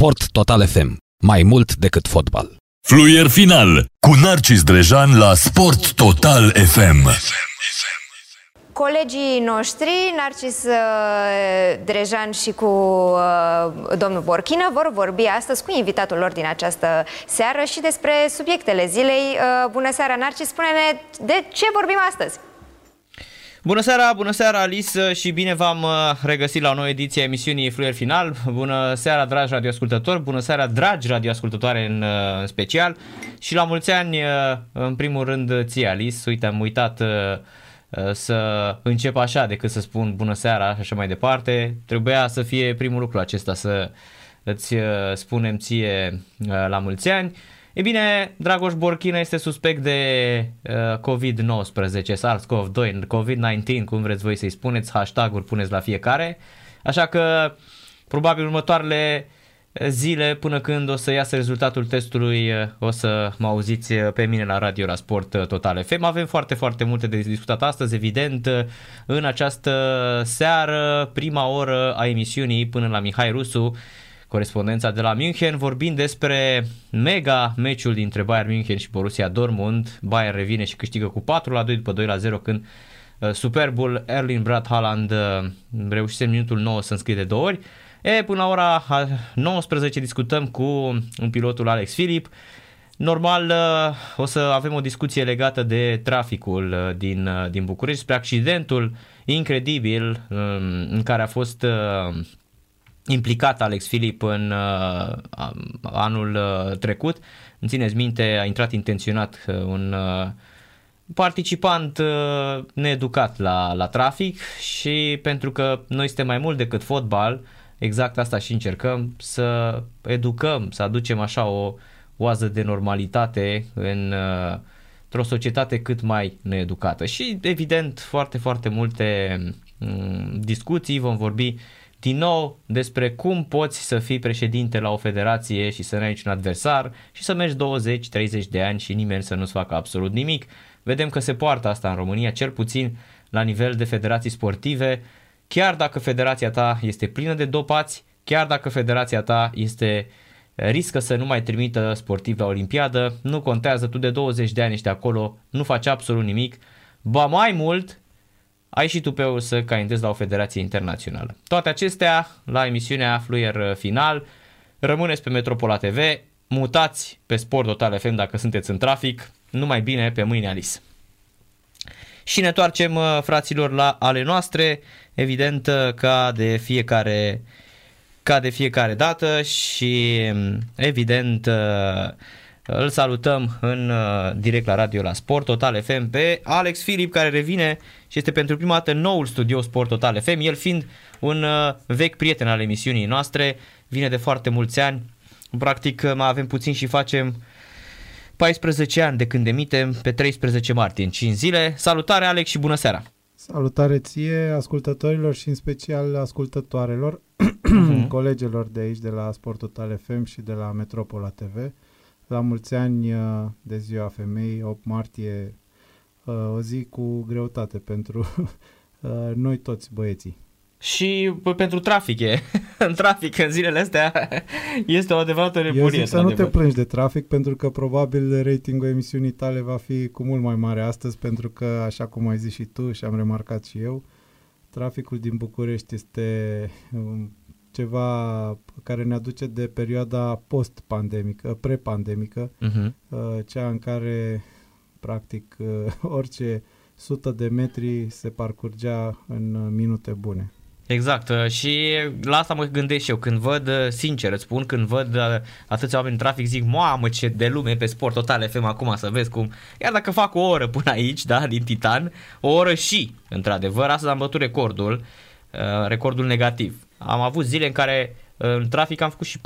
Sport Total FM. Mai mult decât fotbal. Fluier final cu Narcis Drejan la Sport Total FM. Colegii noștri, Narcis uh, Drejan și cu uh, domnul Borchină, vor vorbi astăzi cu invitatul lor din această seară și despre subiectele zilei. Uh, bună seara, Narcis! Spune-ne de ce vorbim astăzi? Bună seara, bună seara Alice și bine v-am regăsit la o nouă ediție a emisiunii Fluier Final. Bună seara dragi radioascultători, bună seara dragi radioascultătoare în, în special și la mulți ani în primul rând ție Alice. Uite, am uitat Uh, să încep așa decât să spun bună seara și așa mai departe. Trebuia să fie primul lucru acesta să îți uh, spunem ție uh, la mulți ani. E bine, Dragoș Borchina este suspect de COVID-19, SARS-CoV-2, COVID-19, cum vreți voi să-i spuneți, hashtag-uri puneți la fiecare. Așa că probabil următoarele zile până când o să iasă rezultatul testului, o să mă auziți pe mine la radio la Sport Total FM. Avem foarte, foarte multe de discutat astăzi, evident, în această seară, prima oră a emisiunii până la Mihai Rusu, corespondența de la München, vorbind despre mega meciul dintre Bayern München și Borussia Dortmund. Bayern revine și câștigă cu 4 la 2 după 2 la 0 când uh, superbul Erling Brad Haaland uh, reușise în minutul 9 să înscrie de două ori. E, până la ora 19 discutăm cu un pilotul Alex Filip. Normal uh, o să avem o discuție legată de traficul uh, din, uh, din București, spre accidentul incredibil um, în care a fost implicat Alex Filip în anul trecut. Îmi țineți minte, a intrat intenționat un participant needucat la, la trafic și pentru că noi suntem mai mult decât fotbal, exact asta și încercăm, să educăm, să aducem așa o oază de normalitate în, uh, într-o societate cât mai needucată. Și evident foarte, foarte multe mm, discuții, vom vorbi din nou despre cum poți să fii președinte la o federație și să nu ai niciun adversar și să mergi 20-30 de ani și nimeni să nu-ți facă absolut nimic. Vedem că se poartă asta în România, cel puțin la nivel de federații sportive, chiar dacă federația ta este plină de dopați, chiar dacă federația ta este riscă să nu mai trimită sportiv la Olimpiadă, nu contează, tu de 20 de ani ești acolo, nu faci absolut nimic, ba mai mult, ai și tu pe o să candidezi la o federație internațională. Toate acestea la emisiunea Fluier Final. Rămâneți pe Metropola TV, mutați pe Sport Total FM dacă sunteți în trafic, numai bine pe mâine Alice. Și ne întoarcem, uh, fraților, la ale noastre, evident, uh, ca de fiecare ca de fiecare dată și um, evident uh, îl salutăm în direct la radio la Sport Total FM pe Alex Filip care revine și este pentru prima dată noul studio Sport Total FM, el fiind un vechi prieten al emisiunii noastre, vine de foarte mulți ani, practic mai avem puțin și facem 14 ani de când emitem pe 13 martie, în 5 zile. Salutare Alex și bună seara! Salutare ție, ascultătorilor și în special ascultătoarelor, uh-huh. colegilor de aici, de la Sport Total FM și de la Metropola TV. La mulți ani uh, de ziua femei, 8 martie, uh, o zi cu greutate pentru uh, noi toți băieții și păi, pentru trafic e. în trafic, în zilele astea, este o adevărată nebunie. Eu zic să nu te plângi de trafic, pentru că probabil ratingul emisiunii tale va fi cu mult mai mare astăzi, pentru că, așa cum ai zis și tu și am remarcat și eu, traficul din București este um, ceva care ne aduce de perioada post-pandemică, pre-pandemică, uh-huh. cea în care, practic, orice sută de metri se parcurgea în minute bune. Exact uh, și la asta mă gândesc și eu când văd, uh, sincer îți spun, când văd uh, atâția oameni în trafic zic, mamă ce de lume pe sport total FM acum să vezi cum, iar dacă fac o oră până aici, da, din Titan, o oră și, într-adevăr, astăzi am bătut recordul, recordul negativ. Am avut zile în care în trafic am făcut și 41-42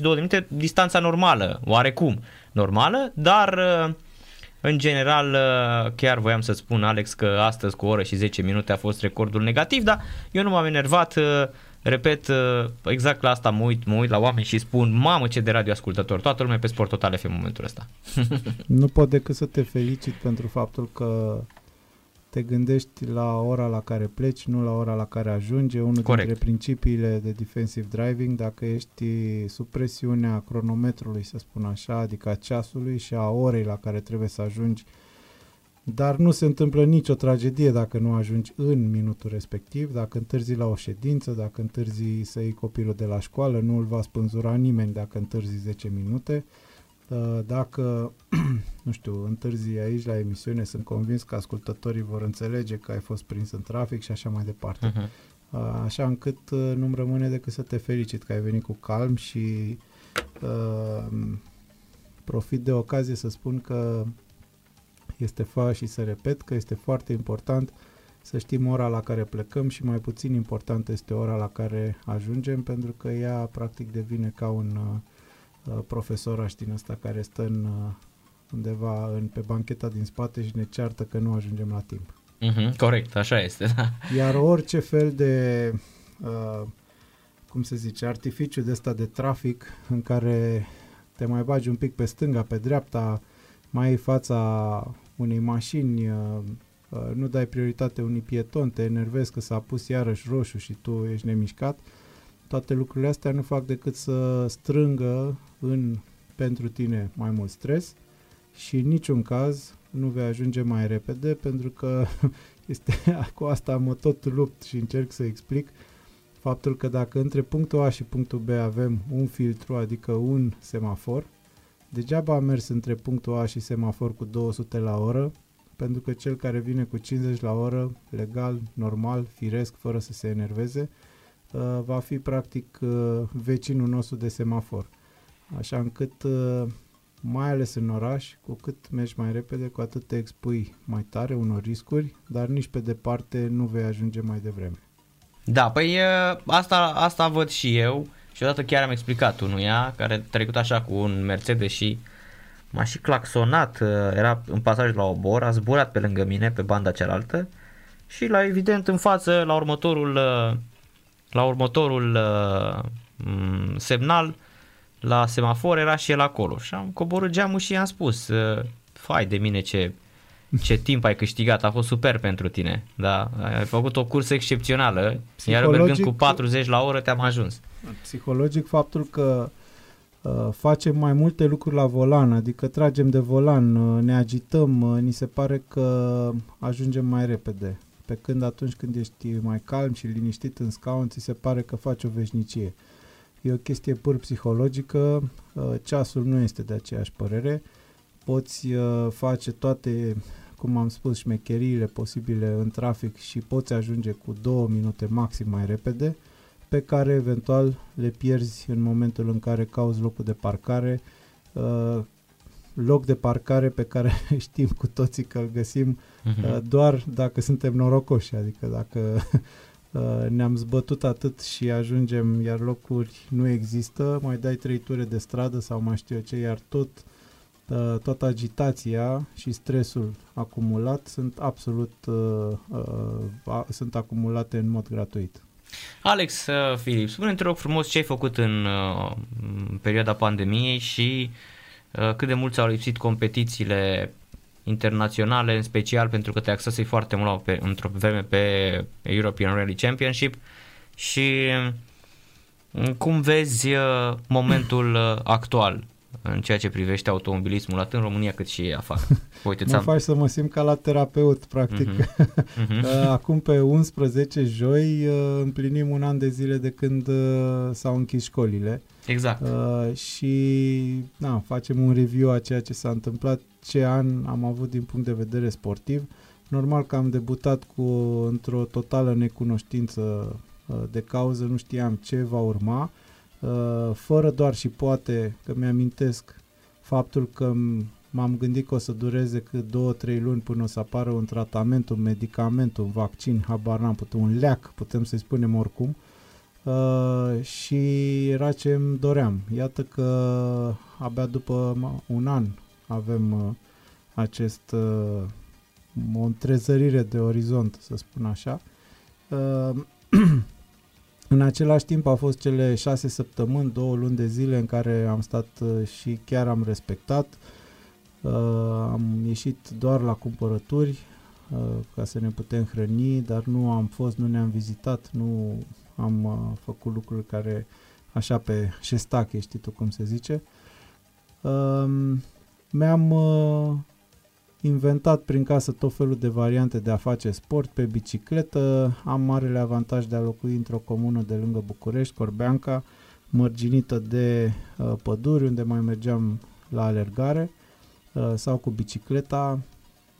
de minute, distanța normală, oarecum normală, dar în general, uh, chiar voiam să spun, Alex, că astăzi cu o oră și 10 minute a fost recordul negativ, dar eu nu m-am enervat, uh, repet, uh, exact la asta mă uit, mă uit la oameni și spun, mamă ce de radio ascultător, toată lumea pe Sport Total FM în momentul ăsta. nu pot decât să te felicit pentru faptul că te gândești la ora la care pleci, nu la ora la care ajunge. Unul Corect. dintre principiile de defensive driving, dacă ești sub presiunea cronometrului, să spun așa, adică a ceasului și a orei la care trebuie să ajungi, dar nu se întâmplă nicio tragedie dacă nu ajungi în minutul respectiv, dacă întârzi la o ședință, dacă întârzi să iei copilul de la școală, nu îl va spânzura nimeni dacă întârzi 10 minute. Uh, Dacă, nu știu, întârzi aici la emisiune, sunt convins că ascultătorii vor înțelege că ai fost prins în trafic și așa mai departe. Uh-huh. Uh, Așa încât uh, nu-mi rămâne decât să te felicit că ai venit cu calm și uh, profit de ocazie să spun că este fa și să repet că este foarte important să știm ora la care plecăm și mai puțin important este ora la care ajungem pentru că ea practic devine ca un uh, uh, profesoraș din ăsta care stă în, uh, undeva în, pe bancheta din spate și ne ceartă că nu ajungem la timp. Uh-huh. Corect, așa este, da. Iar orice fel de, uh, cum se zice, artificiu de ăsta de trafic în care te mai bagi un pic pe stânga, pe dreapta, mai ai fața unei mașini, uh, uh, nu dai prioritate unui pieton, te enervezi că s-a pus iarăși roșu și tu ești nemișcat, toate lucrurile astea nu fac decât să strângă în, pentru tine mai mult stres și în niciun caz nu vei ajunge mai repede pentru că este cu asta mă tot lupt și încerc să explic faptul că dacă între punctul A și punctul B avem un filtru, adică un semafor, degeaba am mers între punctul A și semafor cu 200 la oră, pentru că cel care vine cu 50 la oră, legal, normal, firesc, fără să se enerveze, uh, va fi practic uh, vecinul nostru de semafor. Așa încât, uh, mai ales în oraș, cu cât mergi mai repede, cu atât te expui mai tare unor riscuri, dar nici pe departe nu vei ajunge mai devreme. Da, păi e, asta, asta văd și eu și odată chiar am explicat unuia care a trecut așa cu un Mercedes și m-a și claxonat, uh, era în pasaj la obor, a zburat pe lângă mine pe banda cealaltă și la evident în față la următorul uh, la următorul uh, m, semnal la semafor era și el acolo și am coborât geamul și i-am spus uh, fai de mine ce ce timp ai câștigat, a fost super pentru tine. Da, ai făcut o cursă excepțională, iar eu mergând cu Psihologic- 40 la oră te-am ajuns. Psihologic, faptul că uh, facem mai multe lucruri la volan, adică tragem de volan, uh, ne agităm, uh, ni se pare că ajungem mai repede. Pe când atunci când ești mai calm și liniștit în scaun, ți se pare că faci o veșnicie. E o chestie pur psihologică, uh, ceasul nu este de aceeași părere, poți uh, face toate, cum am spus, șmecheriile posibile în trafic și poți ajunge cu două minute maxim mai repede, pe care eventual le pierzi în momentul în care cauți locul de parcare, uh, loc de parcare pe care știm cu toții că îl găsim uh, doar dacă suntem norocoși, adică dacă uh, ne-am zbătut atât și ajungem, iar locuri nu există, mai dai trei ture de stradă sau mai știu eu ce, iar tot uh, toată agitația și stresul acumulat sunt absolut uh, uh, a, sunt acumulate în mod gratuit. Alex, uh, Filip, spune-mi te rog frumos ce ai făcut în, uh, în perioada pandemiei și uh, cât de mult ți-au lipsit competițiile internaționale, în special pentru că te axasei foarte mult la- pe, într-o vreme pe European Rally Championship. Și uh, cum vezi uh, momentul uh, actual în ceea ce privește automobilismul, atât în România cât și afară. Uite, Mă ți-am... faci să mă simt ca la terapeut, practic. Mhm. Uh, Acum pe 11 joi uh, împlinim un an de zile de când uh, s-au închis școlile Exact. uh, și na, facem un review a ceea ce s-a întâmplat, ce an am avut din punct de vedere sportiv. Normal că am debutat cu într-o totală necunoștință uh, de cauză, nu știam ce va urma, uh, fără doar și poate că mi-amintesc faptul că m- m-am gândit că o să dureze cât două, trei luni până o să apară un tratament, un medicament, un vaccin, habar n-am putut, un leac, putem să-i spunem oricum. Uh, și era ce îmi doream. Iată că abia după ma- un an avem uh, acest uh, o întrezărire de orizont, să spun așa. Uh, în același timp au fost cele șase săptămâni, două luni de zile în care am stat uh, și chiar am respectat. Uh, am ieșit doar la cumpărături, uh, ca să ne putem hrăni, dar nu am fost, nu ne-am vizitat, nu am uh, făcut lucruri care așa pe șestache, știi tu cum se zice. Um, mi-am uh, inventat prin casă tot felul de variante de a face sport pe bicicletă. Am marele avantaj de a locui într-o comună de lângă București, Corbeanca, mărginită de uh, păduri, unde mai mergeam la alergare uh, sau cu bicicleta.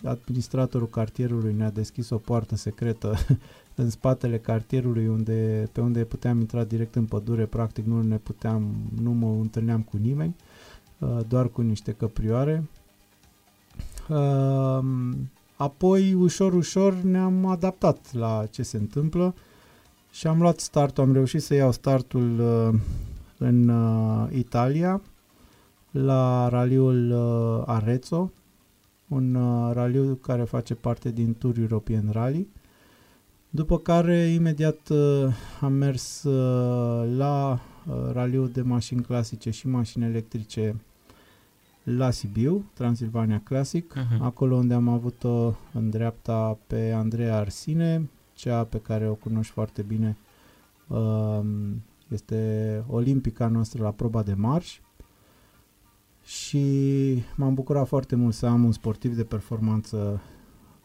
Administratorul cartierului ne-a deschis o poartă secretă în spatele cartierului unde, pe unde puteam intra direct în pădure, practic nu ne puteam, nu mă întâlneam cu nimeni, uh, doar cu niște căprioare. Uh, apoi, ușor, ușor ne-am adaptat la ce se întâmplă și am luat startul, am reușit să iau startul uh, în Italia, la raliul Arezzo, un raliu care face parte din Tour European Rally. După care, imediat uh, am mers uh, la uh, raliul de mașini clasice și mașini electrice la Sibiu, Transilvania Classic, uh-huh. acolo unde am avut-o în dreapta pe Andreea Arsine, cea pe care o cunoști foarte bine, uh, este olimpica noastră la proba de marș și m-am bucurat foarte mult să am un sportiv de performanță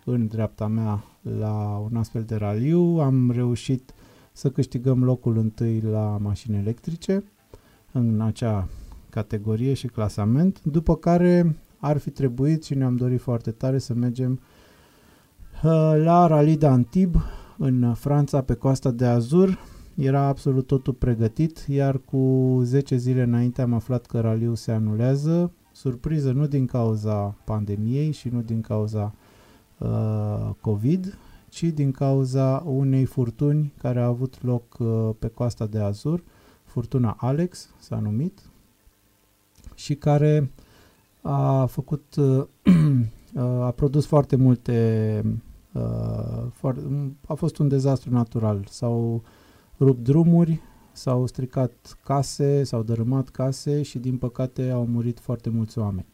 în dreapta mea la un astfel de raliu. Am reușit să câștigăm locul întâi la mașini electrice în acea categorie și clasament, după care ar fi trebuit și ne-am dorit foarte tare să mergem uh, la Rally de Antib în Franța pe coasta de Azur. Era absolut totul pregătit, iar cu 10 zile înainte am aflat că raliul se anulează. Surpriză nu din cauza pandemiei și nu din cauza uh, COVID, ci din cauza unei furtuni care a avut loc uh, pe coasta de Azur, furtuna Alex s-a numit, și care a făcut, uh, a produs foarte multe, uh, a fost un dezastru natural. S-au rupt drumuri, s-au stricat case, s-au dărâmat case și din păcate au murit foarte mulți oameni.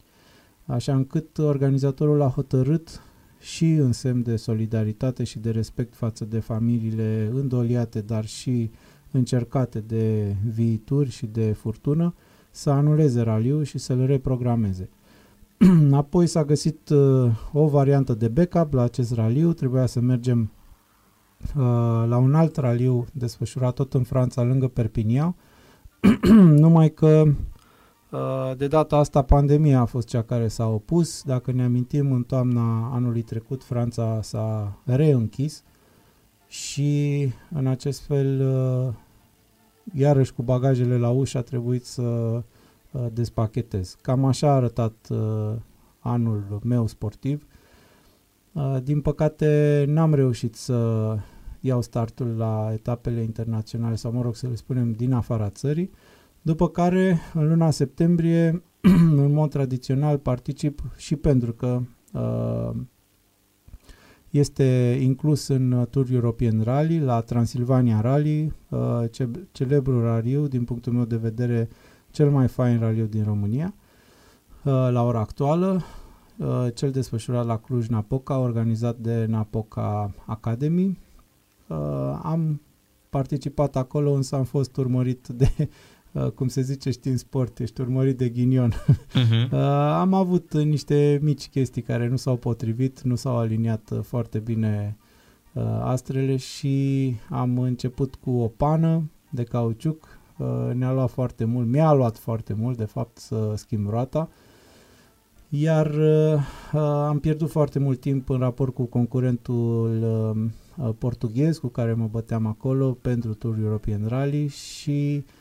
Așa încât organizatorul a hotărât și în semn de solidaritate și de respect față de familiile îndoliate, dar și încercate de viituri și de furtună, să anuleze raliul și să-l reprogrameze. Apoi s-a găsit uh, o variantă de backup la acest raliu, trebuia să mergem uh, la un alt raliu desfășurat tot în Franța, lângă Perpignan, numai că Uh, de data asta pandemia a fost cea care s-a opus. Dacă ne amintim, în toamna anului trecut Franța s-a reînchis și în acest fel, uh, iarăși cu bagajele la ușă, a trebuit să uh, despachetez. Cam așa a arătat anul meu sportiv. Din păcate n-am reușit să iau startul la etapele internaționale sau mă rog să le spunem din afara țării. După care, în luna septembrie, în mod tradițional, particip și pentru că uh, este inclus în Tour European Rally, la Transilvania Rally, uh, ce, celebrul raliu, din punctul meu de vedere, cel mai fain raliu din România, uh, la ora actuală, uh, cel desfășurat la Cluj-Napoca, organizat de Napoca Academy. Uh, am participat acolo, însă am fost urmărit de Uh, cum se zice, știi, în sport, ești urmărit de ghinion. Uh-huh. Am avut niște mici chestii care nu s-au potrivit, nu s-au aliniat uh, foarte bine uh, astrele și am început cu o pană de cauciuc. Ne-a luat foarte mult, mi-a luat foarte mult, de fapt, să schimb roata. Iar uh, am pierdut foarte mult timp în raport cu concurentul uh, portughez cu care mă băteam acolo pentru Tour European Rally și uh, Uh,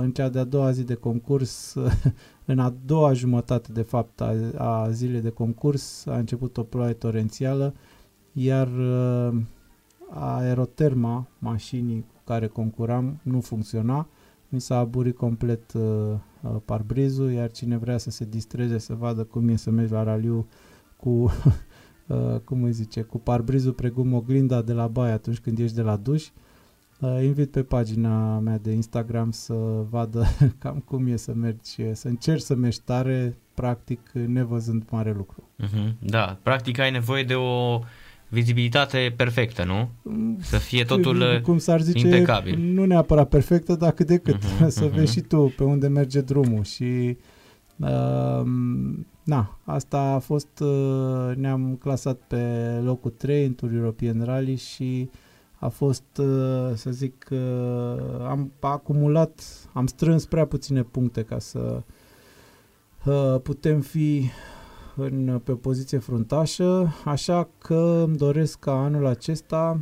în cea de-a doua zi de concurs, în a doua jumătate de fapt a, a zilei de concurs a început o ploaie torențială, iar uh, aeroterma mașinii cu care concuram nu funcționa, mi s-a aburit complet uh, uh, parbrizul, iar cine vrea să se distreze să vadă cum e să mergi la raliu cu, uh, cum îi zice, cu parbrizul precum oglinda de la baie atunci când ești de la duș, uh, Uh, invit pe pagina mea de Instagram să vadă cam cum e să mergi, să încerci să mergi tare. practic nevăzând mare lucru. Uh-huh. Da, practic ai nevoie de o vizibilitate perfectă, nu? Să fie totul Cum s-ar zice, impecabil. nu neapărat perfectă, dar cât de cât. Mhm, să mhm. vezi și tu pe unde merge drumul și uh, na, asta a fost, uh, ne-am clasat pe locul 3 în Tour European Rally și a fost, uh, să zic, uh, am acumulat, am strâns prea puține puncte ca să uh, putem fi în, pe o poziție fruntașă, așa că îmi doresc ca anul acesta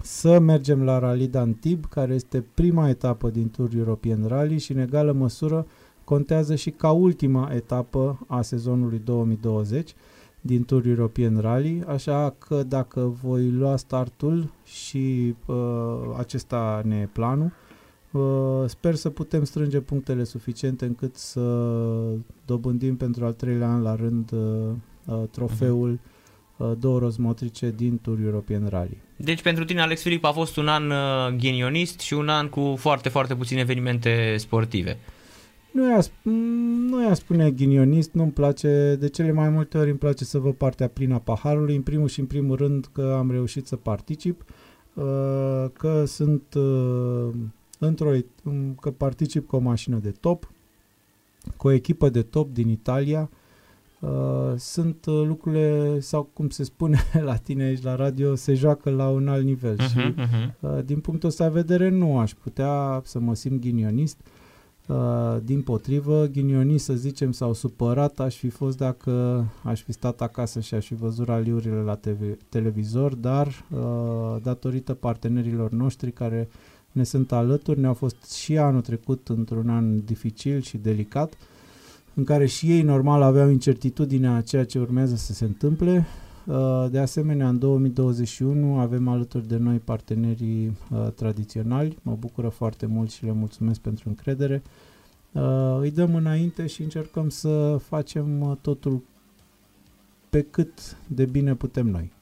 să mergem la Rally d'Antibes, care este prima etapă din Tour European Rally și în egală măsură contează și ca ultima etapă a sezonului 2020 din Tour European Rally, așa că dacă voi lua startul și uh, acesta ne e planul, uh, sper să putem strânge punctele suficiente încât să dobândim pentru al treilea an la rând uh, uh, trofeul uh, două rozmotrice din Tour European Rally. Deci pentru tine, Alex Filip, a fost un an uh, ghinionist și un an cu foarte, foarte puține evenimente sportive. Nu i-a, sp- nu i-a spune ghinionist, nu-mi place, de cele mai multe ori îmi place să văd partea plină a paharului, în primul și în primul rând că am reușit să particip, uh, că sunt uh, într-o, că particip cu o mașină de top, cu o echipă de top din Italia, Uh, sunt uh, lucrurile, sau cum se spune la tine aici la radio, se joacă la un alt nivel uh-huh, și uh-huh. uh, din punctul ăsta de vedere nu aș putea să mă simt ghinionist. Uh, din potrivă, ghinionist să zicem sau supărat aș fi fost dacă aș fi stat acasă și aș fi văzut raliurile la TV, televizor, dar uh, datorită partenerilor noștri care ne sunt alături, ne-au fost și anul trecut într-un an dificil și delicat, în care și ei normal aveau incertitudinea a ceea ce urmează să se întâmple. Uh, De asemenea, în 2021 avem alături de noi partenerii uh, tradiționali. Mă bucură foarte mult și le mulțumesc pentru încredere. Uh, Îi dăm înainte și încercăm să facem uh, totul pe cât de bine putem noi.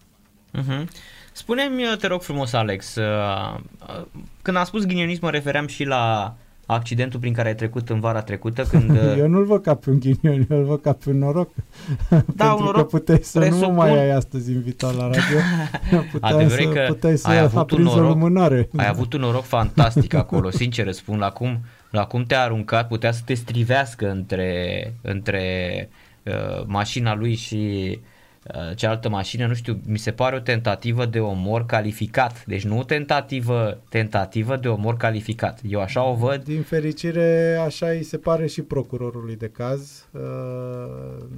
Uh-huh. Spune-mi, te rog frumos, Alex, uh, uh, când am spus ghinionism mă refeream și la accidentul prin care ai trecut în vara trecută când... uh, Eu nu-l văd ca pe un ghinion, eu îl văd ca pe un noroc. Pentru un noroc că puteai să nu presupun- mai ai astăzi invitat la radio. Puteai Adevărul să, e că puteai să ai avut un aprinzi o noroc- lumânare. Ai avut un noroc fantastic acolo, sincer îți spun, la cum, la cum te-a aruncat, putea să te strivească între, între uh, mașina lui și uh, cealaltă mașină, nu știu, mi se pare o tentativă de omor calificat, deci nu o tentativă, tentativă de omor calificat, eu așa o văd, Din fericire, așa îi se pare și procurorului de caz, uh,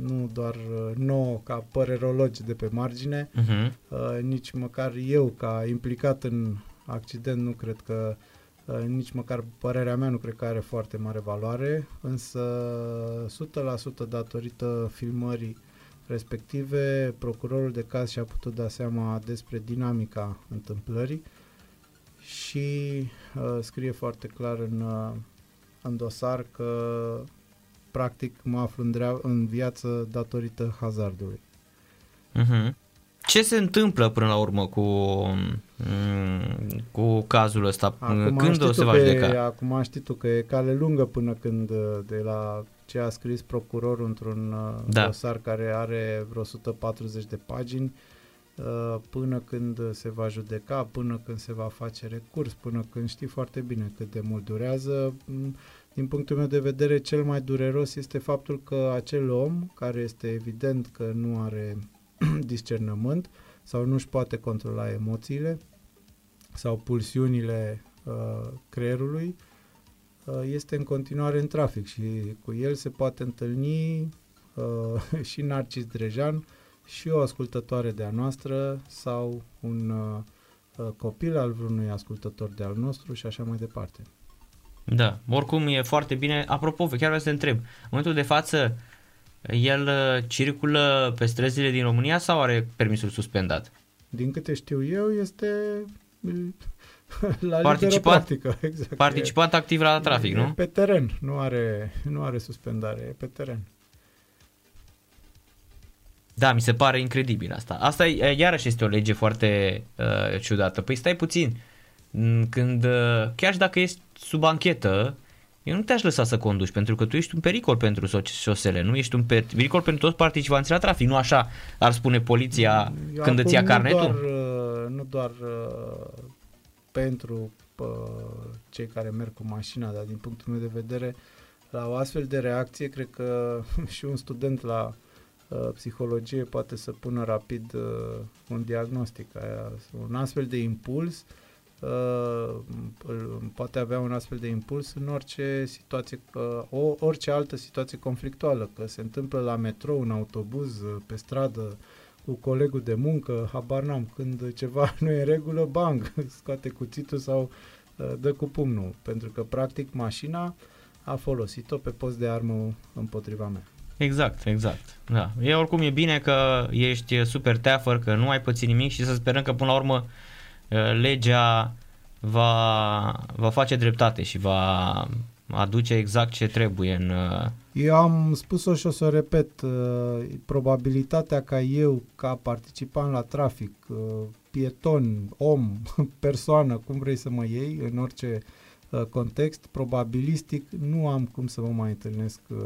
nu doar uh, nouă ca părerologi de pe margine, uh-huh. uh, nici măcar eu ca implicat în accident nu cred că uh, nici măcar părerea mea nu cred că are foarte mare valoare, însă 100% datorită filmării respective, procurorul de caz și-a putut da seama despre dinamica întâmplării și uh, scrie foarte clar în, uh, în dosar că practic mă aflu în, drea- în viață datorită hazardului. Uh-huh. Ce se întâmplă până la urmă cu, mm, cu cazul ăsta? Când știi o se tu va că judeca? E, acum știi tu că e cale lungă până când uh, de la ce a scris procurorul într-un uh, Da. dosar care are vreo 140 de pagini uh, până când se va judeca, până când se va face recurs, până când știi foarte bine cât de mult durează. Mm, Din punctul meu de vedere, cel mai dureros este faptul că acel om, care este evident că nu are discernământ sau nu își poate controla emoțiile sau pulsiunile uh, creierului, uh, este în continuare în trafic și cu el se poate întâlni uh, și Narcis Drejan și o ascultătoare de-a noastră sau un uh, uh, copil al vreunui ascultător de-al nostru și așa mai departe. Da, oricum e foarte bine. Apropo, chiar vreau să te întreb, în momentul de față, el uh, circulă pe străzile din România sau are permisul suspendat? Din câte știu eu, este la liberă Participant- practică. Exact. Participant activ la trafic, e, nu? E pe teren, nu are, nu are suspendare, e pe teren. Da, mi se pare incredibil asta. Asta e- iarăși este o lege foarte uh, ciudată. Păi stai puțin, Mm, când, uh, chiar și dacă ești sub anchetă, eu nu te-aș lăsa să conduci pentru că tu ești un pericol pentru șosele, nu ești un pericol pentru toți participanții la trafic, nu așa ar spune poliția Eu când îți ia acum carnetul? Nu doar, uh, nu doar uh, pentru uh, cei care merg cu mașina, dar din punctul meu de vedere, la o astfel de reacție, cred că și un student la uh, psihologie poate să pună rapid uh, un diagnostic. Aia, un astfel de impuls uh, îl- poate avea un astfel de impuls în orice situație, uh, o, orice altă situație conflictuală, că se întâmplă la metrou, în autobuz, uh, pe stradă, cu colegul de muncă, habar n-am, când ceva nu e în regulă, bang, scoate cuțitul sau uh, dă cu pumnul, pentru că practic mașina a folosit-o pe post de armă împotriva mea. Exact, exact. Da. E oricum e bine că ești super teafăr, că nu ai pățit nimic și să sperăm că până la urmă uh, legea va, va face dreptate și va aduce exact ce trebuie în... uh, Eu am spus-o și o să o repet, uh, probabilitatea ca eu, ca participant la trafic, uh, pieton, om, persoană, cum vrei să mă iei, în orice uh, context, probabilistic, nu am cum să mă mai întâlnesc uh,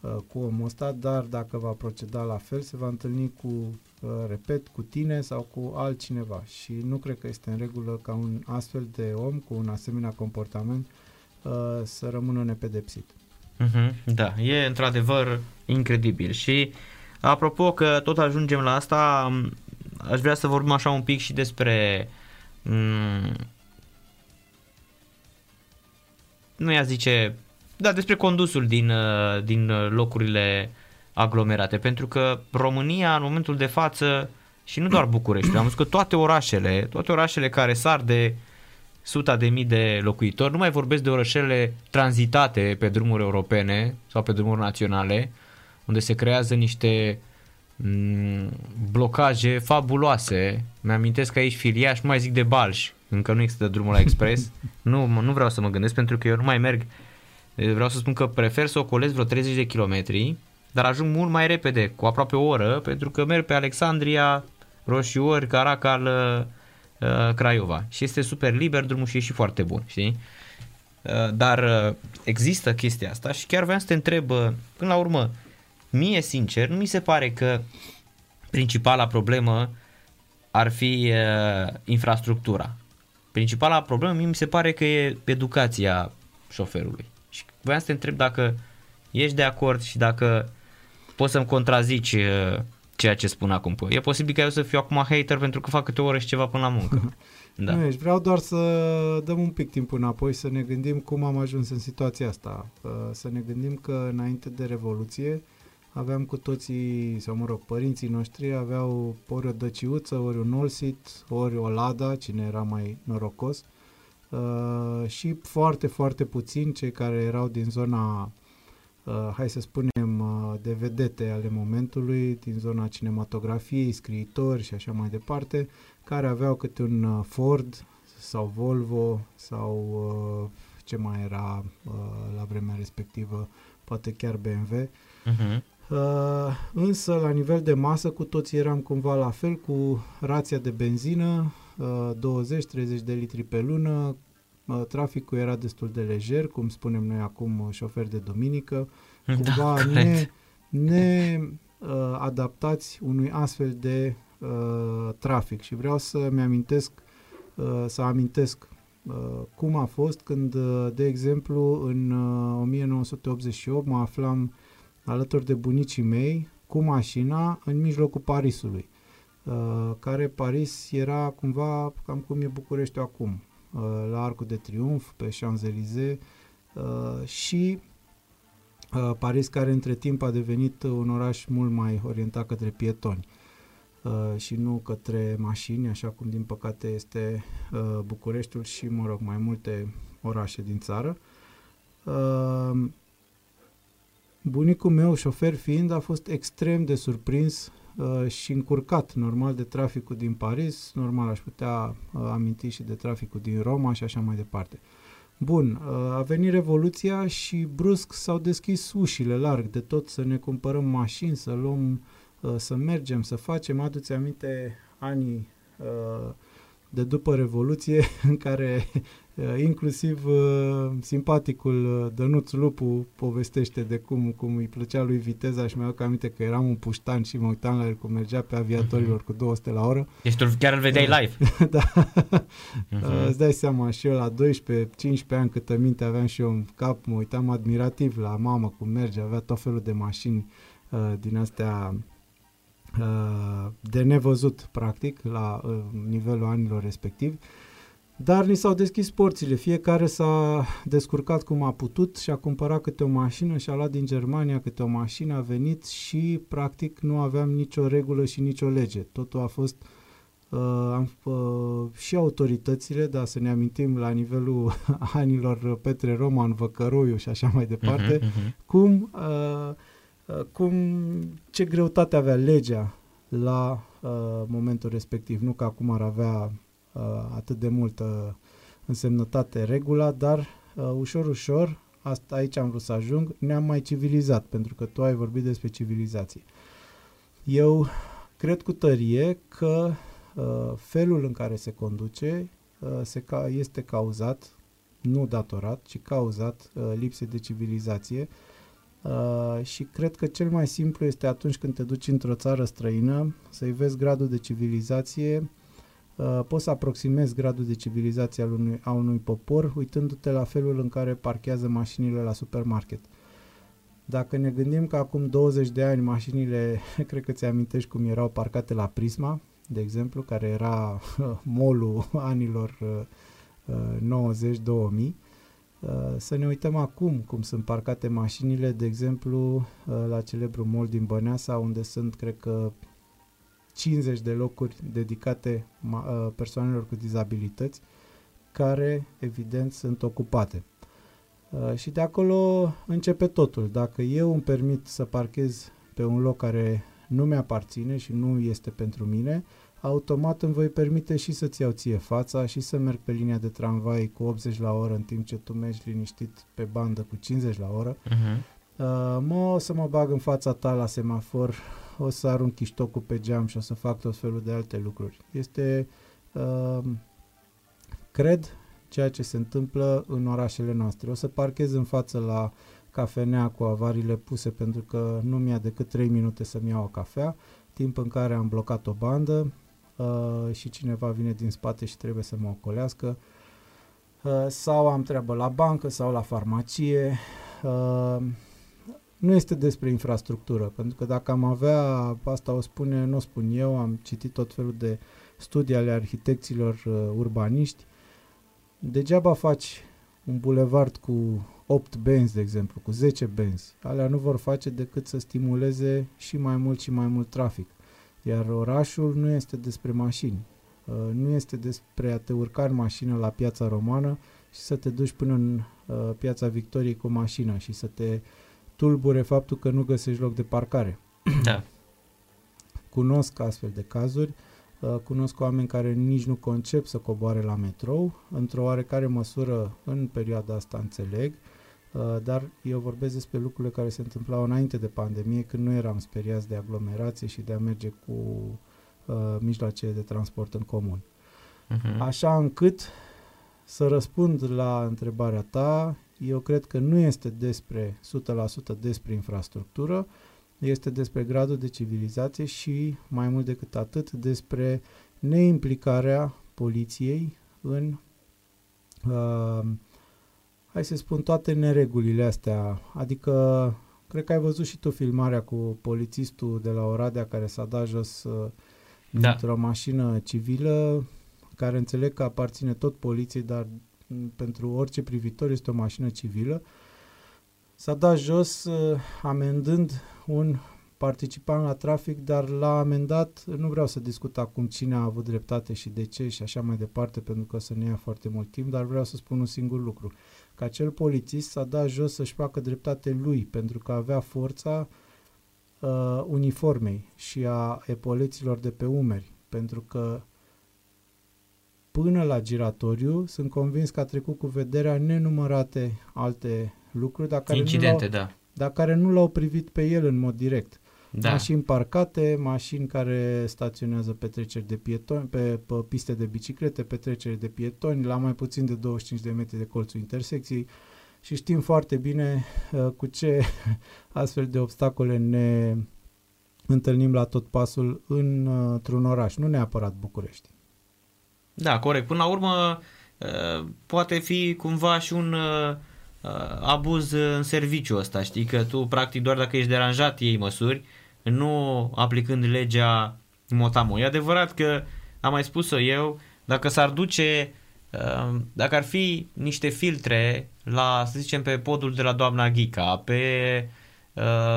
uh, cu omul ăsta, dar dacă va proceda la fel, se va întâlni cu, uh, repet, cu tine sau cu altcineva. Și nu cred că este în regulă ca un astfel de om cu un asemenea comportament uh, să rămână nepedepsit. Mhm, Da, e într-adevăr incredibil și apropo că tot ajungem la asta, m, aș vrea să vorbim așa un pic și despre m, nu i zice, da, despre condusul din, uh, din uh, locurile aglomerate, pentru că România în momentul de față și nu doar București, am văzut că toate orașele, toate orașele care sar de suta de mii de locuitori, nu mai vorbesc de orășele tranzitate pe drumuri europene sau pe drumuri naționale, unde se creează niște m, blocaje fabuloase. Mi-amintesc că aici Filiaș, nu mai zic de Balș, încă nu există drumul la expres. nu, mă- nu vreau să mă gândesc pentru că eu nu mai merg. Vreau să spun că prefer să ocolesc vreo 30 de kilometri, dar ajung mult mai repede, cu aproape o oră, pentru că merg pe Alexandria, Roșiori, Caracal, uh, Craiova. Și este super liber drumul și e și foarte bun, știi? Uh, Dar uh, există chestia asta și chiar vreau să te întreb, uh, până la urmă, mie sincer, nu mi se pare că principala problemă ar fi uh, infrastructura. Principala problemă mie mi se pare că e educația șoferului. Și vreau să te întreb dacă ești de acord și dacă poți să-mi contrazici uh, ceea ce spun acum. Păi, E posibil ca eu să fiu acum hater pentru că fac câte o oră și ceva până la muncă. Da. Nu ești, vreau doar să dăm un pic timp înapoi, să ne gândim cum am ajuns în situația asta. Uh, Să ne gândim că înainte de Revoluție aveam cu toții, sau mă rog, părinții noștri aveau ori o dăciuță, ori un olsit, ori o lada, cine era mai norocos. Uh, și foarte, foarte puțini cei care erau din zona, uh, hai să spunem, uh, de vedete ale momentului, din zona cinematografiei, scriitori și așa mai departe, care aveau câte un uh, Ford sau Volvo sau uh, ce mai era uh, la vremea respectivă, poate chiar BMW. Uh-huh. Uh, însă, la nivel de masă, cu toții eram cumva la fel, cu rația de benzină, uh, 20-30 de litri pe lună, uh, traficul era destul de lejer, cum spunem noi acum, uh, șofer de duminică, cumva corect. ne, ne uh, adaptați unui astfel de uh, trafic. Și vreau să-mi amintesc, uh, să amintesc uh, cum a fost când, uh, de exemplu, în uh, 1988 mă aflam alături de bunicii mei cu mașina în mijlocul Parisului, uh, care Paris era cumva cam cum e București acum, uh, la Arcul de Triunf, pe Champs-Élysées uh, și uh, Paris care între timp a devenit un oraș mult mai orientat către pietoni uh, și nu către mașini, așa cum din păcate este uh, Bucureștiul și, mă rog, mai multe orașe din țară. Uh, bunicul meu, șofer fiind, a fost extrem de surprins uh, și încurcat, normal, de traficul din Paris, normal aș putea uh, aminti și de traficul din Roma și așa mai departe. Bun, uh, a venit Revoluția și brusc s-au deschis ușile larg de tot să ne cumpărăm mașini, să luăm, uh, să mergem, să facem. Aduți aminte anii uh, de după Revoluție, în care uh, inclusiv uh, simpaticul uh, Dănuț Lupu povestește de cum, cum îi plăcea lui viteza și mi-au aminte că eram un puștan și mă uitam la el cum mergea pe aviatorilor cu 200 la oră. Deci tu chiar îl vedeai live. da. Uh-huh. Îți dai seama, și eu la 12-15 ani câtă minte aveam și eu în cap, mă uitam admirativ la mamă cum merge, avea tot felul de mașini uh, din astea uh, de nevăzut, practic, la uh, nivelul anilor respectiv. Dar ni s-au deschis porțile, fiecare s-a descurcat cum a putut și a cumpărat câte o mașină și a luat din Germania câte o mașină, a venit și practic nu aveam nicio regulă și nicio lege. Totul a fost uh, am, uh, și autoritățile, dar să ne amintim la nivelul anilor Petre Roman, Văcăroiu și așa mai departe, uh-huh, uh-huh. cum uh, Uh, cum, ce greutate avea legea la uh, momentul respectiv. Nu că acum ar avea uh, atât de multă însemnătate regula, dar uh, ușor, ușor, asta aici am vrut să ajung, ne-am mai civilizat, pentru că tu ai vorbit despre civilizație. Eu cred cu tărie că uh, felul în care se conduce uh, se ca- este cauzat, nu datorat, ci cauzat uh, lipsei de civilizație uh, Uh, și cred că cel mai simplu este atunci când te duci într-o țară străină să-i vezi gradul de civilizație, uh, poți să aproximezi gradul de civilizație al unui, a unui popor uitându-te la felul în care parchează mașinile la supermarket. Dacă ne gândim că acum 20 de ani mașinile, cred că ți amintești cum erau parcate la Prisma, de exemplu, care era molul anilor uh, 90-2000, Uh, să ne uităm acum cum sunt parcate mașinile, de exemplu, uh, la celebru mall din Băneasa, unde sunt, cred că, 50 de locuri dedicate uh, persoanelor cu dizabilități, care, evident, sunt ocupate. Și de acolo începe totul. Dacă eu îmi permit să parchez pe un loc care nu mi-aparține și nu este pentru mine, automat îmi voi permite și să-ți iau ție fața și să merg pe linia de tramvai cu 80 la oră în timp ce tu mergi liniștit pe bandă cu 50 la oră. Uh-huh. Uh, mă o să mă bag în fața ta la semafor, o să arunc chiștocul pe geam și o să fac tot felul de alte lucruri. Este, uh, cred, ceea ce se întâmplă în orașele noastre. O să parchez în față la cafenea cu avariile puse pentru că nu mi-a decât 3 minute să-mi iau o cafea, timp în care am blocat o bandă, uh, și cineva vine din spate și trebuie să mă ocolească uh, sau am treabă la bancă sau la farmacie. Uh, nu este despre infrastructură, pentru că dacă am avea, asta o spune, nu o spun eu, am citit tot felul de studii ale arhitecților uh, urbaniști, degeaba faci un bulevard cu 8 benzi, de exemplu, cu 10 benzi. Alea nu vor face decât să stimuleze și mai mult și mai mult trafic. Iar orașul nu este despre mașini. Uh, nu este despre a te urca în mașină la piața romană și să te duci până în uh, piața Victoriei cu mașina și să te tulbure faptul că nu găsești loc de parcare. Da. Cunosc astfel de cazuri, uh, cunosc oameni care nici nu concep să coboare la metrou, într-o oarecare măsură în perioada asta înțeleg, Uh, dar eu vorbesc despre lucrurile care se întâmplau înainte de pandemie, când nu eram speriați de aglomerație și de a merge cu uh, mijloace de transport în comun. Uh-huh. Așa încât să răspund la întrebarea ta, eu cred că nu este despre 100% despre infrastructură, este despre gradul de civilizație și, mai mult decât atât, despre neimplicarea poliției în uh, hai să spun, toate neregulile astea. Adică, cred că ai văzut și tu filmarea cu polițistul de la Oradea care s-a dat jos uh, da. într-o mașină civilă, care înțeleg că aparține tot poliției, dar pentru orice privitor este o mașină civilă. S-a dat jos uh, amendând un participant la trafic, dar la amendat, nu vreau să discut acum cine a avut dreptate și de ce și așa mai departe, pentru că o să ne ia foarte mult timp, dar vreau să spun un singur lucru că acel polițist s-a dat jos să-și facă dreptate lui, pentru că avea forța uh, uniformei și a epoleților de pe umeri, pentru că până la giratoriu sunt convins că a trecut cu vederea nenumărate alte lucruri, dar care Incidente, nu da. Dar care nu l-au privit pe el în mod direct. Da. Mașini parcate, mașini care staționează pe treceri de pietoni, pe, pe piste de biciclete, pe treceri de pietoni, la mai puțin de 25 de metri de colțul intersecției și știm foarte bine uh, cu ce astfel de obstacole ne întâlnim la tot pasul în, uh, într-un oraș, nu neapărat București. Da, corect. Până la urmă, uh, poate fi cumva și un uh, uh, abuz în serviciu ăsta, știi? Că tu, practic, doar dacă ești deranjat, iei măsuri, nu aplicând legea motamo. E adevărat că, am mai spus-o eu, dacă s-ar duce, dacă ar fi niște filtre la, să zicem, pe podul de la doamna Ghica, pe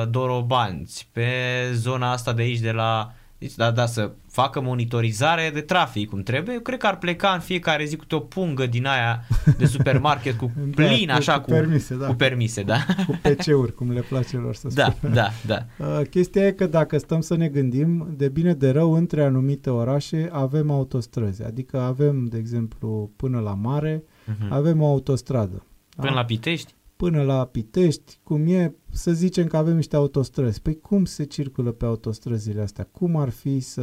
Dorobanți, pe zona asta de aici de la deci, da, da, să facă monitorizare de trafic cum trebuie, eu cred că ar pleca în fiecare zi cu o pungă din aia de supermarket cu Da, plin, cu- așa, cu cu, permise, da. cu permise, da. Cu PC-uri, cum le place lor să da, spună. da, da. Uh, Chestia e că dacă stăm să ne gândim, de bine de rău, între anumite orașe avem autostrăzi. Adică avem, de exemplu, până la mare, Mhm. avem o autostradă. Până Da? la Pitești? Până la Pitești, cum e, să zicem că avem niște autostrăzi. Păi cum se circulă pe autostrăzile astea? Cum ar fi să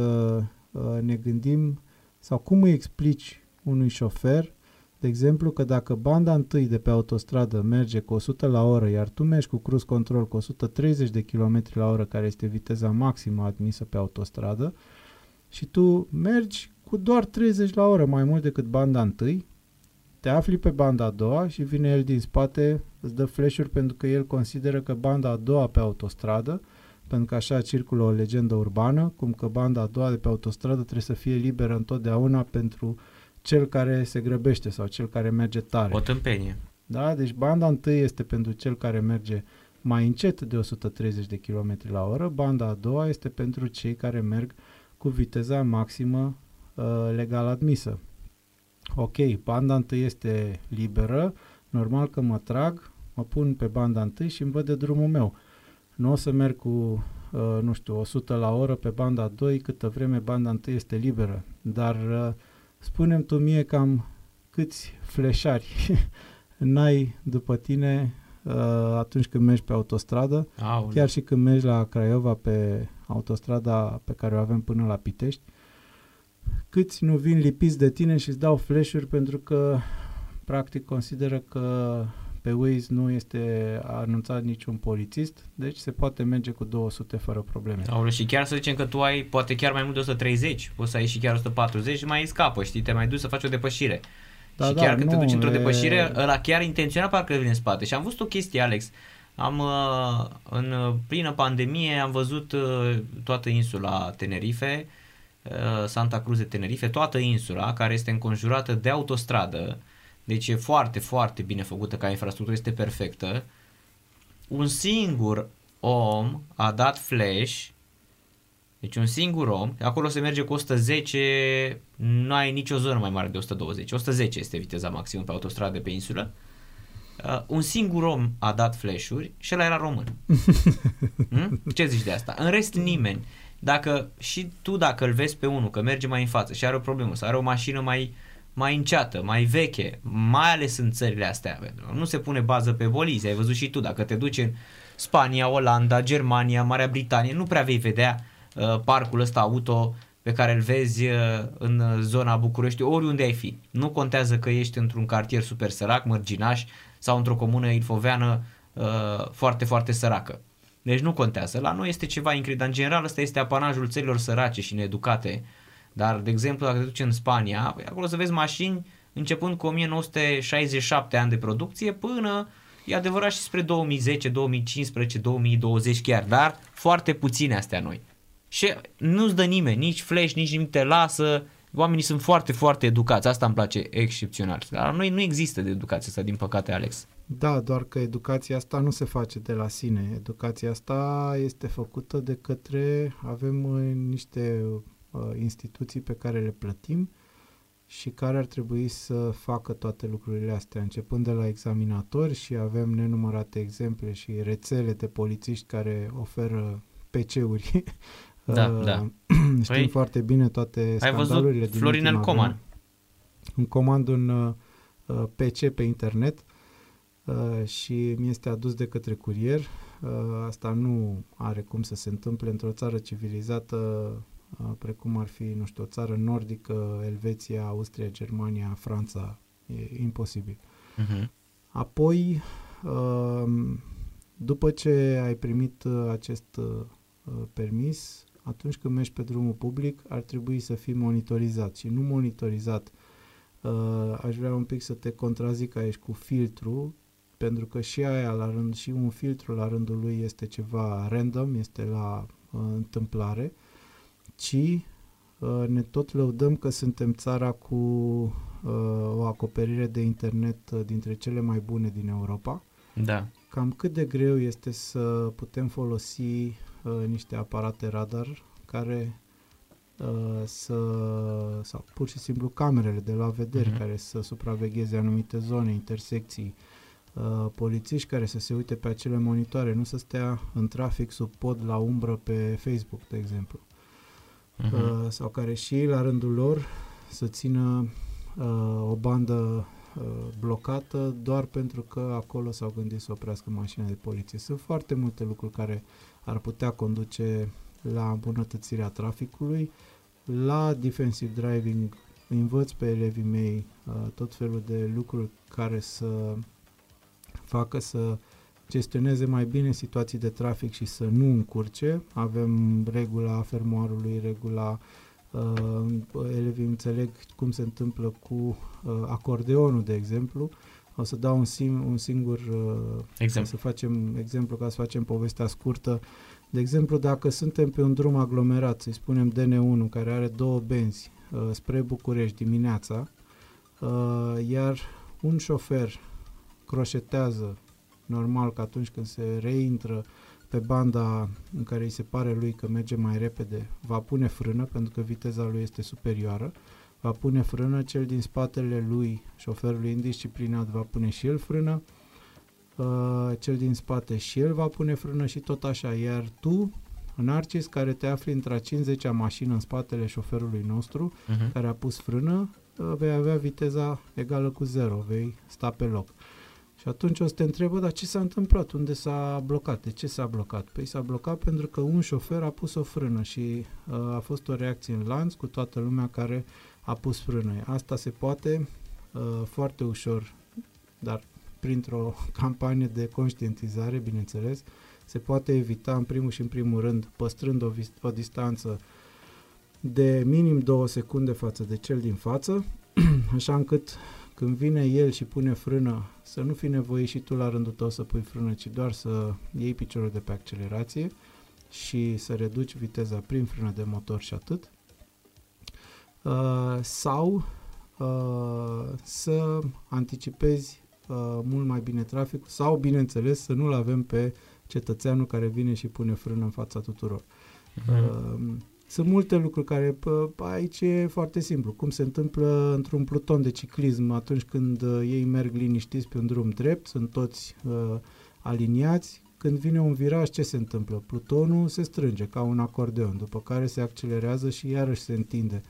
uh, ne gândim sau cum îi explici unui șofer, de exemplu, că dacă banda întâi de pe autostradă merge cu 100 la oră, iar tu mergi cu cruise control cu 130 de km la oră, care este viteza maximă admisă pe autostradă, și tu mergi cu doar 30 la oră mai mult decât banda întâi, te afli pe banda a doua și vine el din spate, îți dă flash pentru că el consideră că banda a doua pe autostradă, pentru că așa circulă o legendă urbană, cum că banda a doua de pe autostradă trebuie să fie liberă întotdeauna pentru cel care se grăbește sau cel care merge tare. O tâmpenie. Da? Deci banda întâi este pentru cel care merge mai încet de 130 de km la oră, banda a doua este pentru cei care merg cu viteza maximă uh, legal admisă. Ok, banda întâi este liberă, normal că mă trag, mă pun pe banda întâi și îmi văd de drumul meu. Nu o să merg cu, uh, nu știu, 100 la oră pe banda 2 câtă vreme banda întâi este liberă. Dar uh, spunem tu mie cam câți fleșari n-ai după tine uh, atunci când mergi pe autostradă, Aoleu. chiar și când mergi la Craiova pe autostrada pe care o avem până la Pitești, câți nu vin lipiți de tine și îți dau flash pentru că practic consideră că pe Waze nu este anunțat niciun polițist, deci se poate merge cu 200 fără probleme. Aoleu, și chiar să zicem că tu ai poate chiar mai mult de 130, poți să ai și chiar 140 și mai scapă, știi, te mai duci să faci o depășire. Da, și da, chiar când te nu, duci într-o e- depășire, ăla chiar intenționat parcă vine în spate. Și am văzut o chestie, Alex, am uh, în uh, plină pandemie am văzut uh, toată insula Tenerife, uh, Santa Cruz de Tenerife, toată insula care este înconjurată de autostradă, deci e foarte, foarte bine făcută ca infrastructură, este perfectă. Un singur om a dat flash deci un singur om, acolo se merge cu 110, nu ai nicio zonă mai mare de 120. 110 este viteza maximă pe autostradă pe insulă. Uh, un singur om a dat flash-uri și ăla era român. hmm? Ce zici de asta? În rest nimeni. Dacă și tu dacă îl vezi pe unul că merge mai în față și are o problemă sau are o mașină mai mai înceată, mai veche, mai ales în țările astea. pentru că Nu se pune bază pe bolizi. Ai văzut și tu, dacă te duci în Spania, Olanda, Germania, Marea Britanie, nu prea vei vedea uh, parcul ăsta auto pe care îl vezi uh, în zona București, oriunde ai fi. Nu contează că ești într-un cartier super sărac, mărginaș sau într-o comună ilfoveană uh, foarte, foarte săracă. Deci nu contează. La noi este ceva incredibil. În general, ăsta este apanajul țărilor sărace și needucate. Dar, de exemplu, dacă te duci în Spania, păi acolo să vezi mașini începând cu 1967 ani de producție până, e adevărat, și spre 2010, 2015, 2020 chiar, dar foarte puține astea noi. Și nu-ți dă nimeni, nici flash, nici nimic te lasă, oamenii sunt foarte, foarte educați, asta îmi place excepțional. Dar la noi nu există de educație asta, din păcate, Alex. Da, doar că educația asta nu se face de la sine. Educația asta este făcută de către, avem uh, niște uh, instituții pe care le plătim și care ar trebui să facă toate lucrurile astea, începând de la examinatori și avem nenumărate exemple și rețele de polițiști care oferă PC-uri. Da, Uh, da. Știm Păi, foarte bine toate Ai scandalurile văzut din Florinel ultima Coman? vreme. Îmi comand un uh, uh, PC pe internet, uh, și mi este adus de către curier. Uh, asta nu are cum să se întâmple într-o țară civilizată uh, precum ar fi, nu știu, o țară nordică, Elveția, Austria, Germania, Franța. E imposibil. Uh-huh. Apoi, uh, după ce ai primit uh, acest uh, permis, atunci când mergi pe drumul public, ar trebui să fii monitorizat și nu monitorizat. Uh, aș vrea un pic să te contrazic aici cu filtru, pentru că și aia la rând, și un filtru la rândul lui este ceva random, este la uh, întâmplare, ci uh, ne tot lăudăm că suntem țara cu uh, o acoperire de internet uh, dintre cele mai bune din Europa. Da. Cam cât de greu este să putem folosi uh, niște aparate radar care uh, să, sau pur și simplu camerele de la vedere Mhm. care să supravegheze anumite zone, intersecții, uh, polițiști care să se uite pe acele monitoare, nu să stea în trafic sub pod la umbră pe Facebook, de exemplu. Uh-huh. Uh, sau care și ei, la rândul lor, să țină uh, o bandă uh, blocată doar pentru că acolo s-au gândit să oprească mașina de poliție. Sunt foarte multe lucruri care ar putea conduce la îmbunătățirea traficului, la defensive driving învăț pe elevii mei uh, tot felul de lucruri care să facă să gestioneze mai bine situații de trafic și să nu încurce. Avem regula fermoarului, regula uh, elevii înțeleg cum se întâmplă cu uh, acordeonul, de exemplu. O să dau un, sim, un singur uh, Exemplu. ca să facem exemplu, ca să facem povestea scurtă. De exemplu, dacă suntem pe un drum aglomerat, să-i spunem DN1, care are două benzi uh, spre București dimineața, uh, iar un șofer croșetează, normal că atunci când se reintră pe banda în care îi se pare lui că merge mai repede, va pune frână pentru că viteza lui este superioară, va pune frână, cel din spatele lui, șoferului indisciplinat, va pune și el frână, uh, cel din spate și el va pune frână și tot așa, iar tu, Narcis, care te afli într-a 50-a mașină în spatele șoferului nostru, Uh-huh. care a pus frână, uh, vei avea viteza egală cu 0, vei sta pe loc. Și atunci o să te întrebă, dar ce s-a întâmplat? Unde s-a blocat? De ce s-a blocat? Păi s-a blocat pentru că un șofer a pus o frână și uh, a fost o reacție în lanț cu toată lumea care a pus frână. Asta se poate uh, foarte ușor, dar printr-o campanie de conștientizare, bineînțeles, se poate evita în primul și în primul rând păstrând o, vis- o distanță de minim două secunde față de cel din față, așa încât când vine el și pune frână, să nu fi nevoie și tu la rândul tău să pui frână, ci doar să iei piciorul de pe accelerație și să reduci viteza prin frână de motor și atât. Uh, sau uh, să anticipezi uh, mult mai bine traficul sau, bineînțeles, să nu-l avem pe cetățeanul care vine și pune frână în fața tuturor. Uh, sunt multe lucruri care pă, aici e foarte simplu. Cum se întâmplă într-un pluton de ciclism atunci când uh, ei merg liniștiți pe un drum drept, sunt toți uh, aliniați. Când vine un viraj, ce se întâmplă? Plutonul se strânge ca un acordeon, după care se accelerează și iarăși se întinde.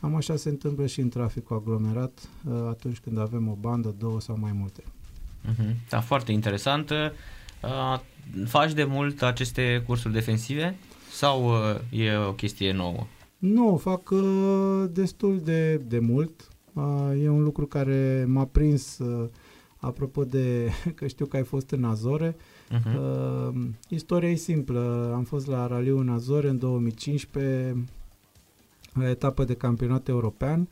Cam așa se întâmplă și în traficul aglomerat uh, atunci când avem o bandă, două sau mai multe. Uh-huh. Da, foarte interesant. Uh, faci de mult aceste cursuri defensive sau uh, e o chestie nouă? Nu, o fac uh, destul de, de mult. Uh, e un lucru care m-a prins, uh, apropo de că știu că ai fost în Azore. Uh-huh. Uh, istoria e simplă. Am fost la Raliu în Azore în 2015, la etapă de campionat european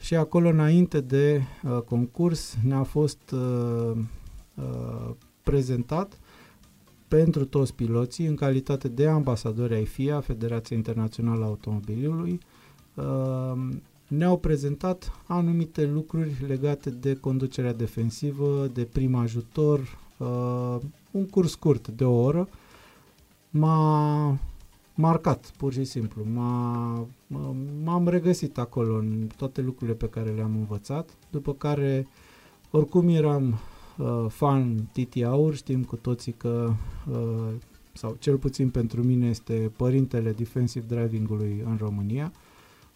și acolo înainte de uh, concurs ne-a fost uh, uh, prezentat pentru toți piloții în calitate de ambasadori ai FIA, Federația Internațională a Automobilului. Uh, ne-au prezentat anumite lucruri legate de conducerea defensivă, de prim ajutor, uh, un curs scurt de o oră. M-a marcat, pur și simplu. M-a, m-am regăsit acolo în toate lucrurile pe care le-am învățat, după care oricum eram uh, fan Titi Aur, știm cu toții că, uh, sau cel puțin pentru mine, este părintele defensive driving-ului în România.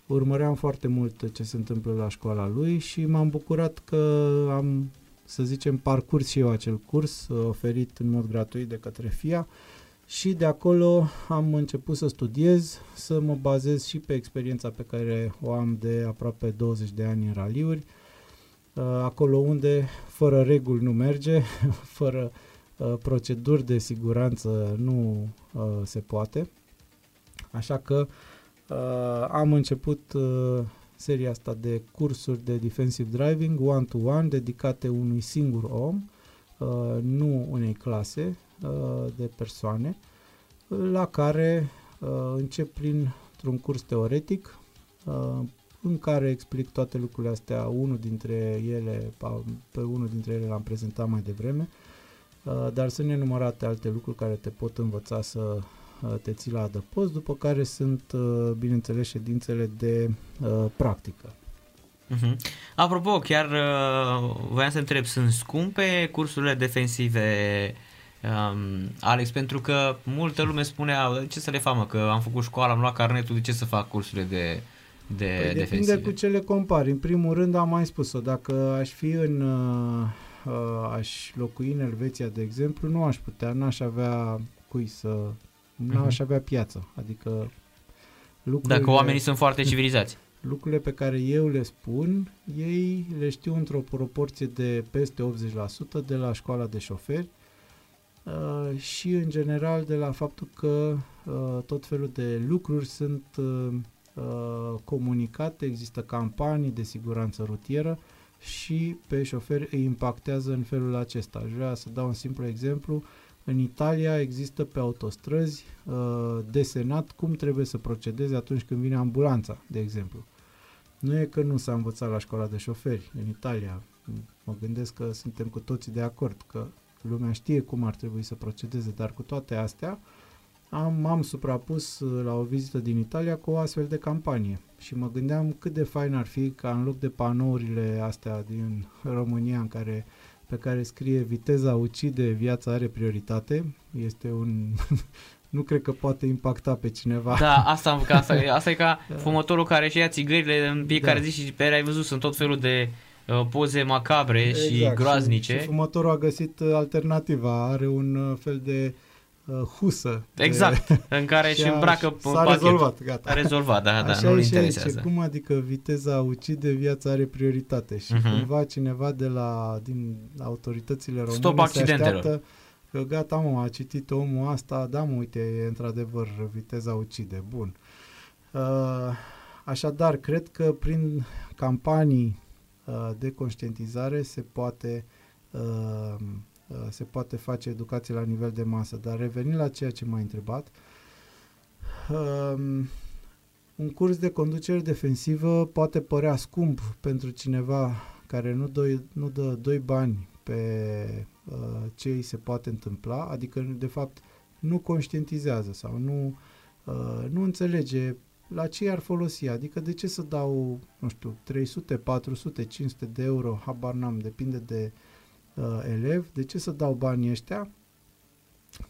Urmăream foarte mult ce se întâmplă la școala lui și m-am bucurat că am să zicem, parcurs și eu acel curs uh, oferit în mod gratuit de către FIA și de acolo am început să studiez, să mă bazez și pe experiența pe care o am de aproape 20 de ani în raliuri, uh, acolo unde fără reguli nu merge, fără uh, proceduri de siguranță nu uh, se poate. Așa că am început seria asta de cursuri de defensive driving one-to-one dedicate unui singur om, nu unei clase, Uh, de persoane la care uh, încep prin un curs teoretic uh, în care explic toate lucrurile astea, unul dintre ele, pe unul dintre ele l-am prezentat mai devreme, dar sunt nenumărate alte lucruri care te pot învăța să te ții la adăpost, după care sunt, bineînțeles, ședințele de practică. Uh-huh. Apropo, chiar uh, voiam să întreb, sunt scumpe cursurile defensive Um, Alex, pentru că multă lume spunea, ce să le fac mă, că am făcut școală, am luat carnetul, de ce să fac cursurile de, de păi defensive? Depinde cu ce le compari. În primul rând am mai spus-o, dacă aș fi în, uh, uh, aș locui în Elveția, de exemplu, nu aș putea, n-aș avea cui să, nu aș mhm. avea piață, adică lucrurile... Dacă oamenii sunt foarte civilizați. Lucrurile pe care eu le spun, ei le știu într-o proporție de peste 80% de la școala de șoferi, Uh, și în general de la faptul că uh, tot felul de lucruri sunt uh, comunicate, există campanii de siguranță rutieră și pe șoferi îi impactează în felul acesta. Aș vrea să dau un simplu exemplu. În Italia există pe autostrăzi desenat cum trebuie să procedeze atunci când vine ambulanța, de exemplu. Nu e că nu s-a învățat la școala de șoferi în Italia. Mă gândesc că suntem cu toții de acord că lumea știe cum ar trebui să procedeze, dar cu toate astea am, m-am suprapus uh, la o vizită din Italia cu o astfel de campanie și mă gândeam cât de fain ar fi ca în loc de panourile astea din România în care, pe care scrie viteza ucide, viața are prioritate, este un... nu cred că poate impacta pe cineva. Da, asta, asta, asta e ca fumătorul care își ia țigările în fiecare da. zi și pe ai văzut, sunt tot felul de Uh, poze macabre exact. și groaznice. Și, și fumătorul a găsit uh, alternativa, are un uh, fel de uh, husă. Exact, de, în care și îmbracă s-a pachet. rezolvat, gata. A rezolvat, da, da, Așa nu interesează. Aici. Cum adică viteza ucide, viața are prioritate și uh-huh. cumva cineva de la, din autoritățile române Stop se așteaptă că gata mă, a citit omul asta, da mă, uite, e într-adevăr viteza ucide, bun. Uh, așadar, cred că prin campanii Uh, de conștientizare se poate, uh, uh, se poate face educație la nivel de masă. Dar revenind la ceea ce m-ai întrebat, um, un curs de conducere defensivă poate părea scump pentru cineva care nu, doi, nu dă doi bani pe uh, ce îi se poate întâmpla, adică de fapt nu conștientizează sau nu, uh, nu înțelege la ce ar folosi? Adică de ce să dau, nu știu, 300, 400, 500 de euro, habar n-am, depinde de uh, elev, de ce să dau banii ăștia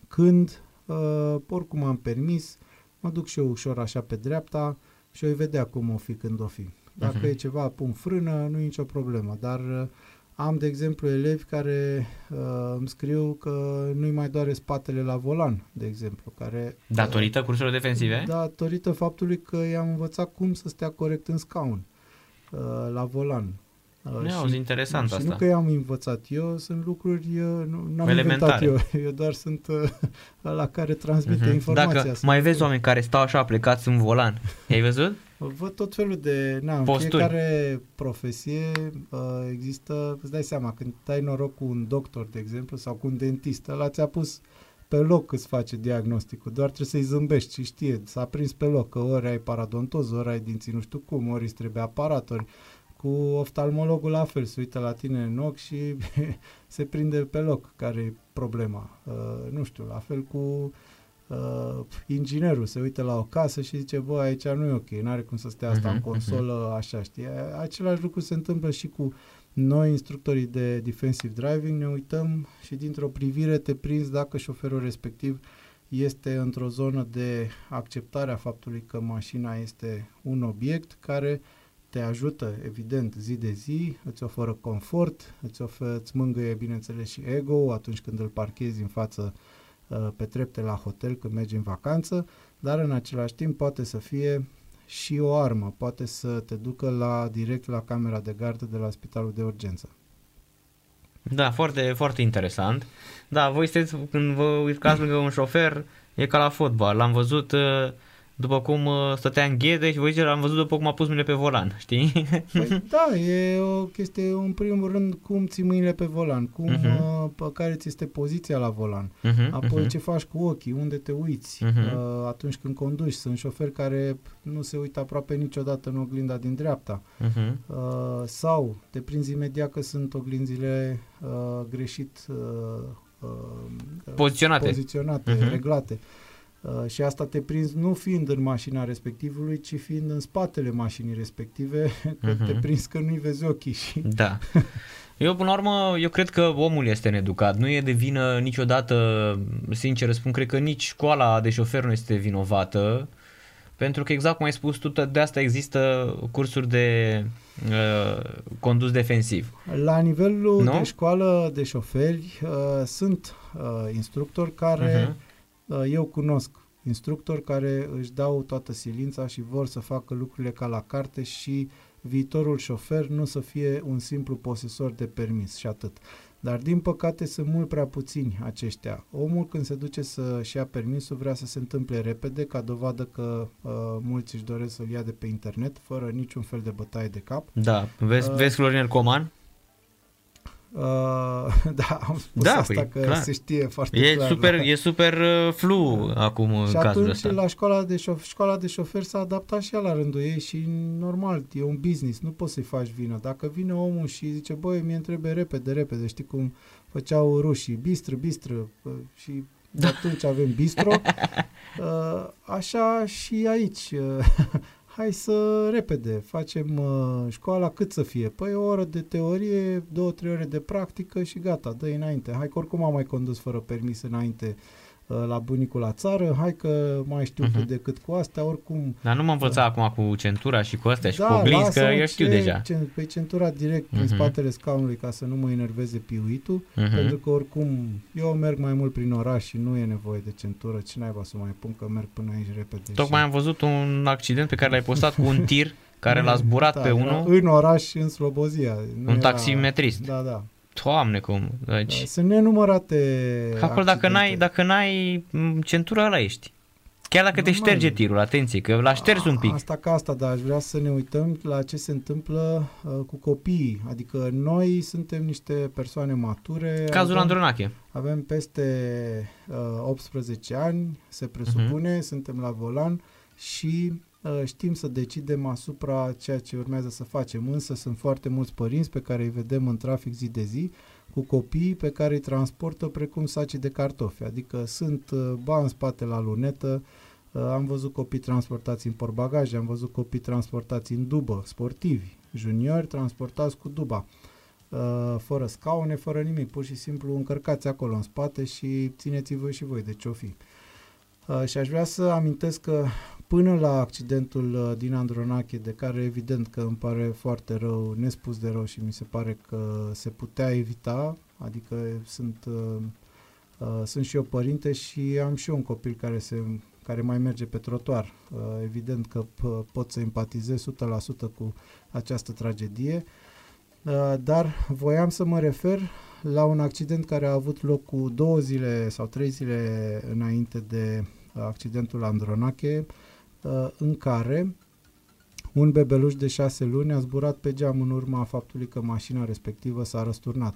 când uh, oricum am permis, mă duc și eu ușor așa pe dreapta și o vedea cum o fi când o fi. Dacă uh-huh. e ceva, pun frână, nu e nicio problemă, dar uh, am, de exemplu, elevi care uh, îmi scriu că nu-i mai doare spatele la volan, de exemplu. Care, datorită uh, cursurilor defensive? Datorită faptului că i-am învățat cum să stea corect în scaun, uh, la volan. Uh, și, interesant și asta. nu că i-am învățat eu, sunt lucruri, uh, nu am inventat eu, eu doar sunt uh, la care transmite uh-huh. informația Dacă asta. mai vezi oameni care stau așa plecați în volan, ai văzut? Văd tot felul de... Na, în fiecare profesie uh, există... Îți dai seama, când ai noroc cu un doctor, de exemplu, sau cu un dentist, ăla ți-a pus pe loc îți face diagnosticul, doar trebuie să-i zâmbești și știe, s-a prins pe loc că ori ai paradontoză, ori ai dinții nu știu cum, ori îți trebuie aparat, ori cu oftalmologul la fel, se uită la tine în ochi și se prinde pe loc care e problema. Uh, nu știu, la fel cu uh, inginerul se uită la o casă și zice, bă, aici nu e ok, nu are cum să stea asta uh-huh, în mhm, consolă, uh-huh. așa, știi? Același lucru se întâmplă și cu noi, instructorii de defensive driving, ne uităm și dintr-o privire te prinzi dacă șoferul respectiv este într-o zonă de acceptare a faptului că mașina este un obiect care te ajută, evident, zi de zi, îți oferă confort, îți, oferă, îți mângâie, bineînțeles, și ego atunci când îl parchezi în față uh, pe trepte la hotel când mergi în vacanță, dar în același timp poate să fie și o armă, poate să te ducă la direct la camera de gardă de la spitalul de urgență. Da, foarte, foarte interesant. Da, voi sunteți, când vă uitați lângă un șofer, e ca la fotbal. L-am văzut uh, după cum uh, stătea în ghede și voi zice, l-am văzut după cum a pus mâinile pe volan, știi? Păi, da, e o chestie, în primul rând, cum ții mâinile pe volan, cum, uh-huh. uh, pe care ți este poziția la volan, uh-huh, apoi uh-huh. ce faci cu ochii, unde te uiți, uh-huh. uh, atunci când conduci. Sunt șoferi care nu se uită aproape niciodată în oglinda din dreapta. Uh-huh. Uh, sau te prinzi imediat că sunt oglinzile uh, greșit uh, uh, poziționate, poziționate uh-huh. reglate. Uh, și asta te prinzi nu fiind în mașina respectivului, ci fiind în spatele mașinii respective, că uh-huh. te mhm. prinzi că nu-i vezi ochii. Și... Da. Eu, până la urmă, eu cred că omul este needucat. Nu e de vină niciodată, sincer spun, cred că nici școala de șofer nu este vinovată, pentru că exact cum ai spus tu, de asta există cursuri de uh, condus defensiv. La nivelul nu? de școală de șoferi uh, sunt uh, instructori care uh-huh Uh, eu cunosc instructori care își dau toată silința și vor să facă lucrurile ca la carte și viitorul șofer nu să fie un simplu posesor de permis și atât. Dar din păcate sunt mult prea puțini aceștia. Omul când se duce să-și ia permisul vrea să se întâmple repede ca dovadă că uh, mulți își doresc să-l ia de pe internet fără niciun fel de bătaie de cap. Da, vezi, uh, vezi Florin Coman? Uh, da, am spus da, asta păi, că clar. se știe foarte e clar. Super, da. E super uh, flu da. acum și în cazul ăsta. la școala de, șof- școala de șofer s-a adaptat și ea la rândul ei și normal, e un business, nu poți să-i faci vină. Dacă vine omul și zice, băi, mi trebuie repede, repede, știi cum făceau rușii, bistră, bistră și de da. atunci avem bistro, uh, așa și aici hai să repede, facem uh, școala cât să fie? Păi o oră de teorie, două, trei ore de practică și gata, dă înainte. Hai că oricum am mai condus fără permis înainte Uh, la bunicul la țară, hai că mai știu uh-huh. cât de cât cu astea, oricum... Dar nu mă învăța uh, acum cu centura și cu astea și da, cu oglinzi, că eu știu ce, deja. Ce, pe centura direct uh-huh. în mhm. spatele scaunului ca să nu mă enerveze piuitul, uh-huh. pentru că oricum eu merg mai mult prin oraș și nu e nevoie de centură, ce naiba să mai pun că merg până aici repede. Tocmai și... am văzut un accident pe care l-ai postat cu un tir care l-a zburat da, pe unul. În oraș, în Slobozia. Nu un era... taximetrist. Da, da. Doamne, cum... Deci... Da, sunt nenumărate Acolo dacă n-ai, dacă n-ai centura ăla ești. Chiar dacă Normal. te șterge tirul, atenție, că l-a șters un pic. Asta ca asta, dar aș vrea să ne uităm la ce se întâmplă uh, cu copiii. Adică noi suntem niște persoane mature. Cazul avem, Andronache. Avem peste uh, 18 ani, se presupune, uh-huh. suntem la volan și Uh, știm să decidem asupra ceea ce urmează să facem, însă sunt foarte mulți părinți pe care îi vedem în trafic zi de zi, cu copii pe care îi transportă precum saci de cartofi, adică sunt uh, ba în spate la lunetă, uh, am văzut copii transportați în porbagaje, am văzut copii transportați în dubă, sportivi, juniori transportați cu duba, fără scaune, fără nimic, pur și simplu încărcați acolo în spate și țineți-vă și voi de ce-o fi. Și aș vrea să amintesc că până la accidentul uh, din Andronache, de care evident că îmi pare foarte rău, nespus de rău și mi se pare că se putea evita, adică sunt, uh, uh, sunt și eu părinte și am și eu un copil care, se, care mai merge pe trotuar. Uh, evident că p- pot să empatizez 100% cu această tragedie, uh, dar voiam să mă refer la un accident care a avut loc cu două zile sau trei zile înainte de accidentul Andronache, Uh, în care un bebeluș de șase luni a zburat pe geam în urma faptului că mașina respectivă s-a răsturnat.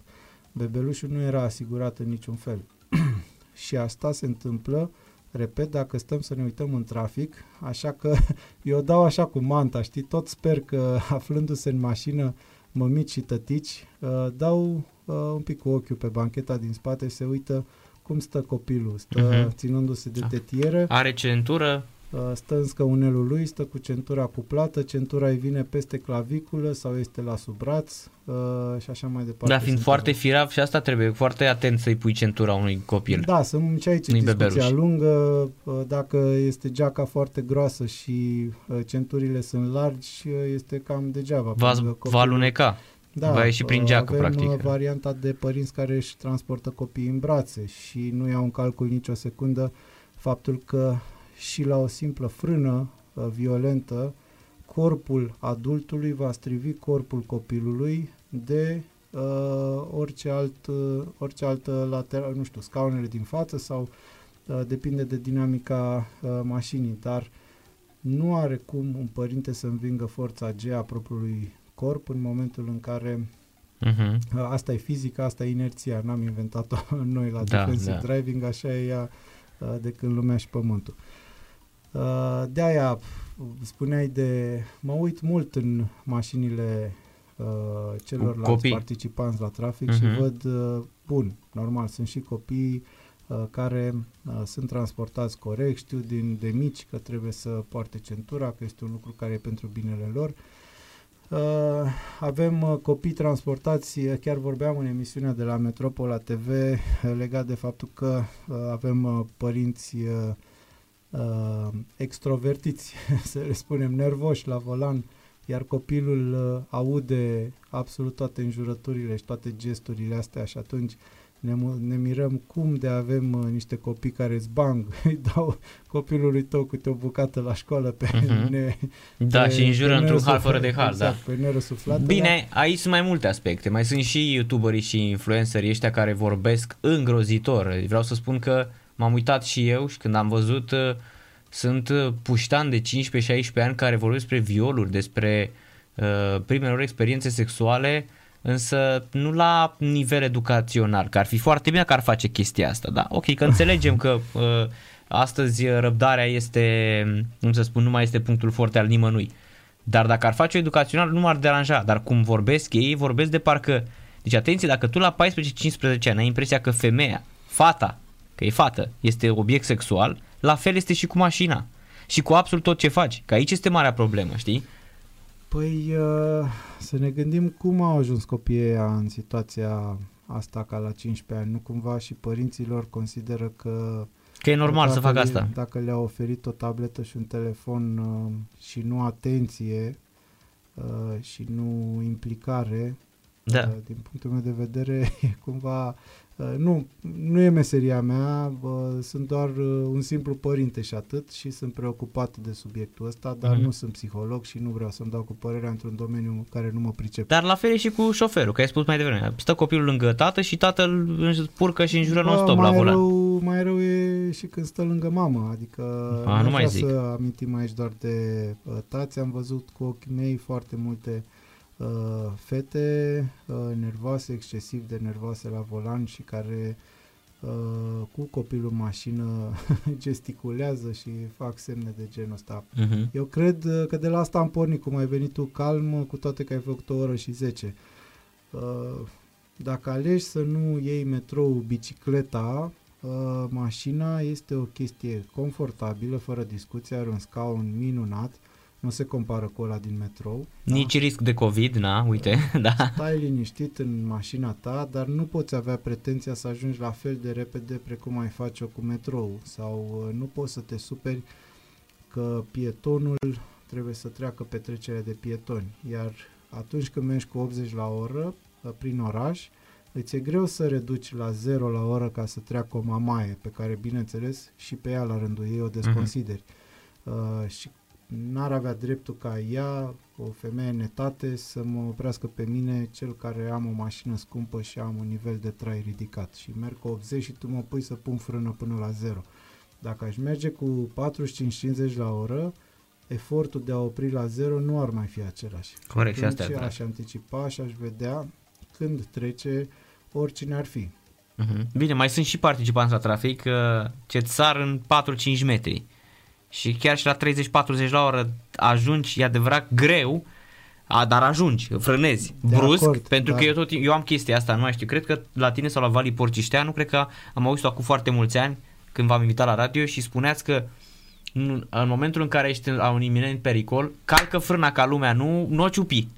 Bebelușul nu era asigurat în niciun fel. și asta se întâmplă, repet, dacă stăm să ne uităm în trafic, așa că eu dau așa cu manta, știi, tot sper că aflându-se în mașină mămici și tătici, uh, dau uh, un pic cu ochiul pe bancheta din spate și se uită cum stă copilul, stă uh-huh. ținându-se de tetieră. Are centură? Uh, stă în scăunelul lui, stă cu centura cuplată, centura îi vine peste claviculă sau este la sub braț uh, și așa mai departe. Da, fiind Sunt foarte avea. firav și asta trebuie foarte atent să-i pui centura unui copil. Da, sunt și aici Nu-i discuția bebeluș. lungă, uh, dacă este geaca foarte groasă și uh, centurile sunt largi, uh, este cam degeaba. Va, pentru că va copilul- aluneca. va ieși prin uh, geacă, avem practic. uh, varianta de părinți care își transportă copiii în brațe și nu iau în calcul nicio secundă faptul că și la o simplă frână uh, violentă, corpul adultului va strivi corpul copilului de uh, orice, alt, uh, orice altă lateral, nu știu, scaunele din față sau uh, depinde de dinamica uh, mașinii, dar nu are cum un părinte să învingă forța G a propriului corp în momentul în care Uh-huh. uh, asta e fizica, asta e inerția, n-am inventat-o noi la Da, defensive da. driving, așa e ea uh, de când lumea și pământul. Uh, de aia spuneai de, mă uit mult în mașinile uh, celorlalți copii. participanți la trafic Mhm. și văd, uh, bun, normal, sunt și copii uh, care uh, sunt transportați corect, știu din de mici că trebuie să poarte centura, că este un lucru care e pentru binele lor. Uh, avem uh, copii transportați, uh, chiar vorbeam în emisiunea de la Metropola TV uh, legat de faptul că uh, avem uh, părinți uh, uh, extrovertiți, să le spunem, nervoși la volan, iar copilul uh, aude absolut toate înjurăturile și toate gesturile astea și atunci ne, mu- ne mirăm cum de avem uh, niște copii care îți bang, îi dau copilului tău câte o bucată la școală pe Mhm. ne, Da, pe- și înjură pe într-un hal nerăsuflat- fără de hal, exact, da. pe nerăsuflată, Bine, aici sunt mai multe aspecte. Mai sunt și youtuberii și influencerii ăștia care vorbesc îngrozitor. Vreau să spun că m-am uitat și eu și când am văzut uh, sunt uh, puștani de 15-16 ani care vorbesc despre violuri, despre uh, primele lor experiențe sexuale, însă nu la nivel educațional, că ar fi foarte bine că ar face chestia asta, da? Ok, că înțelegem că uh, astăzi uh, răbdarea este, cum să spun, nu mai este punctul forte al nimănui. Dar dacă ar face educațional, nu m-ar deranja. Dar cum vorbesc ei, vorbesc de parcă... Deci atenție, dacă tu la 14-15 ani ai impresia că femeia, fata, că e fată, este obiect sexual, la fel este și cu mașina. Și cu absolut tot ce faci. Că aici este marea problemă, știi? Păi uh, să ne gândim cum au ajuns copiii ăia în situația asta ca la 15 ani. Nu cumva și părinților consideră că Că e normal să dacă fac le- asta. Dacă le-a oferit o tabletă și un telefon uh, și nu atenție uh, și nu implicare, Da. uh, din punctul meu de vedere, e cumva uh, nu, nu e meseria mea, uh, sunt doar uh, un simplu părinte și atât și sunt preocupat de subiectul ăsta, dar Mhm. nu sunt psiholog și nu vreau să-mi dau cu părerea într-un domeniu în care nu mă pricep. Dar la fel e și cu șoferul, că ai spus mai devreme. Stă copilul lângă tată și tatăl își purcă și înjură Bă, non-stop la mai volan. rău, mai rău e și când stă lângă mamă, adică A, n-aș nu mai vrea zic. să amintim aici doar de uh, tați, am văzut cu ochii mei foarte multe uh, fete uh, nervoase, excesiv de nervoase la volan și care uh, cu copilul în mașină gesticulează și fac semne de genul ăsta. Mhm. Eu cred uh, că de la asta am pornit, cum ai venit tu calm, uh, cu toate că ai făcut o oră și 10. Uh, Dacă alegi să nu iei metrou, bicicleta, uh, mașina este o chestie confortabilă, fără discuție, are un scaun minunat, nu se compară cu ăla din metrou. Nici risc de COVID, na, uite, da. Stai liniștit în mașina ta, dar nu poți avea pretenția să ajungi la fel de repede precum ai face-o cu metrou sau uh, nu poți să te superi că pietonul trebuie să treacă pe trecerea de pietoni, iar atunci când mergi cu 80 la oră uh, prin oraș, îți e greu să reduci la 0 la oră ca să treacă o mamaie, pe care, bineînțeles, și pe ea la rândul ei o desconsideri. Uh, și n-ar avea dreptul ca ea, o femeie în etate, să mă oprească pe mine, cel care am o mașină scumpă și am un nivel de trai ridicat și merg cu 80 și tu mă pui să pun frână până la 0. Dacă aș merge cu 45-50 la oră, efortul de a opri la 0 nu ar mai fi același. Corect, și asta e Atunci adevărat. aș anticipa și aș vedea când trece oricine ar fi. Mhm. Bine, mai sunt și participanți la trafic uh, ce sar în 4-5 metri. Și chiar și la 30-40 la oră ajungi, e adevărat, greu, a, dar ajungi, frânezi, De brusc, acord, pentru că dar- eu tot eu am chestia asta, nu mai știu, cred că la tine sau la Vali Porcișteanu, cred că am auzit-o acum foarte mulți ani, când v-am invitat la radio și spuneați că în, în momentul în care ești la un iminent pericol, calcă frâna ca lumea, nu, nu o ciupi.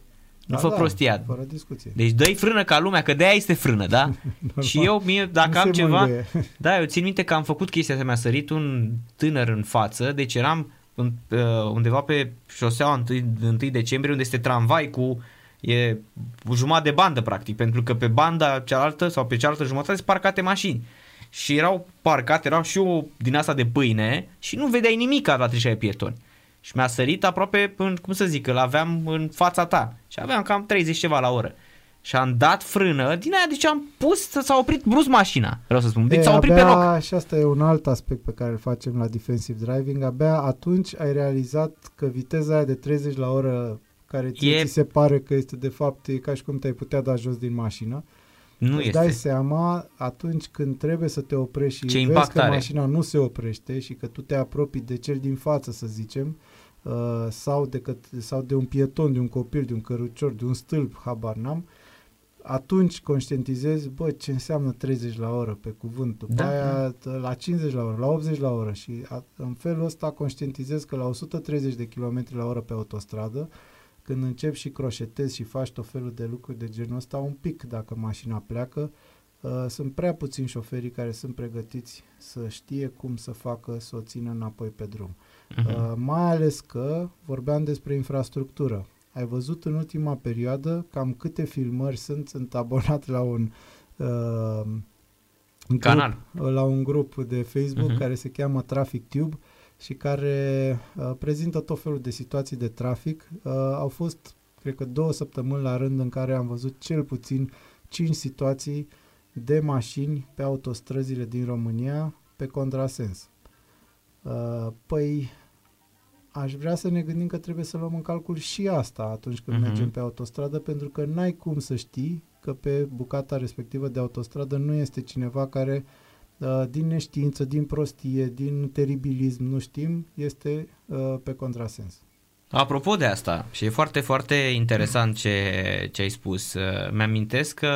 Nu Da, fă da, prostia. Fără discuție. Deci dă frână ca lumea, că de aia este frână, da? și eu, mie, dacă Nu am se ceva... mângâie. Da, eu țin minte că am făcut chestia asta, mi-a sărit un tânăr în față, deci eram în, uh, undeva pe șoseaua 1, 1 decembrie, unde este tramvai cu e jumătate de bandă, practic, pentru că pe banda cealaltă sau pe cealaltă jumătate sunt parcate mașini. Și erau parcate, erau și eu din asta de pâine și nu vedeai nimic la trecerea de pietoni. Și mi-a sărit aproape, în, cum să zic, îl aveam în fața ta. Și aveam cam 30 ceva la oră. Și am dat frână, din aia, deci am pus, s-a oprit brusc mașina, vreau să spun. Deci E, s-a oprit abia, pe loc. Și asta e un alt aspect pe care îl facem la defensive driving. Abia atunci ai realizat că viteza aia de 30 la oră care ție E- ți se pare că este de fapt e ca și cum te-ai putea da jos din mașină. Nu Îți este. dai seama atunci când trebuie să te oprești și Ce vezi impact că are. mașina nu se oprește și că tu te apropii de cel din față, să zicem, uh, sau, de cât, sau de un pieton, de un copil, de un cărucior, de un stâlp, habar n-am, atunci conștientizezi, bă, ce înseamnă 30 la oră pe cuvânt, după Da, aia la 50 la oră, la 80 la oră și a, în felul ăsta conștientizezi că la 130 de km la oră pe autostradă, când începi și croșetezi și faci tot felul de lucruri de genul ăsta, un pic dacă mașina pleacă, uh, sunt prea puțini șoferii care sunt pregătiți să știe cum să facă, să o țină înapoi pe drum. Mhm. Uh, mai ales că vorbeam despre infrastructură. Ai văzut în ultima perioadă cam câte filmări sunt, sunt abonat la un uh, un Canal. Grup, la un grup de Facebook Mhm. care se cheamă Traffic Tube și care uh, prezintă tot felul de situații de trafic. Uh, au fost, cred că, două săptămâni la rând în care am văzut cel puțin cinci situații de mașini pe autostrăzile din România pe contrasens. Uh, păi, aș vrea să ne gândim că trebuie să luăm în calcul și asta atunci când Mhm. mergem pe autostradă, pentru că n-ai cum să știi că pe bucata respectivă de autostradă nu este cineva care uh, din neștiință, din prostie, din teribilism, nu știm, este uh, pe contrasens. Apropo de asta, și e foarte, foarte interesant ce, ce ai spus, uh, mi-amintesc că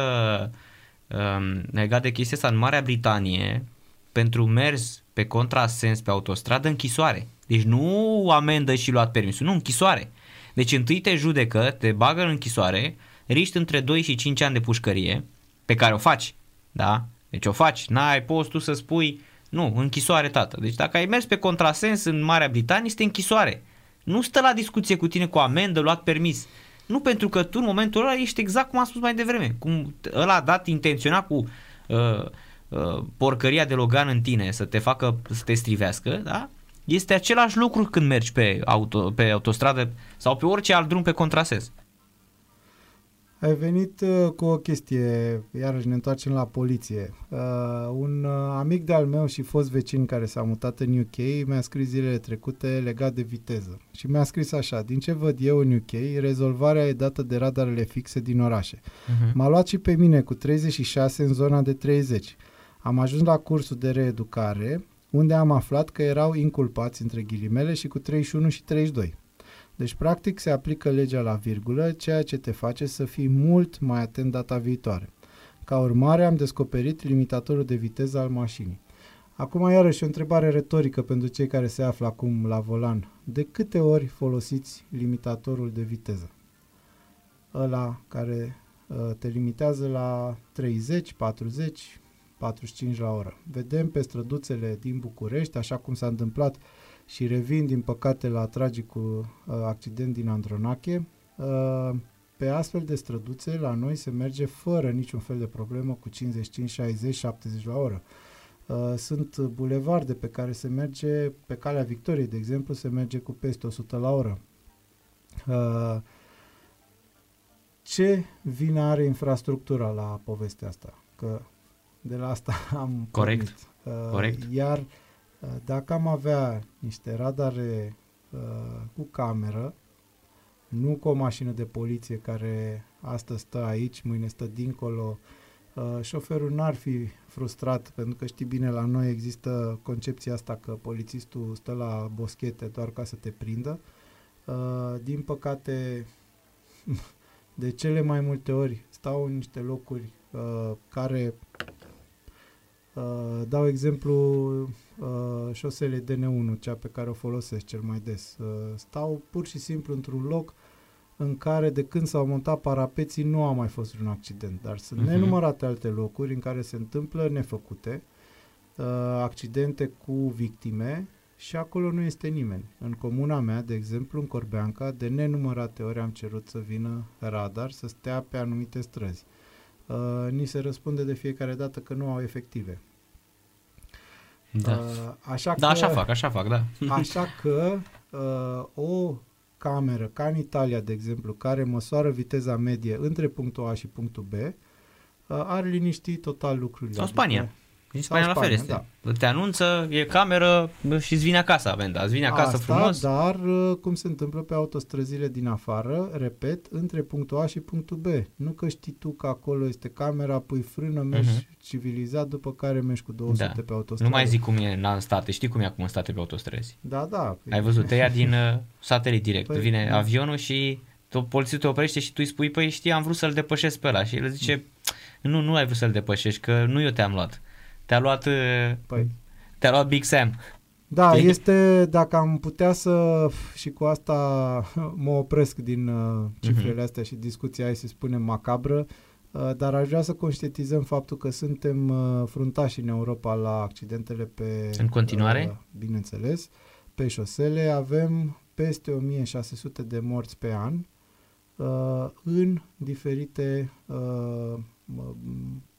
um, legat de chestia asta, în Marea Britanie, pentru mers pe contrasens pe autostradă, închisoare. Deci nu amendă și luat permisul, nu, închisoare. Deci întâi te judecă, te bagă în închisoare, riști între 2 și 5 ani de pușcărie, pe care o faci, da? Deci o faci, n-ai poți tu să spui, nu, închisoare tată. Deci dacă ai mers pe contrasens în Marea Britanie, este închisoare. Nu stă la discuție cu tine cu amendă, luat permis. Nu pentru că tu în momentul ăla ești exact cum am spus mai devreme. Cum ăla a dat intenționat cu uh, uh, porcăria de Logan în tine să te facă să te strivească, da? Este același lucru când mergi pe, auto, pe autostradă sau pe orice alt drum pe contrasens. Ai venit uh, cu o chestie, iarăși ne întoarcem la poliție. Uh, un uh, amic de-al meu și fost vecin care s-a mutat în UK mi-a scris zilele trecute legat de viteză. Și mi-a scris așa, din ce văd eu în UK, rezolvarea e dată de radarele fixe din orașe. Uh-huh. M-a luat și pe mine cu 36 în zona de 30. Am ajuns la cursul de reeducare, unde am aflat că erau inculpați între ghilimele și cu 31 și 32. Deci, practic, se aplică legea la virgulă, ceea ce te face să fii mult mai atent data viitoare. Ca urmare, am descoperit limitatorul de viteză al mașinii. Acum, iarăși, o întrebare retorică pentru cei care se află acum la volan. De câte ori folosiți limitatorul de viteză? Ăla care uh, te limitează la 30, 40, 45 la oră. Vedem pe străduțele din București, așa cum s-a întâmplat și revin din păcate la tragicul uh, accident din Andronache, uh, pe astfel de străduțe la noi se merge fără niciun fel de problemă cu 55, 60, 70 la oră. Uh, sunt bulevarde pe care se merge, pe calea Victoriei, de exemplu, se merge cu peste 100 la oră. Uh, ce vină are infrastructura la povestea asta? Că de la asta am Corect. pornit. Uh, Corect. Iar uh, dacă am avea niște radare uh, cu cameră, nu cu o mașină de poliție care astăzi stă aici, mâine stă dincolo, uh, șoferul n-ar fi frustrat, pentru că știi bine, la noi există concepția asta că polițistul stă la boschete doar ca să te prindă. Uh, din păcate, de cele mai multe ori stau în niște locuri uh, care Uh, dau exemplu uh, șoselei DN1, cea pe care o folosesc cel mai des. Uh, stau pur și simplu într-un loc în care de când s-au montat parapeții nu a mai fost un accident, dar sunt uh-huh. nenumărate alte locuri în care se întâmplă nefăcute, uh, accidente cu victime și acolo nu este nimeni. În comuna mea, de exemplu, în Corbeanca, de nenumărate ori am cerut să vină radar să stea pe anumite străzi. Uh, ni se răspunde de fiecare dată că nu au efective. Da. Uh, așa da, că, așa fac, așa fac, da. Așa că uh, o cameră, ca în Italia, de exemplu, care măsoară viteza medie între punctul A și punctul B, uh, ar liniști total lucrurile. Sau Spania. Adică, în Spania, la fel este. Da. Te anunță, e cameră și îți vine acasă amenda. Îți vine acasă Asta, frumos. dar uh, cum se întâmplă pe autostrăzile din afară, repet, între punctul A și punctul B. Nu că știi tu că acolo este camera, pui frână, mergi uh-huh. civilizat, după care mergi cu 200 da. pe autostradă. Nu mai zic cum e în state, știi cum e acum în state pe autostrăzi. Da, da. Ai văzut, te ia din uh, satelit direct. Păi, vine da. avionul și polițistul te oprește și tu îi spui, păi știi, am vrut să-l depășesc pe ăla. Și el zice, nu, nu ai vrut să-l depășești, că nu eu te-am luat. Te-a luat, uh, păi. te-a luat Big Sam. Da, Știi? este, dacă am putea să, și cu asta mă opresc din uh, cifrele uh-huh. astea și discuția, hai să spunem, macabră, uh, dar aș vrea să conștientizăm faptul că suntem uh, fruntași în Europa la accidentele pe... În continuare? Uh, bineînțeles, pe șosele avem peste 1600 de morți pe an uh, în diferite uh,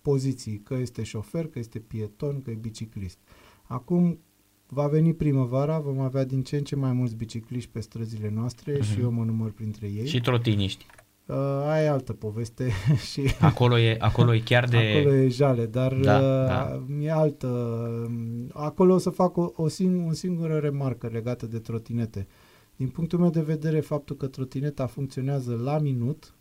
poziții, că este șofer, că este pieton, că e biciclist. Acum va veni primăvara, vom avea din ce în ce mai mulți bicicliști pe străzile noastre uh-huh. și eu mă număr printre ei. Și trotiniști. Uh, aia e altă poveste. și acolo, e, acolo e chiar de... Acolo e jale, dar da, uh, da. e altă... Acolo o să fac o, o, sing- o singură remarcă legată de trotinete. Din punctul meu de vedere, faptul că trotineta funcționează la minut,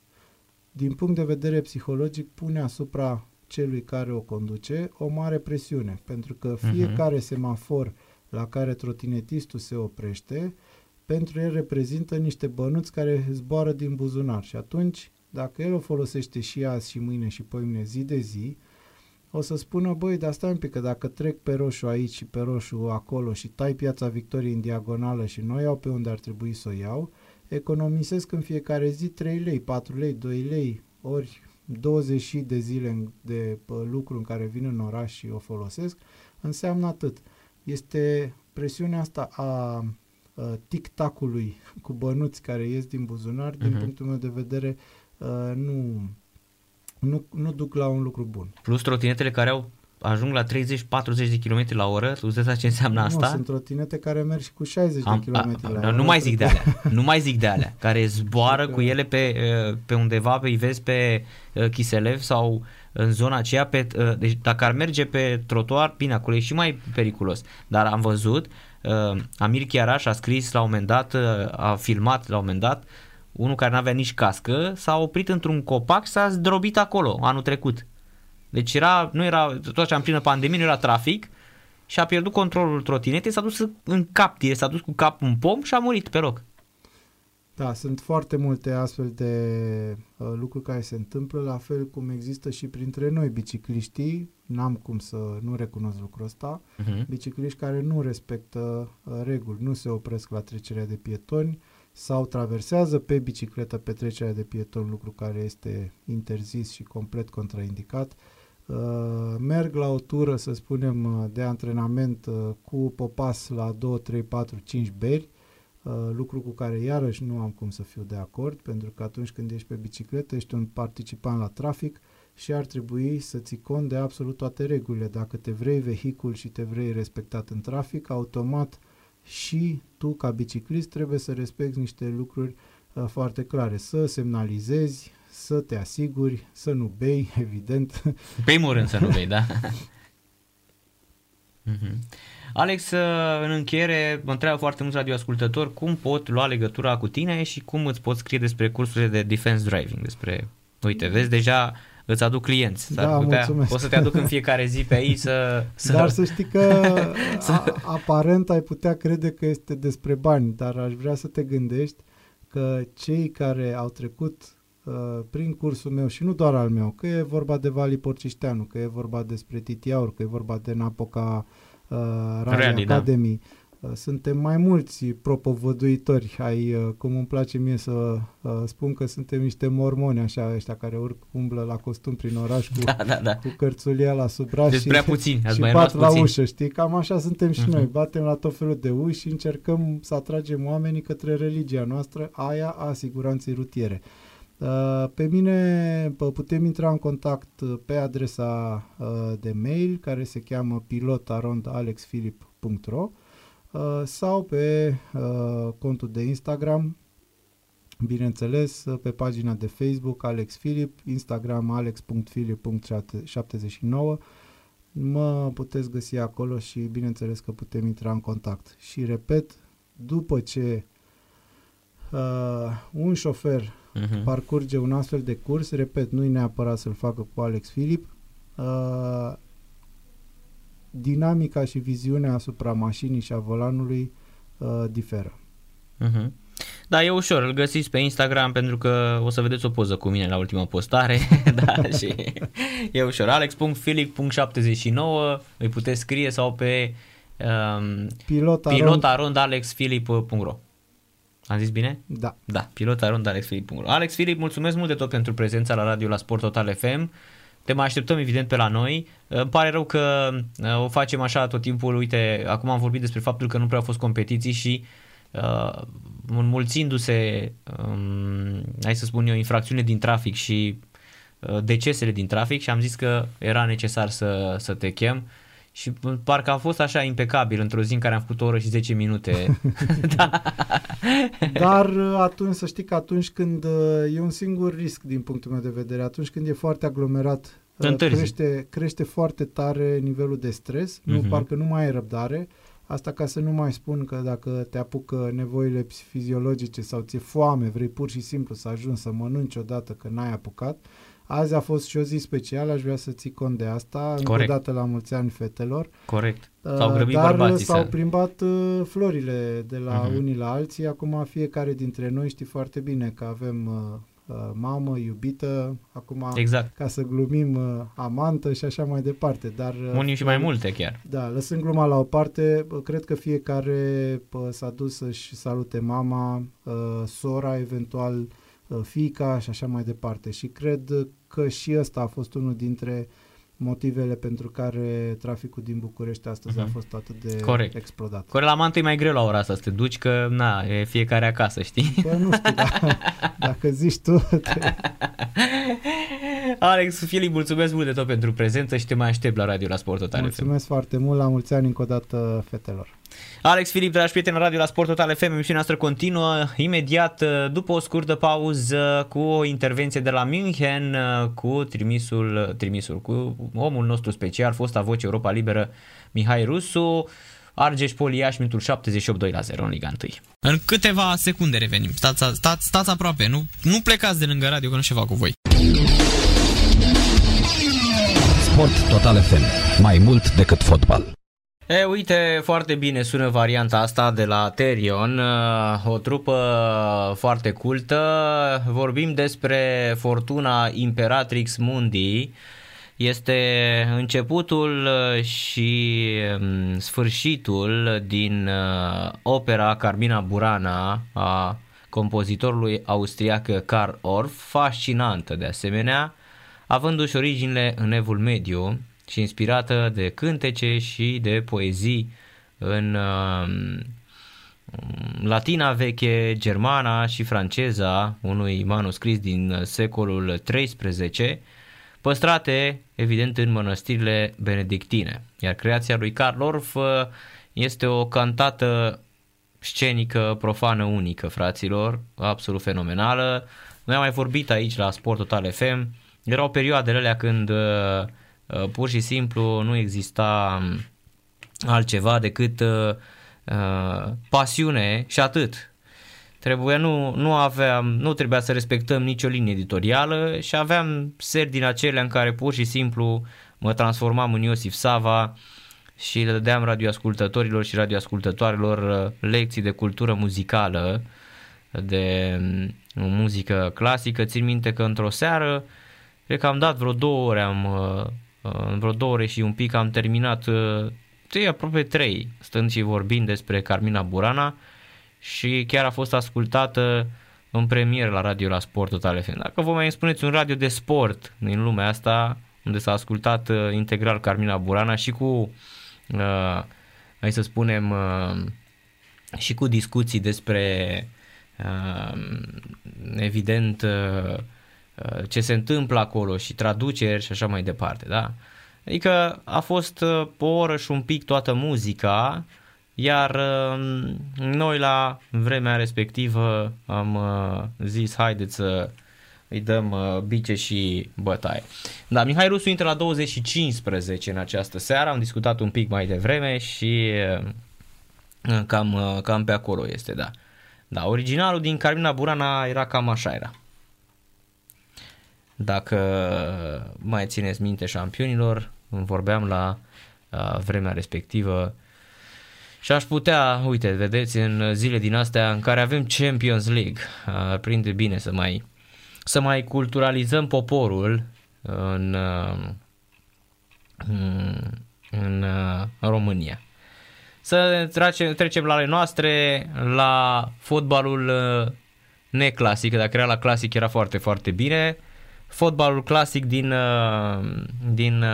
din punct de vedere psihologic, pune asupra celui care o conduce o mare presiune, pentru că mhm. fiecare uh-huh. semafor la care trotinetistul se oprește, pentru el reprezintă niște bănuți care zboară din buzunar și atunci, dacă el o folosește și azi și mâine și mâine zi de zi, o să spună, băi, dar stai un pic, că dacă trec pe roșu aici și pe roșu acolo și tai piața Victoriei în diagonală și nu iau pe unde ar trebui să o iau, economisesc în fiecare zi 3 lei, 4 lei, 2 lei, ori 20 de zile de lucru în care vin în oraș și o folosesc, înseamnă atât. Este presiunea asta a, a tic-tacului cu bănuți care ies din buzunar, uh-huh. din mhm. punctul meu de vedere, a, nu, nu, nu duc la un lucru bun. Plus trotinetele care au ajung la 30-40 de km la oră, tu îți ce înseamnă asta? Nu, sunt trotinete care merg și cu 60 Am, de km a, la oră. Nu mai zic de alea, nu mai zic de alea, care zboară cu ele pe, uh, pe undeva, pe vezi pe uh, Chiselev sau în zona aceea, pe, uh, deci dacă ar merge pe trotuar, bine, acolo e și mai periculos, dar am văzut, Amir Chiaraș a scris la un moment dat, a filmat la un moment dat, unul care nu avea nici cască, s-a oprit într-un copac și s-a zdrobit acolo anul trecut. Deci era, nu era, tot așa în plină pandemie, nu era trafic și a pierdut controlul trotinetei, s-a dus în cap, s-a dus cu capul în pom și a murit pe loc. Da, sunt foarte multe astfel de uh, lucruri care se întâmplă, la fel cum există și printre noi bicicliștii, n-am cum să nu recunosc lucrul ăsta, uh-huh. bicicliști care nu respectă uh, reguli, nu se opresc la trecerea de pietoni sau traversează pe bicicletă pe trecerea de pietoni, lucru care este interzis și complet contraindicat. Uh, Uh, merg la o tură, să spunem, uh, de antrenament uh, cu popas la 2, 3, 4, 5 beri, uh, lucru cu care iarăși nu am cum să fiu de acord, pentru că atunci când ești pe bicicletă, ești un participant la trafic și ar trebui să ții cont de absolut toate regulile. Dacă te vrei vehicul și te vrei respectat în trafic, automat și tu, ca biciclist, trebuie să respecti niște lucruri uh, foarte clare. Să semnalizezi, să te asiguri, să nu bei, evident. Primul rând să nu bei, da. Mhm. Alex, în încheiere, mă întreabă foarte mulți radioascultători cum pot lua legătura cu tine și cum îți pot scrie despre cursurile de defense driving, despre, uite, vezi, deja îți aduc clienți. Da, putea, mulțumesc. o să te aduc în fiecare zi pe aici să... să dar să știi că a, aparent ai putea crede că este despre bani, dar aș vrea să te gândești că cei care au trecut uh, prin cursul meu și nu doar al meu, că e vorba de Vali Porcișteanu, că e vorba despre Titiaur, că e vorba de Napoca uh, Rally Rally, da. Academy, uh, suntem mai mulți propovăduitori ai, uh, cum îmi place mie să uh, spun că suntem niște mormoni așa ăștia care urc, umblă la costum prin oraș cu, Da, da, da. cu cărțulia la sub braț Deci și, prea puțini, ați și mai bat rămas la puțini. ușă, știi? Cam așa suntem și Mhm. noi, batem la tot felul de uși și încercăm să atragem oamenii către religia noastră, aia a siguranței rutiere. Uh, Pe mine pă, putem intra în contact uh, pe adresa uh, de mail care se cheamă pilotarondalexfilip.ro uh, sau pe uh, contul de Instagram Bineînțeles, uh, pe pagina de Facebook Alex Filip, Instagram alex.filip.79 mă puteți găsi acolo și bineînțeles că putem intra în contact. Și repet, după ce uh, un șofer Mhm. parcurge un astfel de curs, repet, nu-i neapărat să-l facă cu Alex Filip, uh, dinamica și viziunea asupra mașinii și a volanului uh, diferă. Mhm. Da, e ușor, îl găsiți pe Instagram pentru că o să vedeți o poză cu mine la ultima postare, da, și e ușor. alex.filip.79 îi puteți scrie sau pe um, Pilota, pilotarondalexfilip.ro Am zis bine? Da. Da, pilotarondalexfilip.ro Alex Filip, mulțumesc mult de tot pentru prezența la radio la Sport Total FM. Te mai așteptăm evident pe la noi. Îmi pare rău că uh, o facem așa tot timpul. Uite, acum am vorbit despre faptul că nu prea au fost competiții și uh, înmulțindu-se, um, hai să spun eu, infracțiune din trafic și uh, decesele din trafic și am zis că era necesar să, să te chem și parcă a fost așa impecabil într-o zi în care am făcut o oră și 10 minute. da. Dar uh, atunci, să știi că atunci când uh, e un singur risc din punctul meu de vedere, atunci când e foarte aglomerat, uh, Întârzi. crește, crește foarte tare nivelul de stres, nu, Mhm. parcă nu mai ai răbdare. Asta ca să nu mai spun că dacă te apucă nevoile fiziologice sau ți-e foame, vrei pur și simplu să ajungi să mănânci odată că n-ai apucat. Azi a fost și o zi specială, aș vrea să ții cont de asta. Încă o Corect. dată la mulți ani fetelor. Corect. Uh, S-au grăbit Dar bărbații s-au să... plimbat uh, florile de la Mhm. unii la alții. Acum fiecare dintre noi știi foarte bine că avem uh, uh, mamă, iubită, acum Exact. ca să glumim uh, amantă și așa mai departe. Dar uh, Unii și mai multe chiar. Da, lăsând gluma la o parte, bă, cred că fiecare bă, s-a dus să-și salute mama, uh, sora, eventual uh, fiica și așa mai departe. Și cred că și ăsta a fost unul dintre motivele pentru care traficul din București astăzi Mhm. a fost atât de Corect. explodat. Corect, la mantă e mai greu la ora asta să te duci, că na, e fiecare acasă, știi? Bă, nu știu, da, dacă zici tu, te... Alex, Filip, mulțumesc mult de tot pentru prezență și te mai aștept la radio la Sport Total FM. mulțumesc foarte mult, la mulți ani încă o dată fetelor. Alex Filip, dragi prieteni, la radio la Sport Total FM, emisiunea noastră continuă imediat uh, după o scurtă pauză cu o intervenție de la München uh, cu trimisul, trimisul cu omul nostru special, fosta voce Europa Liberă, Mihai Rusu, Argeș Poliaș, minutul 78 2 la 0 în Liga 1. În câteva secunde revenim. Stați, stați, stați aproape, nu, nu plecați de lângă radio că nu ceva cu voi. Sport Total FM. Mai mult decât fotbal. E, uite, foarte bine sună varianta asta de la Terion, uh, o trupă foarte cultă. Vorbim despre Fortuna Imperatrix Mundi. Este începutul uh, și um, sfârșitul din uh, opera Carmina Burana a compozitorului austriac Karl Orff, fascinantă de asemenea, avându-și originile în evul mediu și inspirată de cântece și de poezii în uh, latina veche, germana și franceza unui manuscris din secolul XIII, păstrate evident în mănăstirile benedictine. Iar creația lui Karl Orff uh, este o cantată scenică profană unică, fraților, absolut fenomenală. Noi am mai vorbit aici la Sport Total FM. Erau perioadele alea când uh, uh, pur și simplu nu exista um, altceva decât uh, uh, pasiune și atât. Trebuia, nu, nu, aveam, nu trebuia să respectăm nicio linie editorială și aveam seri din acelea în care pur și simplu mă transformam în Iosif Sava și le dădeam radioascultătorilor și radioascultătoarelor uh, lecții de cultură muzicală de mm, muzică clasică. Țin minte că într-o seară, cred că am dat vreo două ore, am, uh, în vreo două ore și un pic am terminat, uh, aproape trei, stând și vorbind despre Carmina Burana și chiar a fost ascultată în premieră la radio la Sport Total FM. Dacă vă mai spuneți un radio de sport din lumea asta, unde s-a ascultat uh, integral Carmina Burana și cu, uh, hai să spunem, uh, și cu discuții despre, uh, evident, uh, uh, ce se întâmplă acolo și traduceri și așa mai departe, da? Adică a fost uh, o oră și un pic toată muzica, iar uh, noi la vremea respectivă am uh, zis haideți să îi dăm uh, bice și bătaie. Da, Mihai Rusu intră la 25 în această seară, am discutat un pic mai devreme și uh, cam, uh, cam pe acolo este, da. Da, originalul din Carmina Burana era cam așa era. Dacă mai țineți minte șampionilor, vorbeam la uh, vremea respectivă și aș putea, uite, vedeți, în zile din astea în care avem Champions League, uh, prinde bine să mai să mai culturalizăm poporul în, în, în România. Să trecem, trecem la ale noastre, la fotbalul neclasic, dacă era la clasic era foarte, foarte bine. Fotbalul clasic din, din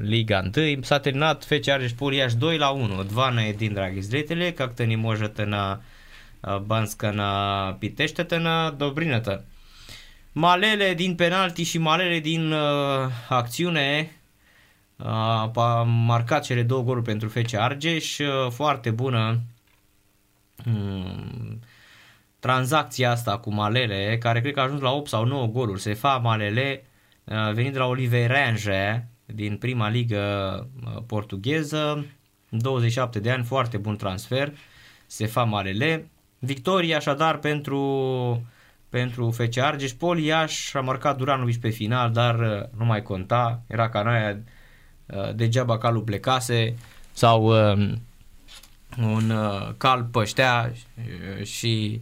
Liga 1 s-a terminat FC Argeș Poliaș 2 la 1. Dvana e din Draghiț Zdretele, kaktă ni možete na Banska na Piteștetă na Dobrinătă. Malele din penalti și Malele din uh, acțiune uh, a marcat cele două goluri pentru FC Argeș, uh, foarte bună um, tranzacția asta cu Malele, care cred că a ajuns la 8 sau 9 goluri. Se fa Malele, uh, venit de la Oliver Range din prima ligă uh, portugheză, 27 de ani, foarte bun transfer, se fa Malele. Victoria așadar pentru, pentru FC Argeș. Poliaș aș marcat Duranovici pe final, dar uh, nu mai conta. Era ca noi uh, degeaba calul plecase sau um, un uh, cal păștea și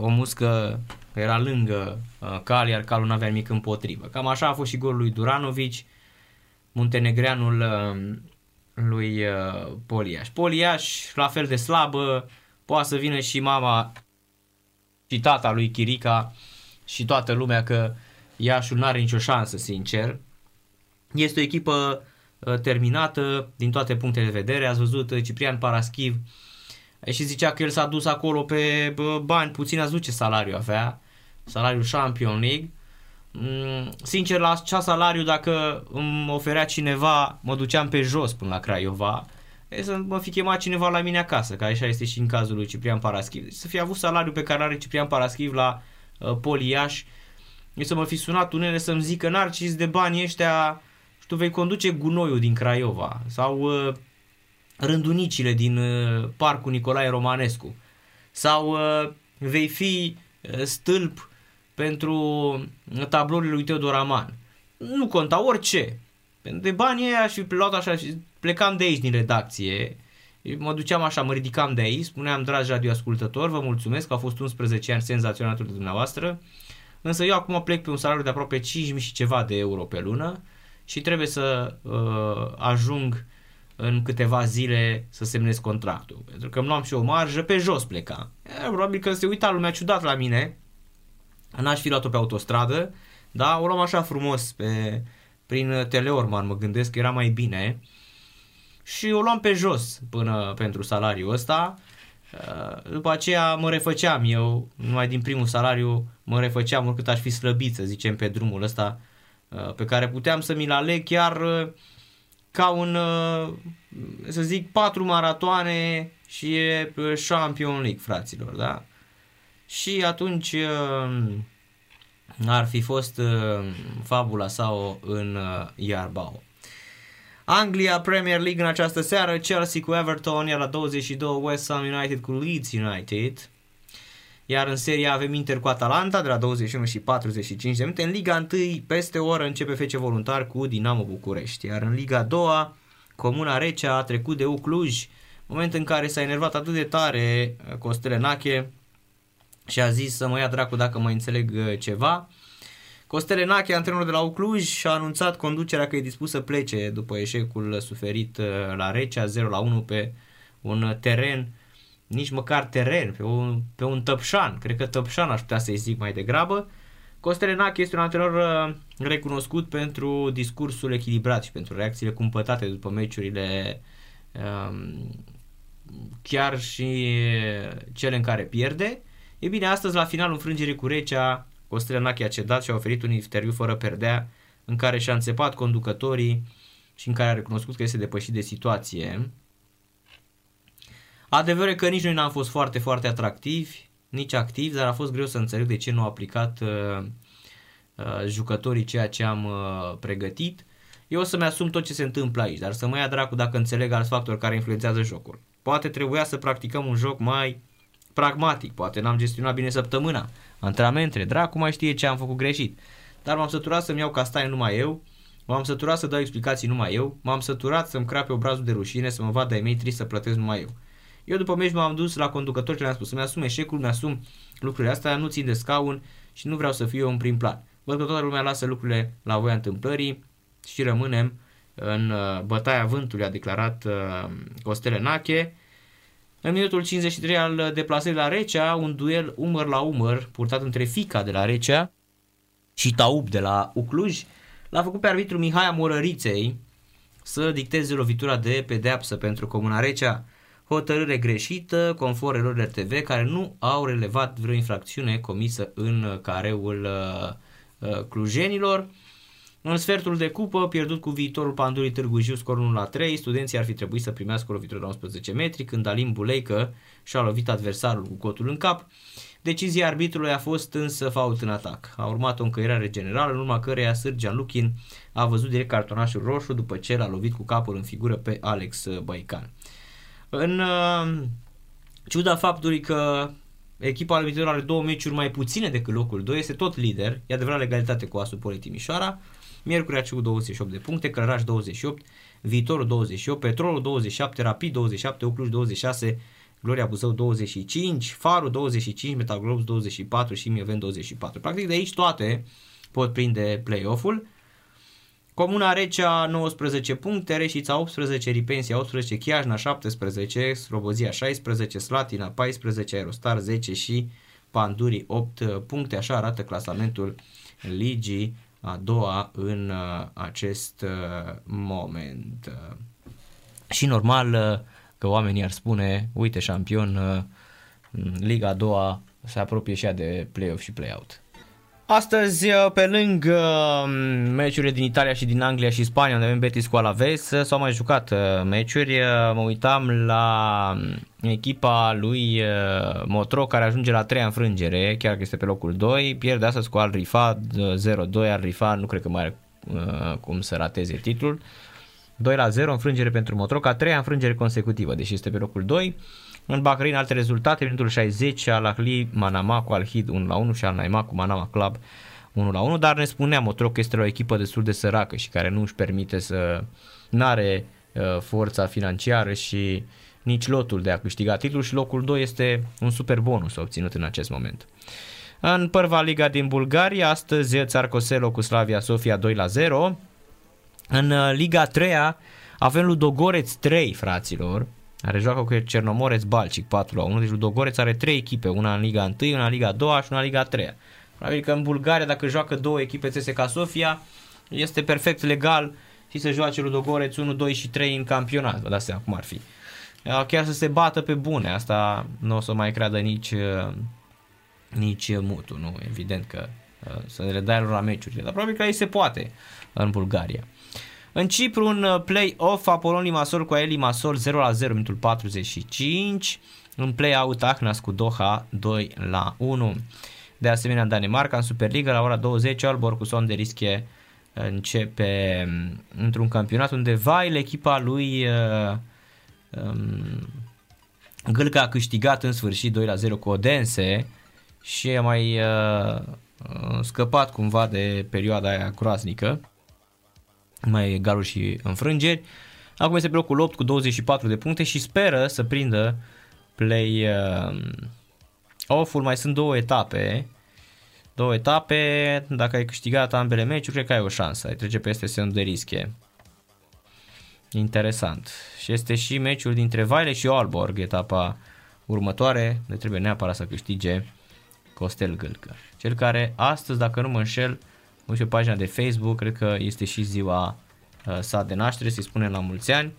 o muscă era lângă cal, iar calul nu avea nimic împotrivă. Cam așa a fost și golul lui Duranovici, muntenegreanul um, lui Poliaș. Poliaș la fel de slabă, poate să vină și mama și tata lui Chirica și toată lumea că Iașul nu are nicio șansă, sincer. Este o echipă uh, terminată din toate punctele de vedere. Ați văzut uh, Ciprian Paraschiv și zicea că el s-a dus acolo pe bani puțin, ați văzut ce salariu avea, salariul Champion League. Mm, sincer, la acea salariu, dacă îmi oferea cineva, mă duceam pe jos până la Craiova e să mă fi chemat cineva la mine acasă, că așa este și în cazul lui Ciprian Paraschiv. Deci să fi avut salariul pe care are Ciprian Paraschiv la uh, Poliaș, e să mă fi sunat unele să-mi zică Narcis de bani ăștia și tu vei conduce gunoiul din Craiova sau uh, rândunicile din uh, parcul Nicolae Romanescu sau uh, vei fi uh, stâlp pentru tablourile lui Teodor Aman. Nu conta orice. De banii ăia și luat așa și plecam de aici din redacție, mă duceam așa, mă ridicam de aici, spuneam, dragi radioascultători, vă mulțumesc că au fost 11 ani senzațional de dumneavoastră, însă eu acum plec pe un salariu de aproape 5.000 și ceva de euro pe lună și trebuie să uh, ajung în câteva zile să semnez contractul. Pentru că îmi luam și o marjă, pe jos plecam. E, probabil că se uita lumea ciudat la mine, n-aș fi luat-o pe autostradă, dar o luam așa frumos pe, prin Teleorman, mă gândesc că era mai bine și o luam pe jos până pentru salariul ăsta. Uh, după aceea mă refăceam eu, numai din primul salariu mă refăceam oricât aș fi slăbit, să zicem, pe drumul ăsta uh, pe care puteam să mi-l aleg chiar uh, ca un, să zic, patru maratoane și e Champion League, fraților, da? Și atunci ar fi fost fabula sau în Iarbao. Anglia Premier League în această seară, Chelsea cu Everton, iar la 22 West Ham United cu Leeds United. Iar în seria avem Inter cu Atalanta de la 21 și 45 de minute. În Liga 1 peste o oră începe FC Voluntar cu Dinamo București. Iar în Liga 2 Comuna Recea a trecut de U Cluj moment în care s-a enervat atât de tare uh, Costele Nache și a zis să mă ia dracu dacă mai înțeleg uh, ceva. Costele Nache, antrenorul de la Ucluj, a anunțat conducerea că e dispus să plece după eșecul suferit uh, la Recea 0 la 1 pe un teren, nici măcar teren, pe un, pe un tăpșan, cred că tăpșan aș putea să-i zic mai degrabă. Costele Nache este un antrenor uh, recunoscut pentru discursul echilibrat și pentru reacțiile cumpătate după meciurile um, chiar și cele în care pierde. E bine, astăzi la finalul înfrângerii cu Recea, Costele Nache a cedat și a oferit un interviu fără perdea în care și-a înțepat conducătorii și în care a recunoscut că este depășit de situație. Adevărul e că nici noi n-am fost foarte, foarte atractivi, nici activi, dar a fost greu să înțeleg de ce nu au aplicat uh, uh, jucătorii ceea ce am uh, pregătit. Eu o să-mi asum tot ce se întâmplă aici, dar să mă ia dracu dacă înțeleg alți factori care influențează jocul. Poate trebuia să practicăm un joc mai pragmatic, poate n-am gestionat bine săptămâna, antrenamentele, dracu mai știe ce am făcut greșit. Dar m-am săturat să-mi iau castaie numai eu, m-am săturat să dau explicații numai eu, m-am săturat să-mi crape obrazul de rușine, să mă vadă ai mei să plătesc numai eu. Eu după meci m-am dus la conducător și le-am spus să-mi asum eșecul, mi-asum lucrurile astea, nu țin de scaun și nu vreau să fiu eu în prim plan. Văd că toată lumea lasă lucrurile la voia întâmplării și rămânem în uh, bătaia vântului, a declarat uh, Costele Nache. În minutul 53 al deplasării la Recea, un duel umăr la umăr purtat între Fica de la Recea și Taub de la Ucluj l-a făcut pe arbitru Mihai Morăriței să dicteze lovitura de pedeapsă pentru Comuna Recea hotărâre greșită conform erorilor TV care nu au relevat vreo infracțiune comisă în careul uh, uh, clujenilor. În sfertul de cupă, pierdut cu viitorul Pandurii Târgu Jiu, scorul 1 la 3, studenții ar fi trebuit să primească o lovitură de 11 metri, când Alim Buleică și-a lovit adversarul cu cotul în cap. Decizia arbitrului a fost însă fault în atac. A urmat o încăierare generală, în urma căreia Sârgean Luchin a văzut direct cartonașul roșu după ce l-a lovit cu capul în figură pe Alex Baican. În uh, ciuda faptului că echipa arbitrilor are două meciuri mai puține decât locul 2, este tot lider, e adevărat legalitate cu Asul Poli Timișoara, Miercuri cu 28 de puncte, Călăraș 28, Viitorul 28, Petrolul 27, Rapid 27, Ucluș 26, Gloria Buzău 25, Farul 25, Metaglobs 24 și Mieven 24. Practic de aici toate pot prinde play-off-ul. Comuna Recea 19 puncte, Reșița 18, Ripensia 18, Chiajna 17, Slobozia 16, Slatina 14, Aerostar 10 și Pandurii 8 puncte. Așa arată clasamentul ligii a doua în uh, acest uh, moment. Și normal uh, că oamenii ar spune, uite șampion, Liga a doua se apropie și ea de play-off și play-out. Astăzi, uh, pe lângă um, meciurile din Italia și din Anglia și Spania, unde avem Betis cu Alaves, uh, s-au mai jucat uh, meciuri. Mă uitam la um, echipa lui Motro, care ajunge la 3 înfrângere, chiar că este pe locul 2. Pierde astăzi cu Al Rifa 0-2. Al Rifa nu cred că mai are cum să rateze titlul. 2 la 0 înfrângere pentru Motro, ca 3 înfrângere consecutivă, deși este pe locul 2. În Bahrain alte rezultate, minutul 60 al Ahli Manama cu Al-Hid 1 la 1 și al Naima cu Manama Club 1 la 1, dar ne spunea Motro că este o echipă destul de săracă și care nu își permite să n-are uh, forța financiară și nici lotul de a câștiga titlul și locul 2 este un super bonus obținut în acest moment. În Părva Liga din Bulgaria, astăzi Țarcoselo cu Slavia Sofia 2 la 0. În uh, Liga 3 avem Ludogoreț 3, fraților, care joacă cu Cernomoreț Balcic 4 la 1, deci Ludogoreț are 3 echipe, una în Liga 1, una în Liga 2 și una în Liga 3. Probabil că în Bulgaria dacă joacă două echipe CSKA Sofia, este perfect legal și să joace Ludogoreț 1, 2 și 3 în campionat, vă dați seama cum ar fi. Chiar să se bată pe bune, asta nu o să mai creadă nici, nici mutul, nu? Evident că să le dai lor la meciurile, dar probabil că aici se poate în Bulgaria. În Cipru, un uh, play-off, Apolon Limasol cu Eli Masol 0 la 0, minutul 45. În play-out, Ahnas cu Doha 2 la 1. De asemenea, în Danemarca, în Superliga, la ora 20, Albor cu Son de Rische începe um, într-un campionat unde Vail, echipa lui uh, um, Gâlca a câștigat în sfârșit 2 la 0 cu Odense și a mai uh, scăpat cumva de perioada aia groaznică mai egaluri și înfrângeri. Acum este pe locul 8 cu 24 de puncte și speră să prindă play uh, off-ul. Mai sunt două etape. Două etape, dacă ai câștigat ambele meciuri, cred că ai o șansă. Ai trece peste semnul de rische. Interesant. Și este și meciul dintre Vaile și Aalborg, etapa următoare, de trebuie neapărat să câștige Costel Gâlcă. Cel care astăzi, dacă nu mă înșel, uite pe pagina de Facebook, cred că este și ziua uh, sa de naștere, să-i spunem la mulți ani.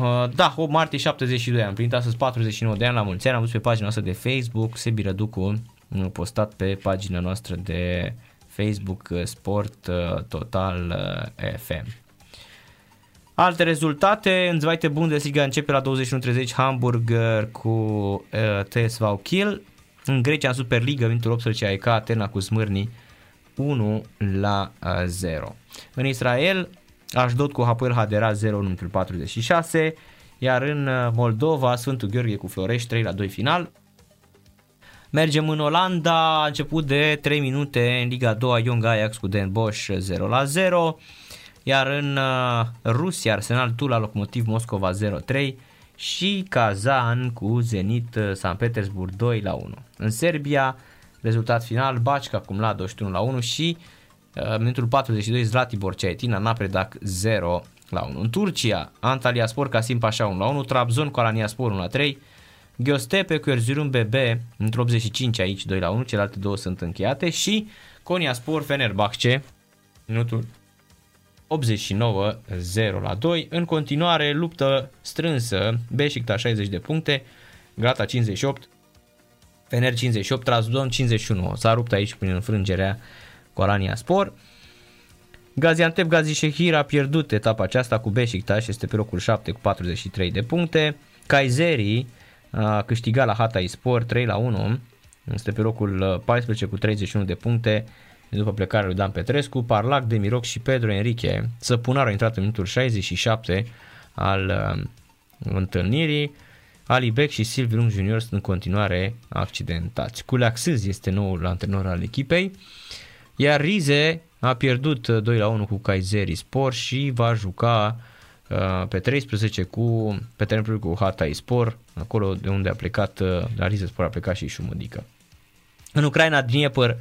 Uh, da, 8 martie 72 am plinit astăzi 49 de ani la mulți ani, am văzut pe pagina noastră de Facebook, Sebi Răducu, postat pe pagina noastră de Facebook uh, Sport uh, Total uh, FM. Alte rezultate, în Zweite Bundesliga începe la 21.30 Hamburg cu uh, TSV Kiel. În Grecia, în Superliga, Vintul 18 AEK, Atena cu Smârni 1 la 0. În Israel, Ashdod cu Hapoel Hadera 0 în 46, iar în Moldova, Sfântul Gheorghe cu Florești 3 la 2 final. Mergem în Olanda, a început de 3 minute în Liga 2 Young Ajax cu Den Bosch 0 la 0. Iar în uh, Rusia, Arsenal Tula, Locomotiv Moscova 0-3 și Kazan cu Zenit uh, San Petersburg 2 la 1. În Serbia, rezultat final, Bacca cum la 21 la 1 și uh, minutul 42 Zlatibor Ceaetina Napredac 0 la 1. În Turcia, Antalya Spor Casim Pașa 1 la 1, Trabzon cu Alania Spor 1 la 3, Gheostepe cu Erzurum BB într 85 aici 2 la 1, celelalte două sunt încheiate și Konya Spor Fenerbahce minutul 89 0 la 2. În continuare, luptă strânsă, Beşiktaş 60 de puncte, Gata 58, Fener 58, Trabzon 51. S-a rupt aici prin înfrângerea Corania Spor. Gaziantep Gazishehir a pierdut etapa aceasta cu Beşiktaş, este pe locul 7 cu 43 de puncte. Kayseri a câștigat la Hatay Sport 3 la 1, este pe locul 14 cu 31 de puncte după plecarea lui Dan Petrescu, Parlac, Demiroc și Pedro Enrique. Săpunar a intrat în minutul 67 al uh, întâlnirii. Ali Beck și Silviu Lung Junior sunt în continuare accidentați. Culeaxâz este noul antrenor al echipei, iar Rize a pierdut 2 la 1 cu Kayseri Sport și va juca uh, pe 13 cu, pe terenul cu Hatay Sport, acolo de unde a plecat, uh, la Rize Sport a plecat și Șumădică. În Ucraina, Dnieper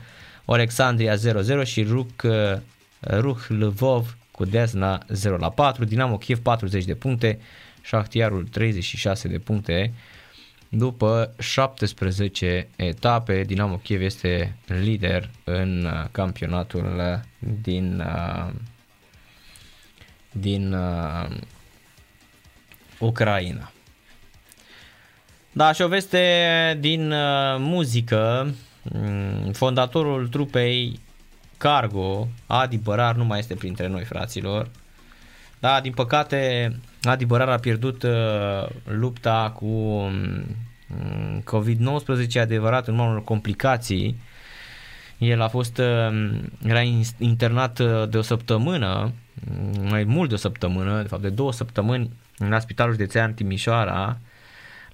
Alexandria 0-0 și Ruh, uh, Ruh Lvov cu Desna 0 la 4, Dinamo Kiev 40 de puncte, Shahtiarul 36 de puncte. După 17 etape, Dinamo Kiev este lider în uh, campionatul uh, din din uh, Ucraina. Da, și o veste din uh, muzică Mm, fondatorul trupei Cargo, Adi Bărar, nu mai este printre noi, fraților. Da, din păcate, Adi Bărar a pierdut uh, lupta cu um, COVID-19, adevărat, în unor complicații. El a fost, uh, era internat uh, de o săptămână, mm, mai mult de o săptămână, de fapt de două săptămâni, la Spitalul Județean Timișoara.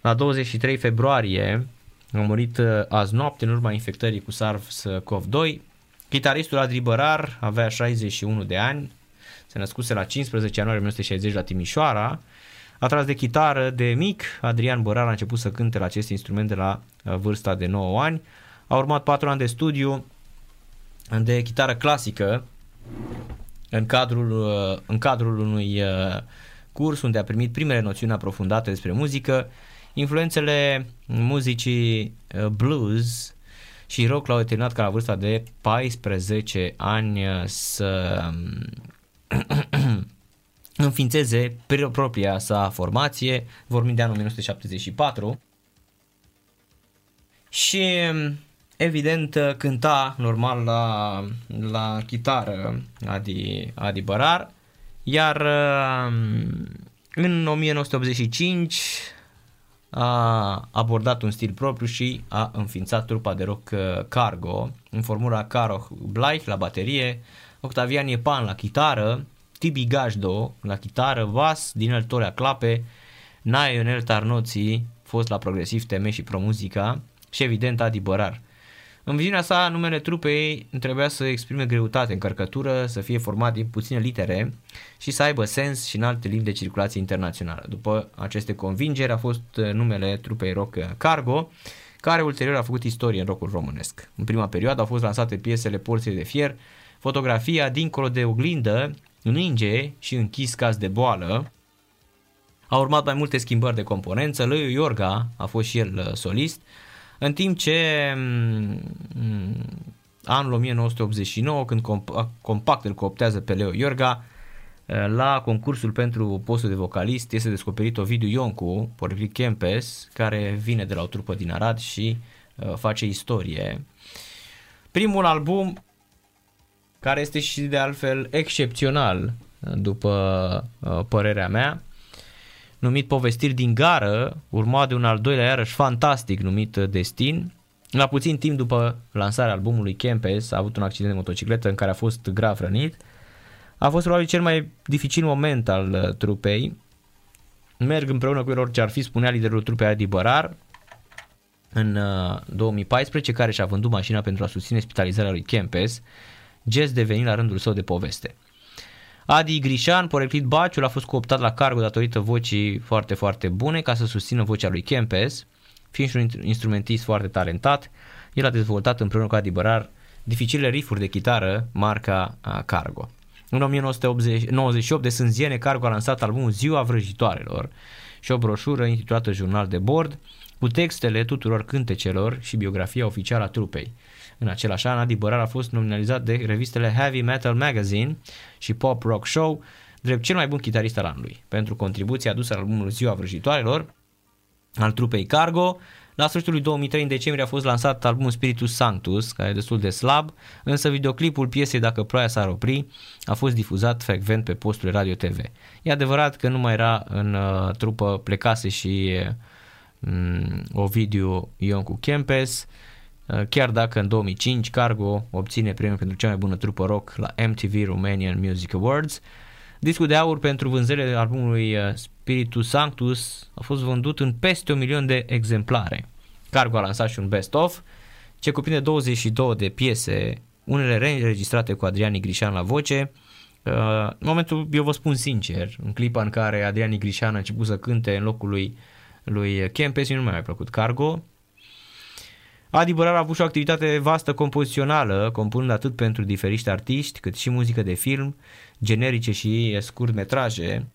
La 23 februarie, a murit uh, azi noapte în urma infectării cu SARS-CoV-2. Chitaristul Adri Bărar avea 61 de ani, se născuse la 15 ianuarie 1960 la Timișoara. A tras de chitară de mic, Adrian Bărar a început să cânte la acest instrument de la uh, vârsta de 9 ani. A urmat 4 ani de studiu de chitară clasică în cadrul, uh, în cadrul unui curs unde a primit primele noțiuni aprofundate despre muzică Influențele muzicii uh, blues și rock l-au determinat ca la vârsta de 14 ani uh, să um, înființeze propria sa formație, vorbim de anul 1974 și um, evident uh, cânta normal la, la chitară Adi, Adi Bărar, iar um, în 1985 a abordat un stil propriu și a înființat trupa de rock uh, Cargo în formula Caro Blaich la baterie, Octavian Iepan la chitară, Tibi Gajdo la chitară, Vas din El Torea Clape, Nae Ionel Tarnoții, fost la progresiv teme și promuzica și evident Adi Bărar. În viziunea sa, numele trupei trebuia să exprime greutate, încărcătură, să fie format din puține litere și să aibă sens și în alte limbi de circulație internațională. După aceste convingeri a fost numele trupei rock Cargo, care ulterior a făcut istorie în rockul românesc. În prima perioadă au fost lansate piesele Porții de fier, fotografia Dincolo de oglindă, Ninge și Închis caz de boală. Au urmat mai multe schimbări de componență, Lăiu Iorga a fost și el uh, solist, în timp ce mm, anul 1989, când Compact îl cooptează pe Leo Iorga, uh, la concursul pentru postul de vocalist este descoperit Ovidiu Ioncu, potrivit Kempes, care vine de la o trupă din Arad și uh, face istorie. Primul album, care este și de altfel excepțional, după părerea mea, numit Povestiri din gară, urmat de un al doilea iarăși fantastic numit uh, Destin. La puțin timp după lansarea albumului Kempes a avut un accident de motocicletă în care a fost grav rănit. A fost probabil cel mai dificil moment al uh, trupei. Merg împreună cu el orice ar fi, spunea liderul trupei Adi Bărar, în 2014, uh, care și-a vândut mașina pentru a susține spitalizarea lui Kempes, gest deveni la rândul său de poveste. Adi Grișan, poreclit Baciul, a fost cooptat la cargo datorită vocii foarte, foarte bune ca să susțină vocea lui Kempes, fiind și un instrumentist foarte talentat. El a dezvoltat împreună cu Adi Bărar dificile rifuri de chitară marca Cargo. În 1998 de Sânziene, Cargo a lansat albumul Ziua Vrăjitoarelor și o broșură intitulată Jurnal de Bord cu textele tuturor cântecelor și biografia oficială a trupei. În același an, Adi Bărar a fost nominalizat de revistele Heavy Metal Magazine și Pop Rock Show drept cel mai bun chitarist al anului, pentru contribuția adusă la albumul Ziua Vrăjitoarelor al trupei Cargo. La sfârșitul lui 2003, în decembrie, a fost lansat albumul Spiritus Sanctus, care e destul de slab, însă videoclipul piesei Dacă ploaia s-ar opri a fost difuzat frecvent pe posturile Radio TV. E adevărat că nu mai era în uh, trupă, plecase și um, Ovidiu Ioncu Kempes, Uh, chiar dacă în 2005 Cargo obține premiul pentru cea mai bună trupă rock la MTV Romanian Music Awards. Discul de aur pentru vânzările albumului uh, Spiritus Sanctus a fost vândut în peste un milion de exemplare. Cargo a lansat și un best-of ce cuprinde 22 de piese, unele reînregistrate cu Adrian Grișan la voce. Uh, în momentul, eu vă spun sincer, în clipa în care Adrian Grișan a început să cânte în locul lui, lui Kempes, nu mi-a mai plăcut Cargo. Adi Bărar a avut și o activitate vastă compozițională, compunând atât pentru diferiți artiști, cât și muzică de film, generice și scurtmetraje.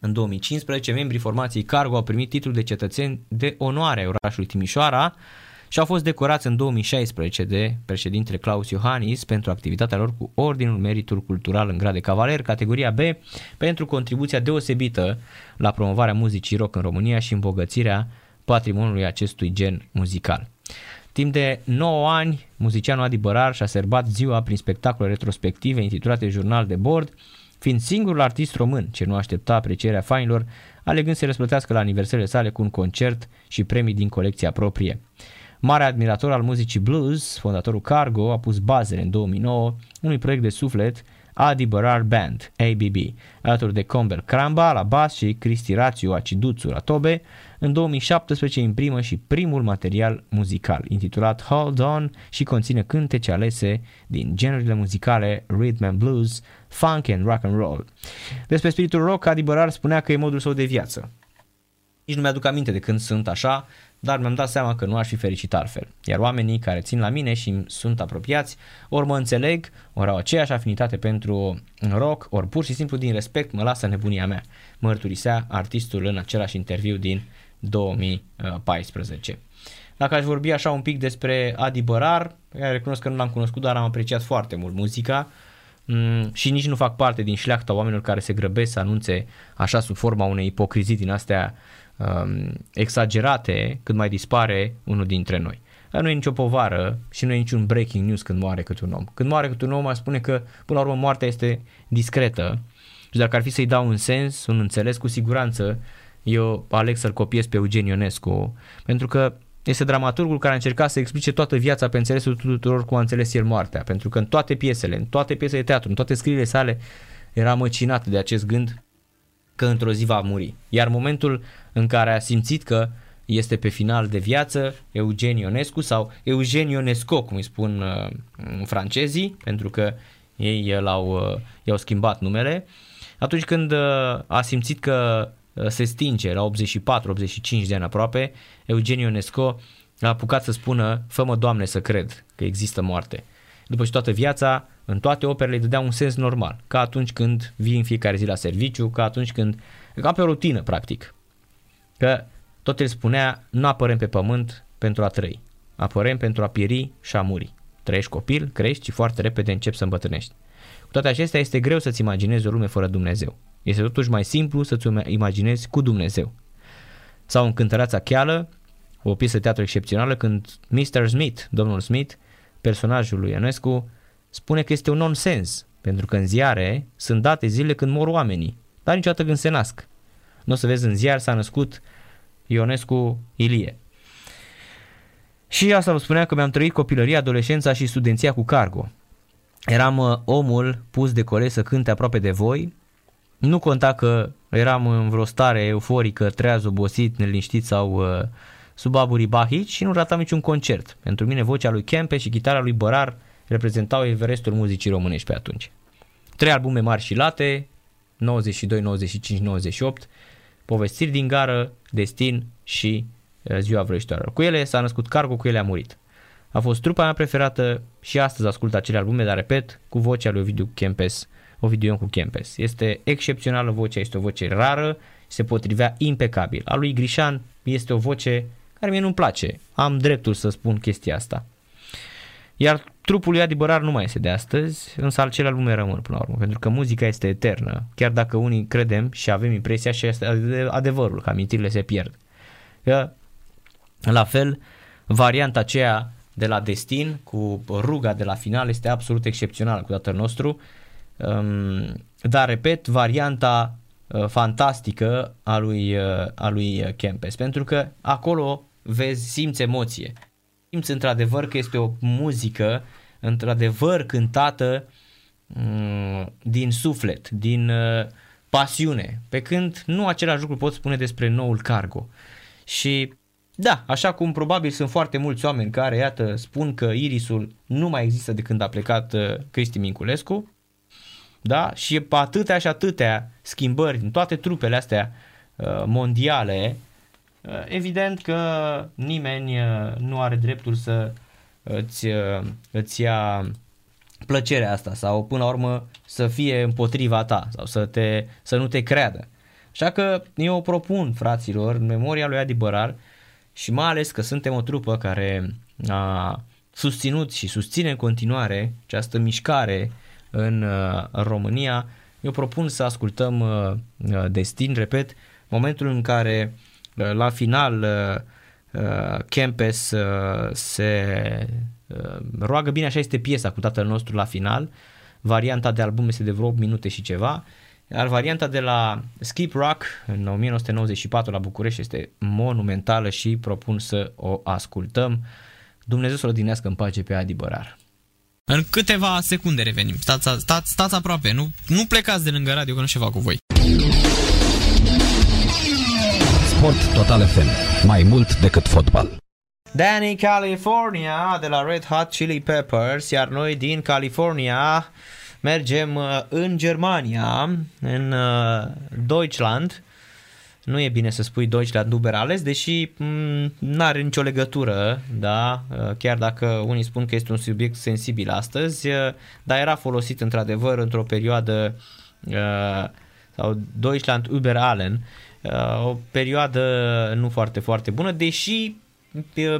În 2015, membrii formației Cargo au primit titlul de cetățeni de onoare a orașului Timișoara și au fost decorați în 2016 de președintele Claus Iohannis pentru activitatea lor cu Ordinul Meritul Cultural în grad de cavaler, categoria B, pentru contribuția deosebită la promovarea muzicii rock în România și îmbogățirea patrimoniului acestui gen muzical. Timp de 9 ani, muzicianul Adi Bărar și-a serbat ziua prin spectacole retrospective intitulate Jurnal de Bord, fiind singurul artist român ce nu aștepta aprecierea fainilor, alegând să răsplătească la aniversările sale cu un concert și premii din colecția proprie. Mare admirator al muzicii blues, fondatorul Cargo a pus bazele în 2009 unui proiect de suflet Adi Bărar Band, ABB, alături de Comber Cramba la bas și Cristi Rațiu Aciduțu la tobe, în 2017 imprimă și primul material muzical, intitulat Hold On și conține cântece alese din genurile muzicale rhythm and blues, funk and rock and roll. Despre spiritul rock, Adi Bărar spunea că e modul său de viață. Nici nu mi-aduc aminte de când sunt așa, dar mi-am dat seama că nu aș fi fericit altfel. Iar oamenii care țin la mine și sunt apropiați, ori mă înțeleg, ori au aceeași afinitate pentru rock, ori pur și simplu din respect mă lasă nebunia mea, mărturisea artistul în același interviu din 2014. Dacă aș vorbi așa un pic despre Adi Bărar, recunosc că nu l-am cunoscut, dar am apreciat foarte mult muzica mm, și nici nu fac parte din șleacta oamenilor care se grăbesc să anunțe așa sub forma unei ipocrizii din astea um, exagerate cât mai dispare unul dintre noi. Dar nu e nicio povară și nu e niciun breaking news când moare cât un om. Când moare cât un om, aș spune că până la urmă moartea este discretă și dacă ar fi să-i dau un sens, un înțeles, cu siguranță eu aleg să-l copiez pe Eugen Ionescu, pentru că este dramaturgul care a încercat să explice toată viața pe înțelesul tuturor cum a înțeles el moartea, pentru că în toate piesele, în toate piesele de teatru, în toate scrierile sale, era măcinat de acest gând că într-o zi va muri. Iar momentul în care a simțit că este pe final de viață Eugen Ionescu sau Eugen Ionesco, cum îi spun uh, francezii, pentru că ei l-au, uh, i-au schimbat numele. Atunci când uh, a simțit că uh, se stinge la 84-85 de ani aproape, Eugen Ionesco a apucat să spună, fă-mă Doamne să cred că există moarte. După ce toată viața, în toate operele îi dădea un sens normal, ca atunci când vii în fiecare zi la serviciu, ca atunci când, ca pe o rutină practic. Că tot el spunea, nu apărăm pe pământ pentru a trăi, apărăm pentru a pieri și a muri. Trăiești copil, crești și foarte repede începi să îmbătrânești. Cu toate acestea este greu să-ți imaginezi o lume fără Dumnezeu. Este totuși mai simplu să-ți imaginezi cu Dumnezeu. Sau în Cântăreața Cheală, o piesă teatru excepțională, când Mr. Smith, domnul Smith, personajul lui Ionescu, spune că este un nonsens, pentru că în ziare sunt date zile când mor oamenii, dar niciodată când se nasc. Nu o să vezi în ziar s-a născut Ionescu Ilie. Și asta vă spuneam că mi-am trăit copilăria, adolescența și studenția cu cargo. Eram uh, omul pus de colegi să cânte aproape de voi. Nu conta că eram în vreo stare euforică, treaz, obosit, neliniștit sau uh, sub aburii bahici și nu ratam niciun concert. Pentru mine vocea lui Kempe și chitara lui Bărar reprezentau Everestul muzicii românești pe atunci. Trei albume mari și late, 92, 95, 98, Povestiri din gară, Destin și uh, Ziua Vrăjitoarelor. Cu ele s-a născut Cargo, cu ele a murit. A fost trupa mea preferată și astăzi ascult acele albume, dar repet, cu vocea lui Ovidiu Kempes, Ovidiu Ion cu Kempes. Este excepțională vocea, este o voce rară, se potrivea impecabil. A lui Grișan este o voce care mie nu-mi place. Am dreptul să spun chestia asta. Iar trupul lui Adi Bărar nu mai este de astăzi, însă acele albume rămân până la urmă, pentru că muzica este eternă, chiar dacă unii credem și avem impresia și este adevărul, că amintirile se pierd. Că, la fel, varianta aceea de la Destin cu ruga de la final este absolut excepțională cu tatăl nostru, um, dar repet, varianta uh, fantastică a lui, uh, a lui Kempes, pentru că acolo vezi, simți emoție, simți într-adevăr că este o muzică într-adevăr cântată um, din suflet, din uh, pasiune, pe când nu același lucru pot spune despre noul cargo. Și da, așa cum probabil sunt foarte mulți oameni care, iată, spun că Irisul nu mai există de când a plecat uh, Cristi Minculescu, da, și pe atâtea și atâtea schimbări în toate trupele astea uh, mondiale, uh, evident că nimeni uh, nu are dreptul să îți, uh, îți ia plăcerea asta sau până la urmă să fie împotriva ta sau să, te, să nu te creadă. Așa că eu o propun, fraților, în memoria lui Adi Bărar, și mai ales că suntem o trupă care a susținut și susține în continuare această mișcare în, uh, în România, eu propun să ascultăm uh, uh, Destin, repet, momentul în care la final Kempes se roagă bine, așa este piesa cu tatăl nostru la final, varianta de album este de vreo 8 minute și ceva, iar varianta de la Skip Rock în 1994 la București este monumentală și propun să o ascultăm. Dumnezeu să-l odinească în pace pe Adi Bărar. În câteva secunde revenim. Stați, stați, stați aproape, nu, nu plecați de lângă radio că nu ceva cu voi. Sport Total FM. Mai mult decât fotbal. Danny California de la Red Hot Chili Peppers, iar noi din California mergem uh, în Germania, în uh, Deutschland. Nu e bine să spui Deutschland Uberales, deși mm, nu are nicio legătură, da? Uh, chiar dacă unii spun că este un subiect sensibil astăzi, dar era folosit într-adevăr într-o perioadă sau Deutschland über allen, o perioadă nu foarte, foarte bună, deși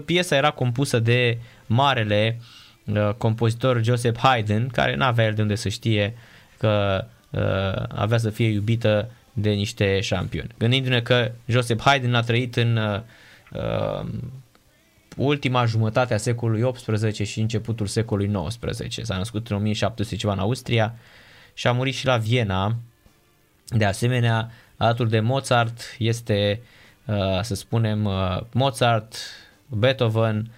piesa era compusă de marele uh, Uh, compozitor Joseph Haydn, care nu avea el de unde să știe că uh, avea să fie iubită de niște șampioni. Gândindu-ne că Joseph Haydn a trăit în uh, uh ultima jumătate a secolului XVIII și începutul secolului XIX. S-a născut în 1700 ceva în Austria și a murit și la Viena. De asemenea, alături de Mozart este, uh, să spunem, uh, Mozart, Beethoven,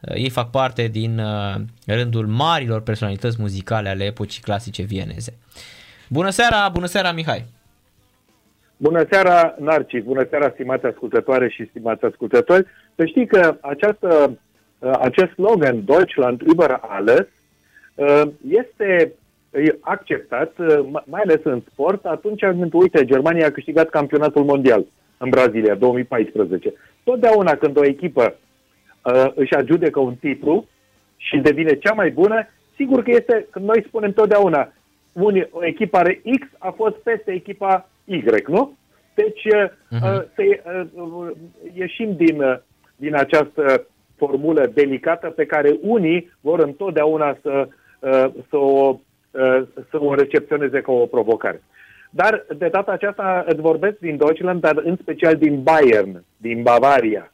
Uh, ei fac parte din uh, rândul marilor personalități muzicale ale epocii clasice vieneze. Bună seara, bună seara Mihai! Bună seara, Narcis! Bună seara, stimate ascultătoare și stimați ascultători! Să știi că această, uh, acest slogan Deutschland über alles uh, este acceptat, uh, mai ales în sport, atunci când, uite, Germania a câștigat campionatul mondial în Brazilia, 2014. Totdeauna când o echipă își ajudecă un titlu și devine cea mai bună, sigur că este, când noi spunem totdeauna, un, o echipă are X a fost peste echipa Y, nu? Deci uh-huh. să uh, ieșim din, uh, din această formulă delicată pe care unii vor întotdeauna să, uh, să, o, să o recepționeze ca o provocare. Dar de data aceasta îți vorbesc din Deutschland, dar în special din Bayern, din Bavaria.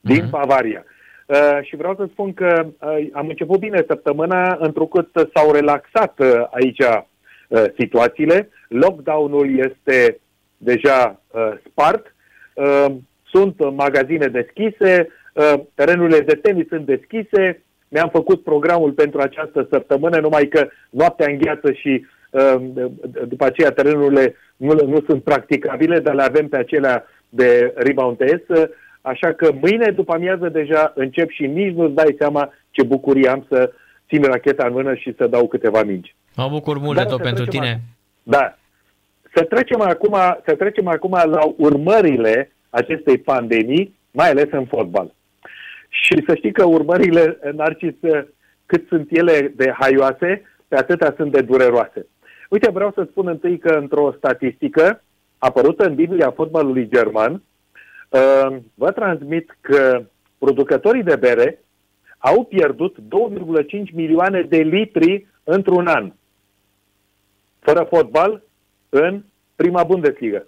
Din uh-huh. Bavaria. Uh, și vreau să spun că uh, am început bine săptămâna, întrucât s-au relaxat uh, aici uh, situațiile. Lockdown-ul este deja uh, spart. Uh, sunt magazine deschise, uh, terenurile de tenis sunt deschise. Mi-am făcut programul pentru această săptămână, numai că noaptea îngheață și uh, după aceea terenurile nu, nu sunt practicabile, dar le avem pe acelea de rebound test. Așa că mâine după amiază deja încep și nici nu-ți dai seama ce bucurie am să țin racheta în mână și să dau câteva mingi. Mă bucur mult de tot pentru tine. Mai, da. Să trecem, acum, să trecem acum la urmările acestei pandemii, mai ales în fotbal. Și să știi că urmările, Narcis, cât sunt ele de haioase, pe atâta sunt de dureroase. Uite, vreau să spun întâi că într-o statistică apărută în Biblia fotbalului german, uh, vă transmit că producătorii de bere au pierdut 2,5 milioane de litri într-un an. Fără fotbal, în prima Bundesliga.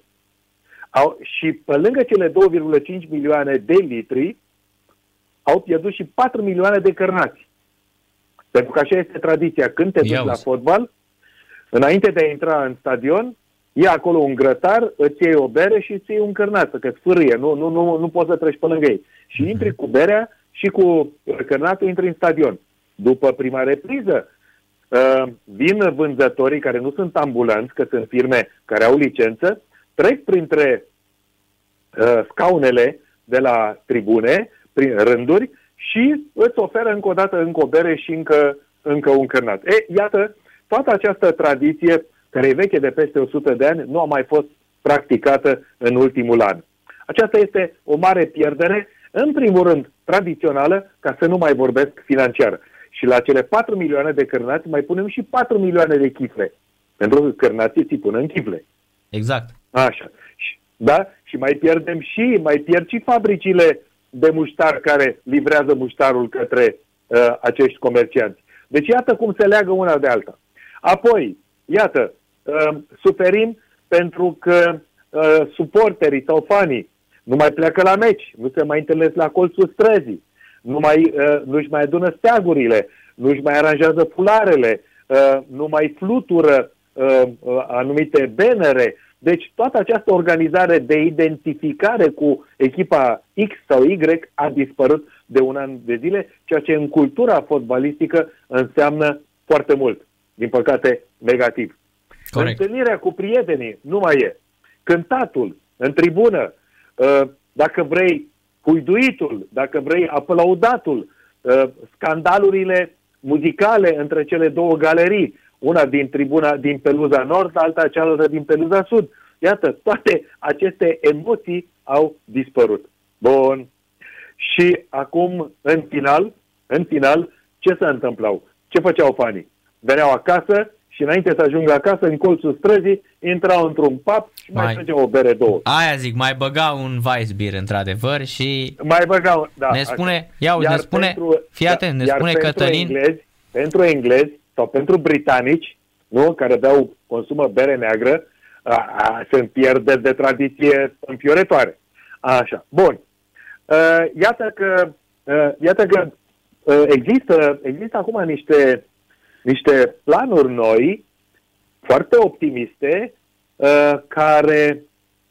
Au, și pe lângă cele 2,5 milioane de litri, au pierdut și 4 milioane de cărnați. Pentru că așa este tradiția. Când te duci la fotbal, înainte de a intra în stadion, ia acolo un grătar, îți iei o bere și îți iei un cărnat, că sfârâie, nu, nu, nu, nu poți să treci pe lângă ei. Și mhm. intri cu berea și cu cărnatul intri în stadion. După prima repriză, Uh, vin vânzătorii care nu sunt ambulanți, că sunt firme care au licență, trec printre uh, scaunele de la tribune, prin rânduri și îți oferă încă o dată încă o bere și încă, încă un cărnat. E, iată, toată această tradiție, care e veche de peste 100 de ani, nu a mai fost practicată în ultimul an. Aceasta este o mare pierdere, în primul rând tradițională, ca să nu mai vorbesc financiară. Și la cele 4 milioane de cărnați mai punem și 4 milioane de chifle. Pentru că cărnații ți pun în chifle. Exact. Așa. Da? Și mai pierdem și, mai pierd și fabricile de muștar care livrează muștarul către uh, acești comercianți. Deci iată cum se leagă una de alta. Apoi, iată, uh, suferim pentru că uh, suporterii sau fanii nu mai pleacă la meci, nu se mai întâlnesc la colțul străzii, nu mai, uh, nu-și mai adună steagurile, nu-și mai aranjează fularele, uh, nu mai flutură uh, uh, anumite benere. Deci toată această organizare de identificare cu echipa X sau Y a dispărut de un an de zile, ceea ce în cultura fotbalistică înseamnă foarte mult. Din păcate, negativ. Corect. Întâlnirea cu prietenii nu mai e. Cântatul în tribună, uh, dacă vrei, huiduitul, dacă vrei, aplaudatul, uh, scandalurile muzicale între cele două galerii, una din tribuna din Peluza Nord, alta cealaltă din Peluza Sud. Iată, toate aceste emoții au dispărut. Bun. Și acum, în final, în final, ce se întâmplau? Ce făceau fanii? Veneau acasă, și înainte să ajungă acasă, în colțul străzii, intrau într-un pub și mai, mai trăgeau o bere două. Aia zic, mai băga un Weissbier într-adevăr și mai băga, da, ne spune, ia uite, ne spune, pentru, fii atent, ne spune pentru Cătălin. Englezi, pentru englezi sau pentru britanici, nu, care beau, consumă bere neagră, a, a, sunt pierderi de tradiție înfiorătoare. Așa, bun. Uh, iată că, uh, iată că uh, există, există acum niște niște planuri noi, foarte optimiste, uh, care,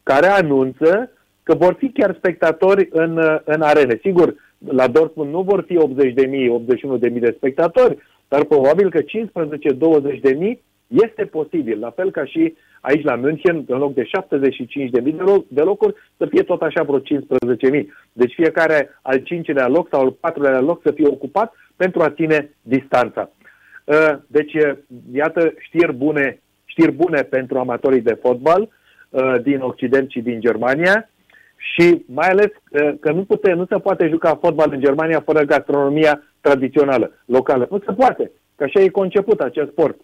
care anunță că vor fi chiar spectatori în, uh, în arene. Sigur, la Dortmund nu vor fi 80.000, 81.000 de spectatori, dar probabil că 15-20.000 este posibil, la fel ca și aici la München, în loc de 75.000 de, loc, de locuri, să fie tot așa vreo 15.000. Deci fiecare al cincilea loc sau al patrulea loc să fie ocupat pentru a ține distanța. Uh, deci, uh, iată știri bune, știri bune pentru amatorii de fotbal uh, din Occident și din Germania și mai ales că nu, pute, nu se poate juca fotbal în Germania fără gastronomia tradițională, locală. Nu se poate, că așa e conceput acest sport.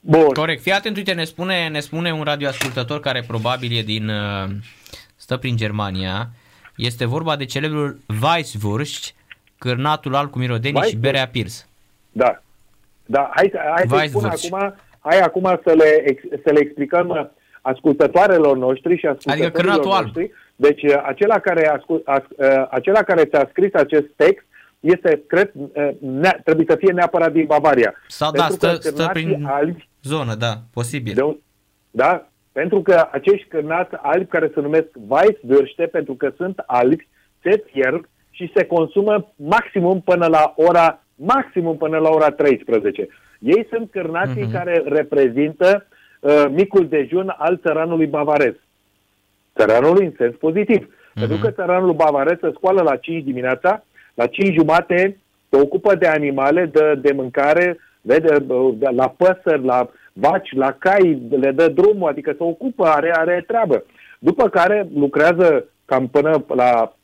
Bun. Corect. Fii atent, uite, ne spune, ne spune un radioascultător care probabil e din, stă prin Germania, este vorba de celebrul Weisswurst, cârnatul alb cu mirodenii și berea Pirs. Da. Da, hai, hai să spun acum, hai acum să le, să le explicăm ascultătoarelor noștri și ascultătorilor adică noștri. Deci acela care, ascult, as, acela care ți-a scris acest text este, cred, ne, trebuie să fie neapărat din Bavaria. Sau da, stă, stă prin albi, zonă, da, posibil. De un, da, pentru că acești cârnați albi care se numesc Weisswürste, pentru că sunt albi, se fierb și se consumă maximum până la ora maximum până la ora 13. Ei sunt cârnații uh-huh. care reprezintă uh, micul dejun al țăranului bavarez. Țăranului în sens pozitiv. Uh-huh. Pentru că țăranul bavarez se scoală la 5 dimineața, la 5 jumate se ocupă de animale, de, de mâncare, vede, de, la păsări, la vaci, la cai, le dă drumul, adică se ocupă, are, are treabă. După care lucrează cam până la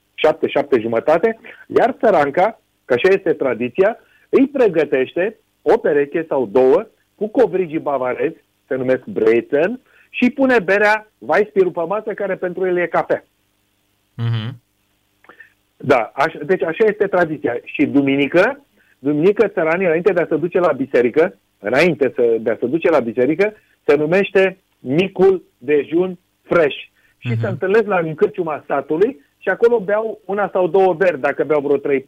7-7 jumătate, iar țăranca, că așa este tradiția, îi pregătește o pereche sau două cu covrigii bavarezi, se numesc Breiten, și pune berea Weissbier pe masă, care pentru el e cafea. Uh-huh. Da, aș, deci așa este tradiția. Și duminică, duminică țăranii, înainte de a se duce la biserică, înainte să, de a se duce la biserică, se numește micul dejun fresh. Și uh-huh. se întâlnesc la încărciuma statului și acolo beau una sau două beri. Dacă beau vreo 3-4,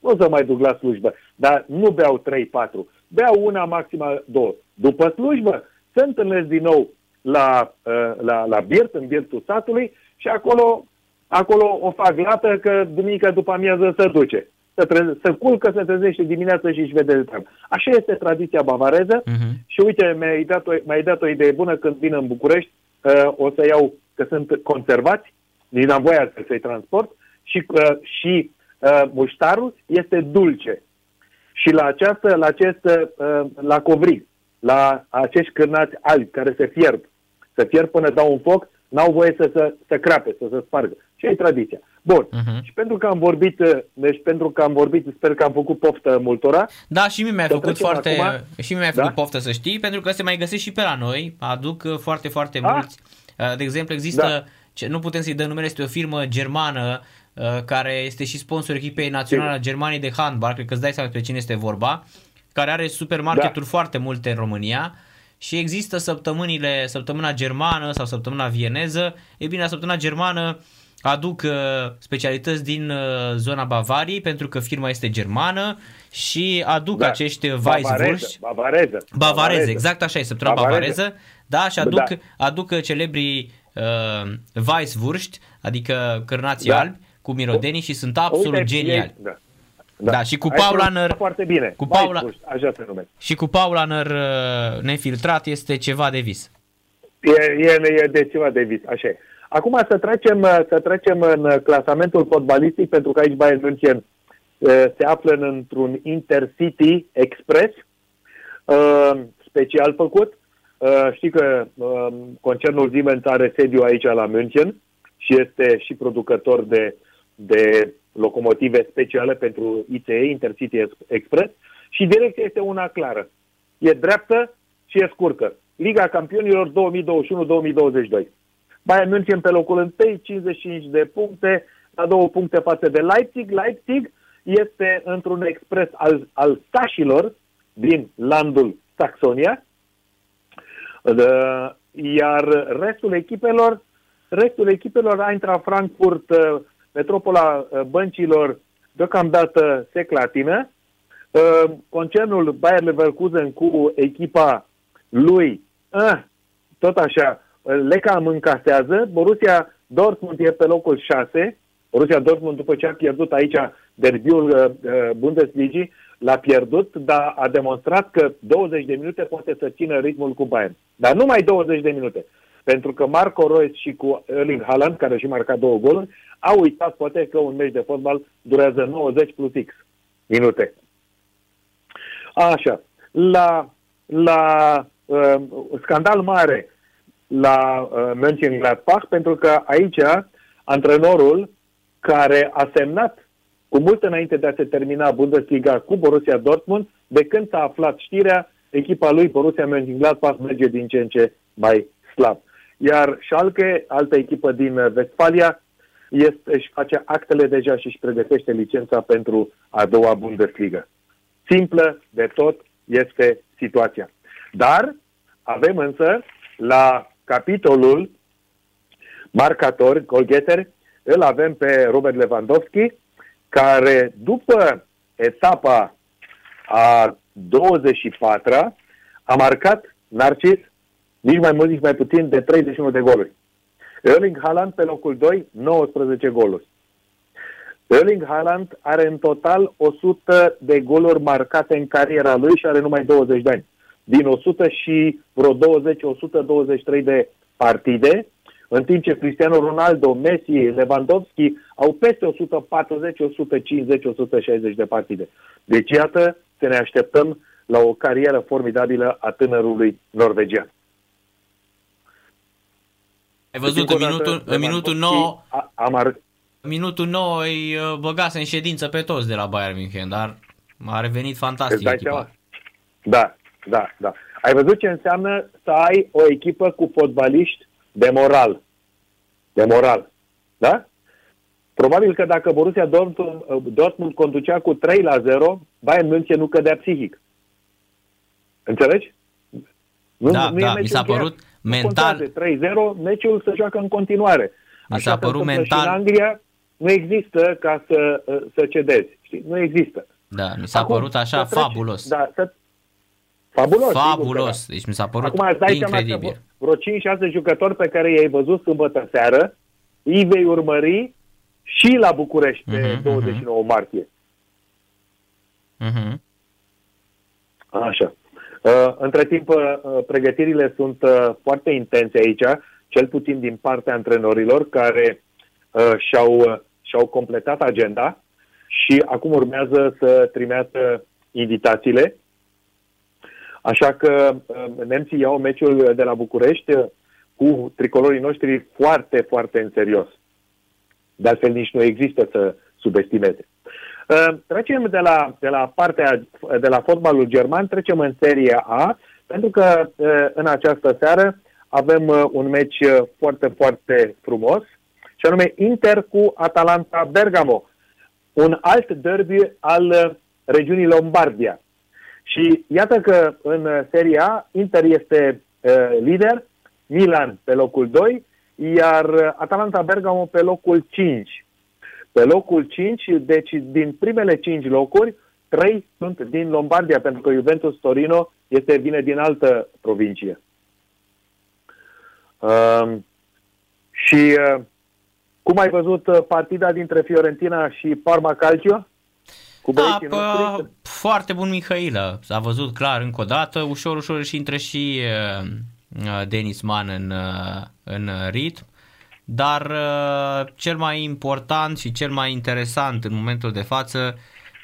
nu o să mai duc la slujbă. Dar nu beau 3-4. Beau una, maximă două. După slujbă, se întâlnesc din nou la, uh, la, la birt, în birtul satului și acolo, acolo o fac lată că duminică după amiază se duce. Se, treze, se culcă, se trezește dimineața și își vede de treabă. Așa este tradiția bavareză uh-huh. și uite, mi-ai dat, o, mi-ai dat o idee bună când vin în București, uh, o să iau, că sunt conservați, din Avoia să-i transport și, uh, și uh, muștarul este dulce. Și la, această, la acest, uh, la covrig, la acești cârnați albi care se fierb, se fierb până dau un foc, n-au voie să se să crape, să se spargă. Și e tradiția. Bun. Uh-huh. Și pentru că am vorbit, uh, deci pentru că am vorbit, sper că am făcut poftă multora. Da, și mie mi-a făcut foarte acum. și mie mi-a făcut da? poftă să știi, pentru că se mai găsește și pe la noi, aduc uh, foarte foarte ah. mulți. De exemplu, există da ce, nu putem să-i dăm numele, este o firmă germană uh, care este și sponsor echipei naționale a Germaniei de handbal, cred că îți dai seama pe cine este vorba, care are supermarketuri da. foarte multe în România și există săptămânile, săptămâna germană sau săptămâna vieneză. E bine, la săptămâna germană aduc uh, specialități din uh, zona Bavariei pentru că firma este germană și aduc da. acești Weisswurst. Bavareză. Bavareză, exact așa e, săptămâna bavareză. bavareză. Da, și aduc, da. aduc celebrii uh, Weisswurst, adică cârnații da. albi, cu mirodenii și sunt absolut Uite, geniali. Da. Da. da, și cu Paulaner foarte bine. Cu Paula, așa se numește. Și cu Paulaner uh, nefiltrat este ceva de vis. E, e, e de ceva de vis, așa e. Acum să trecem, uh, să trecem în clasamentul fotbalistic, pentru că aici Bayern München uh, se află într-un Intercity Express special făcut Uh, știi că uh, concernul Siemens are sediu aici la München și este și producător de, de locomotive speciale pentru ICE, Intercity Express, și direcția este una clară. E dreaptă și e scurtă. Liga Campionilor 2021-2022. Bayern München pe locul 1, 55 de puncte, la două puncte față de Leipzig. Leipzig este într-un expres al, al sașilor din landul Saxonia, iar restul echipelor, restul echipelor intrat Frankfurt, uh, metropola uh, băncilor, deocamdată se clatină. Uh, concernul Bayer Leverkusen cu echipa lui, tot așa, le cam încasează. Borussia Dortmund e pe locul 6. Borussia Dortmund, după ce a pierdut aici derbiul uh, Bundesligii, l-a pierdut, dar a demonstrat că 20 de minute poate să țină ritmul cu Bayern. Dar numai 20 de minute. Pentru că Marco Reus și cu Erling Haaland, care și marcat două goluri, au uitat poate că un meci de fotbal durează 90 plus X minute. Așa. La, la uh, scandal mare la uh, Mönchengladbach, pentru că aici antrenorul care a semnat cu mult înainte de a se termina Bundesliga cu Borussia Dortmund, de când s-a aflat știrea, echipa lui Borussia Mönchengladbach merge din ce în ce mai slab. Iar Schalke, altă echipă din Westfalia, este, își face actele deja și își pregătește licența pentru a doua Bundesliga. Simplă de tot este situația. Dar avem însă la capitolul marcatori, golgheter, îl avem pe Robert Lewandowski, care după etapa a 24-a a marcat Narcis nici mai mult, nici mai puțin de 31 de goluri. Erling Haaland pe locul 2, 19 goluri. Erling Haaland are în total 100 de goluri marcate în cariera lui și are numai 20 de ani. Din 100 și vreo 20-123 de partide, în timp ce Cristiano Ronaldo, Messi, Lewandowski au peste 140, 150, 160 de partide. Deci iată să ne așteptăm la o carieră formidabilă a tânărului norvegian. Ai văzut în minutul, în minutul 9 a, am ar... minutul 9 îi uh, băgase în ședință pe toți de la Bayern München, dar a revenit fantastic echipa. Da, da, da. Ai văzut ce înseamnă să ai o echipă cu fotbaliști de moral. De moral. Da? Probabil că dacă Borussia Dortmund, uh, Dortmund conducea cu 3 la 0, Bayern München nu cădea psihic. Înțelegi? Nu, da, nu da, mi s-a părut, mental... De 3-0, meciul se joacă în continuare. Mi s-a părut mental... Și în Anglia nu există ca să, să cedezi. Știi? Nu există. Da, mi s-a Acum, părut așa treci, fabulos. Da, să, fabulos. Fabulos. Sigur, da. Deci mi s-a părut Acum, îți dai incredibil. Seama că vreo 5-6 jucători pe care i-ai văzut sâmbătă seară, îi vei urmări și la București pe uh-huh, 29 uh-huh. martie. Uh-huh. Așa. Uh, între timp, uh, pregătirile sunt uh, foarte intense aici, cel puțin din partea antrenorilor care și-au, și-au completat agenda și acum urmează să trimeată invitațiile. Așa că nemții iau meciul de la București cu tricolorii noștri foarte, foarte în serios. De altfel, nici nu există să subestimeze. Ă, trecem de la, de la partea de la fotbalul german, trecem în Serie A, pentru că ă, în această seară avem ă, un meci foarte, foarte frumos, și anume Inter cu Atalanta Bergamo, un alt derby al regiunii Lombardia. Și iată că în Serie A Inter este lider, Milan pe locul 2, iar Atalanta Bergamo pe locul 5. Pe locul 5, deci din primele 5 locuri, 3 sunt din Lombardia, pentru că Juventus Torino este vine din altă provincie. Uh, și uh, cum ai văzut uh, partida dintre Fiorentina și Parma Calcio? Cu da, pă, foarte bun Mihailă. S-a văzut clar încă o dată. Ușor, ușor și intră și uh, uh Denis Man în, uh, în ritm. Dar uh, cel mai important și cel mai interesant în momentul de față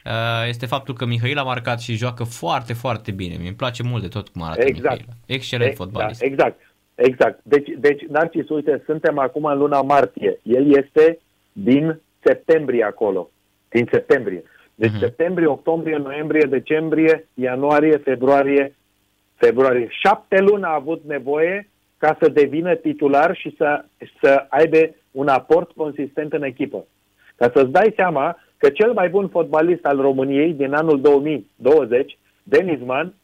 uh, este faptul că Mihail a marcat și joacă foarte, foarte bine. Mi-e place mult de tot cum arată exact. Mihail. Excelent e, fotbalist. Da, exact, exact. Deci, deci, Narcis, uite, suntem acum în luna martie. El este din septembrie acolo. Din septembrie. Deci uh-huh. septembrie, octombrie, noiembrie, decembrie, ianuarie, februarie, februarie. Șapte luni a avut nevoie ca să devină titular și să, să aibă un aport consistent în echipă. Ca să-ți dai seama că cel mai bun fotbalist al României din anul 2020, Denis Man,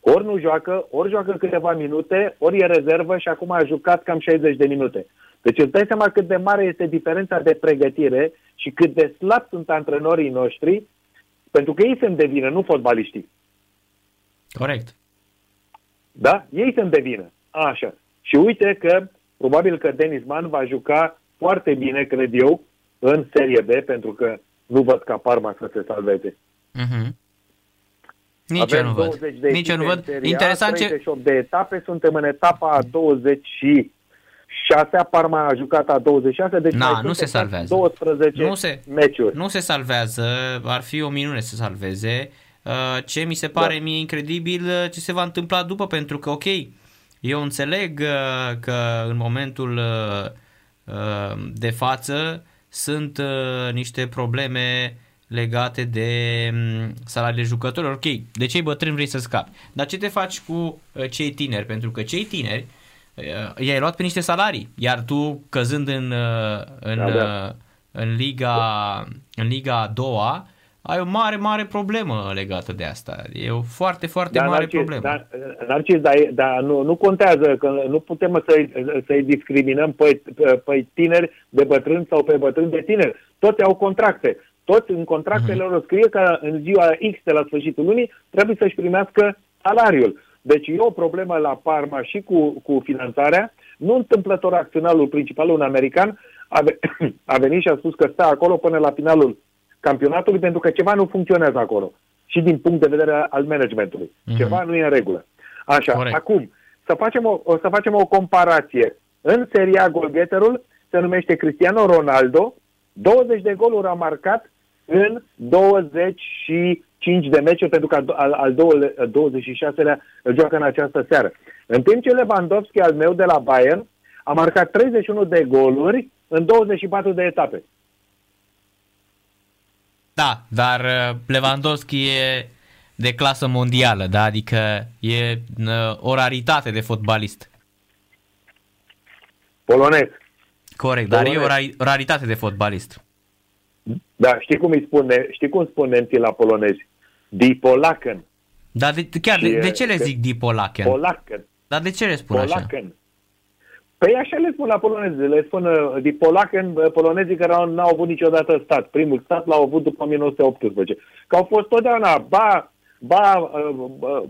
ori nu joacă, ori joacă câteva minute, ori e rezervă și acum a jucat cam 60 de minute. Deci îți dai seama cât de mare este diferența de pregătire și cât de slab sunt antrenorii noștri, pentru că ei sunt de vină, nu fotbaliștii. Corect. Da? Ei sunt de vină. Așa. Și uite că probabil că Denis Man va juca foarte bine, cred eu, în Serie B, pentru că nu văd ca Parma să se salveze. Mhm. Nici eu nu văd. 20 de Nici eu nu echipe văd. în Serie A, Interesant ce... 38 de etape, suntem în etapa a 26 Parma a jucat a 26, deci Na, mai nu sunt se exact salvează. 12 Nu se- meciuri. Nu se salvează, ar fi o minune să salveze. Uh, Ce mi se pare Da. mie incredibil uh, ce se va întâmpla după, pentru că, ok, eu înțeleg uh, că în momentul uh, uh, de față sunt uh, niște probleme legate de mm, salariile jucătorilor. Ok, de cei bătrâni vrei să scapi. Dar ce te faci cu uh, cei tineri? Pentru că cei tineri uh, i-ai luat pe niște salarii, iar tu căzând în, uh, în, Da, da. uh, în Liga în Liga a doua, ai o mare, mare problemă legată de asta. E o foarte, foarte Dar, mare Narcis, problemă. Dar, Narcis, dar, dar nu, nu contează, că nu putem să-i, să-i discriminăm pe, pe tineri de bătrâni sau pe bătrâni de tineri. Toți au contracte. Toți în contractele lor scrie că în ziua X de la sfârșitul lunii trebuie să-și primească salariul. Deci e o problemă la Parma și cu, cu finanțarea. Nu întâmplător acționalul principal, un american, a, ve- a venit și a spus că stă acolo până la finalul campionatului pentru că ceva nu funcționează acolo. Și din punct de vedere al managementului. Mhm. Ceva nu e în regulă. Așa, Corect. acum, să facem o, o, să facem o comparație. În seria golgeterul se numește Cristiano Ronaldo, 20 de goluri a marcat în 25 de meciuri, pentru că al, al, al două- 26-lea îl joacă în această seară. În timp ce Lewandowski, al meu de la Bayern, a marcat 31 de goluri în 24 de etape. Da, dar uh, Lewandowski e de clasă mondială, da? adică e uh, o raritate de fotbalist. Polonez. Corect, dar e o Corect. ra- raritate de fotbalist. Da, știi cum îi spune, știi cum spun nemții la polonezi? Dipolaken. Dar de, chiar, Și de, e- de ce le de- zic dipolaken? Polaken. Dar de ce le spun așa? Polaken. Păi așa le spun la polonezi, le spun uh, di Polaken, uh, polonezii care au- n-au avut niciodată stat. Primul stat l-au avut după 1918. Că au fost totdeauna, ba, ba, uh, uh,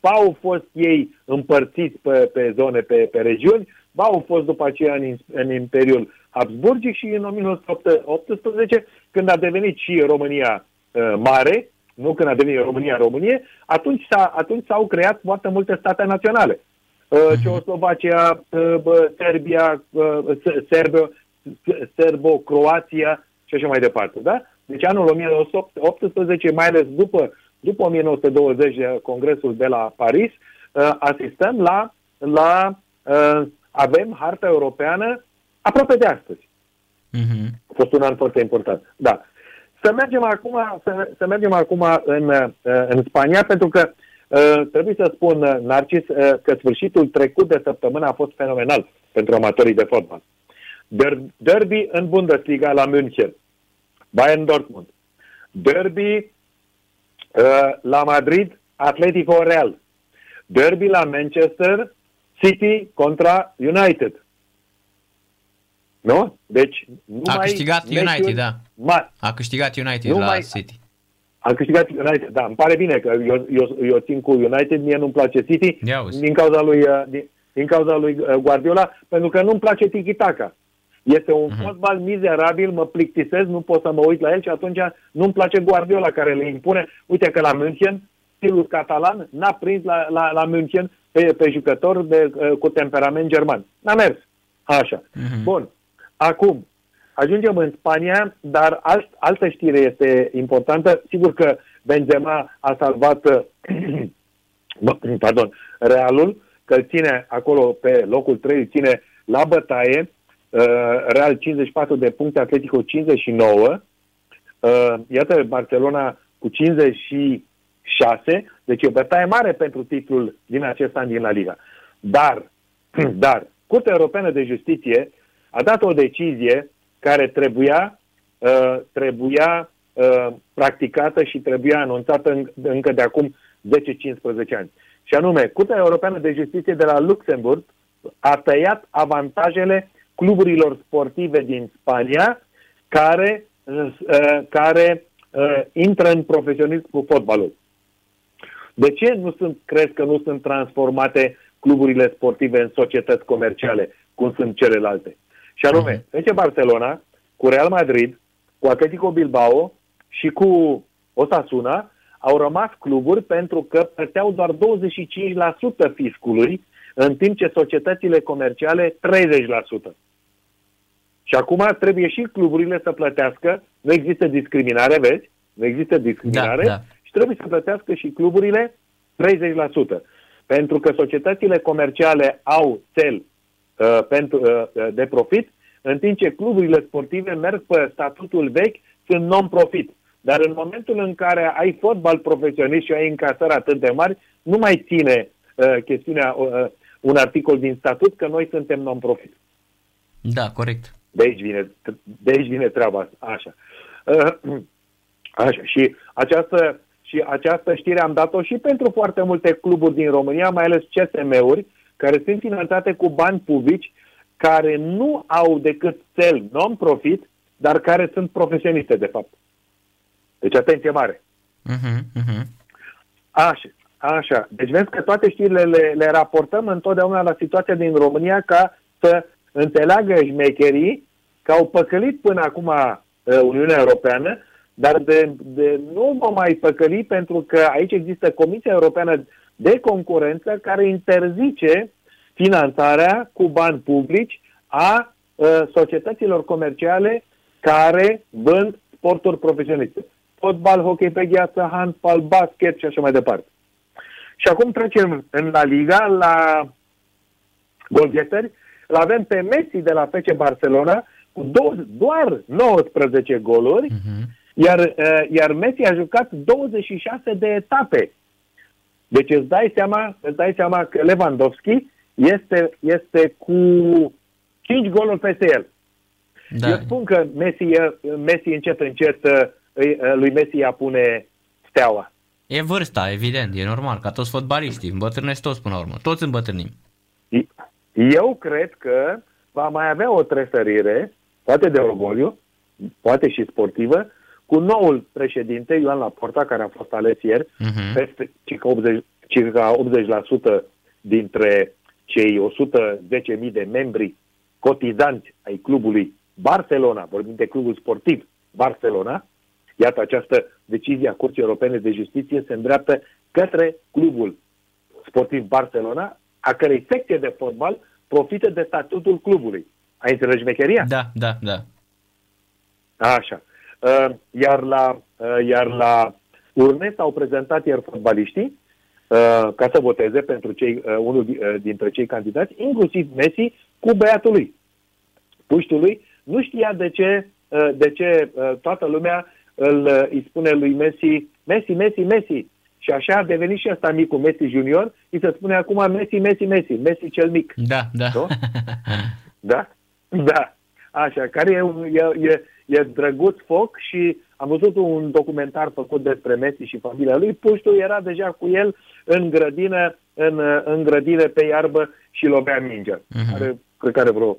ba au fost ei împărțiți pe, pe zone, pe, pe regiuni, ba au fost după aceea în, în Imperiul Habsburgic și în 1918, când a devenit și România uh, mare, nu când a devenit România Românie, atunci, s-a, atunci s-au creat foarte multe state naționale. Uh, Ceoslovacia, uh, bă, Serbia, uh, S- Serbia, S- Serbo-Croația și așa mai departe. Da? Deci anul 1918, mai ales după, după 1920, de Congresul de la Paris, uh, asistăm la, la uh, avem harta europeană aproape de astăzi. Mhm. A fost un an foarte important. Da. Să mergem acum, să, să mergem acum în, uh, în Spania, pentru că uh, trebuie să spun, uh, Narcis, uh, că sfârșitul trecut de săptămână a fost fenomenal pentru amatorii de fotbal. Der- Derby în Bundesliga la München, Bayern Dortmund. Derby uh, la Madrid, Atletico Real. Derby la Manchester, City contra United. Nu? Deci, numai A câștigat meciuri United, da. Mari. A câștigat United Nu la mai- City. A câștigat United, da, îmi pare bine că eu, eu, eu țin cu United, mie nu-mi place City Ia uzi. din cauza lui, uh, din, din cauza lui uh, Guardiola, pentru că nu-mi place tiki-taka. Este un Mhm. fotbal mizerabil, mă plictisez, nu pot să mă uit la el și atunci nu-mi place Guardiola care le impune. Uite că la München, stilul catalan n-a prins la, la, la München pe, pe jucători de, uh, cu temperament german. N-a mers. Așa. Mhm. Bun. Acum, ajungem în Spania, dar alt, altă știre este importantă. Sigur că Benzema a salvat uh, bă, pardon, Realul, că îl ține acolo pe locul 3, îl ține la bătaie. Uh, Real 54 de puncte, Atletico 59. Uh, iată Barcelona cu 56. Deci e o bătaie mare pentru titlul din acest an din La Liga. Dar, dar, Curtea Europeană de Justiție a dat o decizie care trebuia, uh, trebuia uh, practicată și trebuia anunțată în, încă de acum 10-15 ani. Și anume, Curtea Europeană de Justiție de la Luxemburg a tăiat avantajele cluburilor sportive din Spania care, uh, uh, care uh, intră în profesionism cu fotbalul. De ce nu sunt, crezi că nu sunt transformate cluburile sportive în societăți comerciale, cum sunt celelalte? Și anume, Mhm. FC Barcelona, cu Real Madrid, cu Atletico Bilbao, și cu Osasuna au rămas cluburi pentru că plăteau doar 25% fiscului, în timp ce societățile comerciale 30%. Și acum trebuie și cluburile să plătească, nu există discriminare, vezi? Nu există discriminare Da, da. și trebuie să plătească și cluburile 30%. Pentru că societățile comerciale au cel uh, pentru, uh, de profit, în timp ce cluburile sportive merg pe statutul vechi, sunt non-profit. Dar în momentul în care ai fotbal profesionist și ai încasări atât de mari, nu mai ține uh, chestiunea, uh, un articol din statut că noi suntem non-profit. Da, corect. De aici vine, de aici vine treaba asta. Așa. Uh, Așa. Și această, și această știre am dat-o și pentru foarte multe cluburi din România, mai ales CSM-uri, care sunt finanțate cu bani publici, care nu au decât cel non-profit, dar care sunt profesioniste, de fapt. Deci atenție mare. Uh-huh, uh-huh. Așa, așa. Deci vezi că toate știrile le, le raportăm întotdeauna la situația din România ca să înțeleagă șmecherii că au păcălit până acum uh, Uniunea Europeană, dar de, de nu vom mai păcăli pentru că aici există Comisia Europeană de Concurență care interzice finanțarea cu bani publici a uh, societăților comerciale care vând sporturi profesioniste. Fotbal, hockey pe gheață, handbal, basket și așa mai departe. Și acum trecem în La Liga la golghetări. Îl avem pe Messi de la FC Barcelona cu două, doar 19 goluri, Uh-huh. iar, uh, iar Messi a jucat 26 de etape. Deci îți dai seama, îți dai seama că Lewandowski este, este cu 5 goluri peste el. Da. Eu spun că Messi, e- Messi încet, încet uh, îi- uh, lui Messi ea pune steaua. E vârsta, evident, e normal, ca toți fotbaliștii, îmbătrânesc toți până la urmă, toți îmbătrânim. Eu cred că va mai avea o tresărire, poate de orgoliu, poate și sportivă, cu noul președinte, Ioan Laporta, care a fost ales ieri, Uh-huh. peste circa 80, circa 80% dintre cei 110.000 de membri cotizanți ai clubului Barcelona, vorbim de clubul sportiv Barcelona, iată această decizie a Curții Europene de Justiție se îndreaptă către clubul sportiv Barcelona, a cărei secție de fotbal profită de statutul clubului. Ai înțeles șmecheria? Da, da, da. Așa. Uh, Iar la, uh, iar la urne s-au prezentat ieri fotbaliștii uh, ca să voteze pentru cei, uh, unul di- uh, dintre cei candidați, inclusiv Messi, cu băiatul lui. Puștul lui nu știa de ce, uh, de ce uh, toată lumea îl, uh, îi spune lui Messi, Messi, Messi, Messi. Și așa a devenit și ăsta micul Messi junior, îi se spune acum Messi, Messi, Messi, Messi cel mic. Da, da. Nu? Da? Da. Așa, care e, un, e, e, e drăguț foc și am văzut un documentar făcut despre Messi și familia lui. Puștul era deja cu el în grădină, în, în grădină pe iarbă și lovea mingea. Mhm. Are, cred că are vreo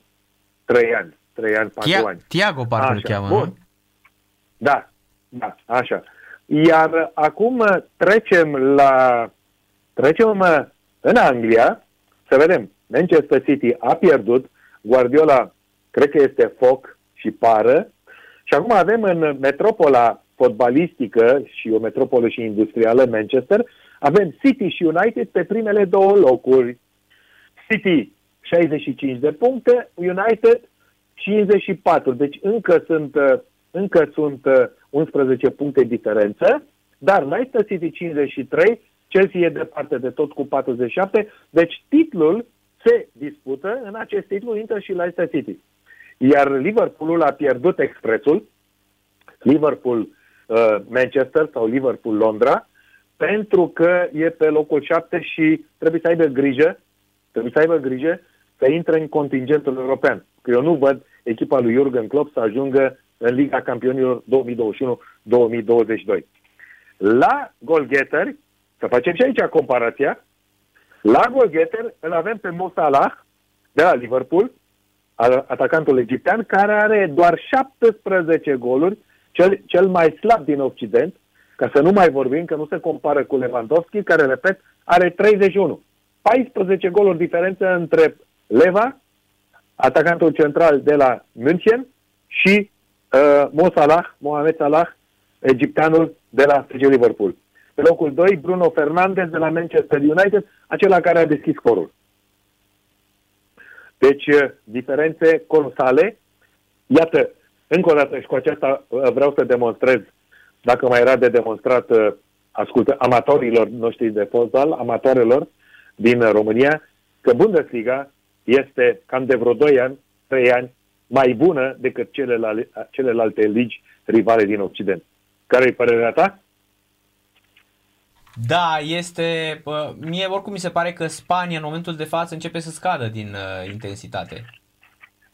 3 ani, 3 ani, 4 Tia- ani. Tiago parcă îl Așa, cheamă, bun. nu? Da, da, așa. Iar acum trecem la trecem în Anglia să vedem. Manchester City a pierdut, Guardiola cred că este foc și pară și acum avem în metropola fotbalistică și o metropolă și industrială, Manchester, avem City și United pe primele două locuri. City 65 de puncte, United 54. Deci încă sunt, uh, încă sunt uh, 11 puncte diferență, dar Leicester City 53, Chelsea e departe de tot cu 47, deci titlul se dispută, în acest titlu intră și Leicester City. Iar Liverpoolul a pierdut expresul, Liverpool uh, Manchester sau Liverpool Londra, pentru că e pe locul 7 și trebuie să aibă grijă, trebuie să aibă grijă să intre în contingentul european. Că eu nu văd echipa lui Jurgen Klopp să ajungă în Liga Campionilor 2021-2022. La golgheteri, să facem și aici comparația, la golgheteri îl avem pe Mo Salah de la Liverpool, a- atacantul egiptean, care are doar 17 goluri, cel, cel mai slab din Occident, ca să nu mai vorbim că nu se compară cu Lewandowski, care, repet, are 31. 14 goluri diferență între Leva, atacantul central de la München, și uh, Mo Salah, Mohamed Salah, egipteanul de la FC Liverpool. Pe locul 2, Bruno Fernandes de la Manchester United, acela care a deschis scorul. Deci, uh, diferențe colosale. Iată, încă o dată și cu aceasta uh, vreau să demonstrez, dacă mai era de demonstrat, uh, ascultă, amatorilor noștri de fotbal, amatorilor din România, că Bundesliga este cam de vreo 2 ani, 3 ani, mai bună decât celelalte, celelalte ligi rivale din Occident. Care e părerea ta? Da, este... Mie oricum mi se pare că Spania în momentul de față începe să scadă din uh, intensitate.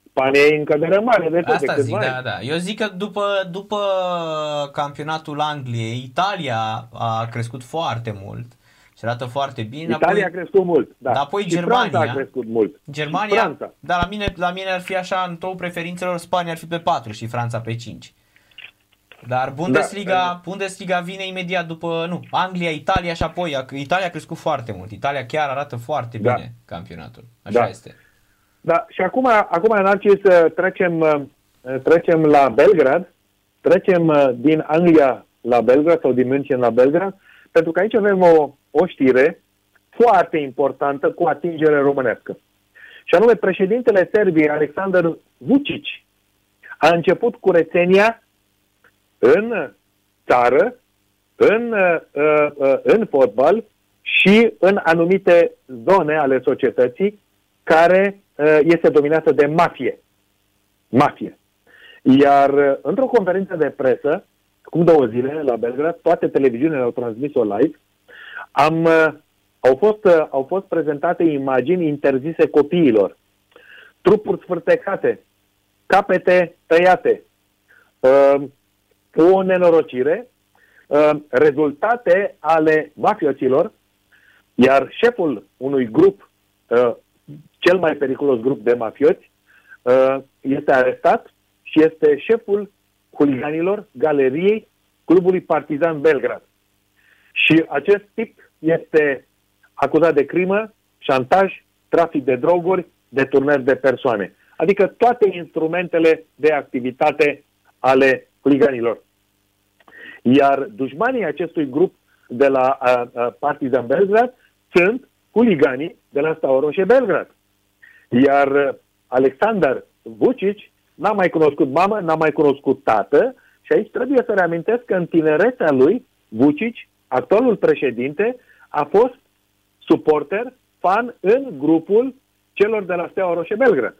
Spania e în cădere mare de tot Asta zic, da, da. Eu zic că după, după campionatul Angliei, Italia a crescut foarte mult și arată foarte bine. Italia apoi, a crescut mult, da. Dar apoi și Germania. Franța a crescut mult. Germania, Franța. dar la mine, la mine ar fi așa, în top preferințelor, Spania ar fi pe 4 și Franța pe 5. Dar Bundesliga, da. Bundesliga vine imediat după, nu, Anglia, Italia și apoi, Italia a crescut foarte mult. Italia chiar arată foarte da. bine campionatul. Așa da. este. Da, și acum, acum Narcis, să trecem, trecem la Belgrad, trecem din Anglia la Belgrad sau din München la Belgrad, pentru că aici avem o, o știre foarte importantă cu atingere românească. Și anume, președintele Serbiei, Alexander Vucic, a început curățenia în țară, în, uh, uh, în fotbal și în anumite zone ale societății care uh, este dominată de mafie. Mafie. Iar într-o conferință de presă, cum două zile la Belgrad, toate televiziunile au transmis-o live, am, au, fost, au fost prezentate imagini interzise copiilor, trupuri sfârtecate, capete tăiate, o nenorocire, uh, rezultate ale mafioților, iar șeful unui grup, uh, cel mai periculos grup de mafioți, uh, este arestat și este șeful huliganilor galeriei clubului Partizan Belgrad. Și acest tip este acuzat de crimă, șantaj, trafic de droguri, deturnări de persoane. Adică toate instrumentele de activitate ale huliganilor. Iar dușmanii acestui grup de la uh, uh, Partizan Belgrad sunt huliganii de la Steaua Roșie Belgrad. Iar uh, Alexander Vucic n-a mai cunoscut mamă, n-a mai cunoscut tată și aici trebuie să reamintesc că în tinerețea lui, Vucic, actualul președinte, a fost suporter, fan în grupul celor de la Steaua Roșie Belgrad.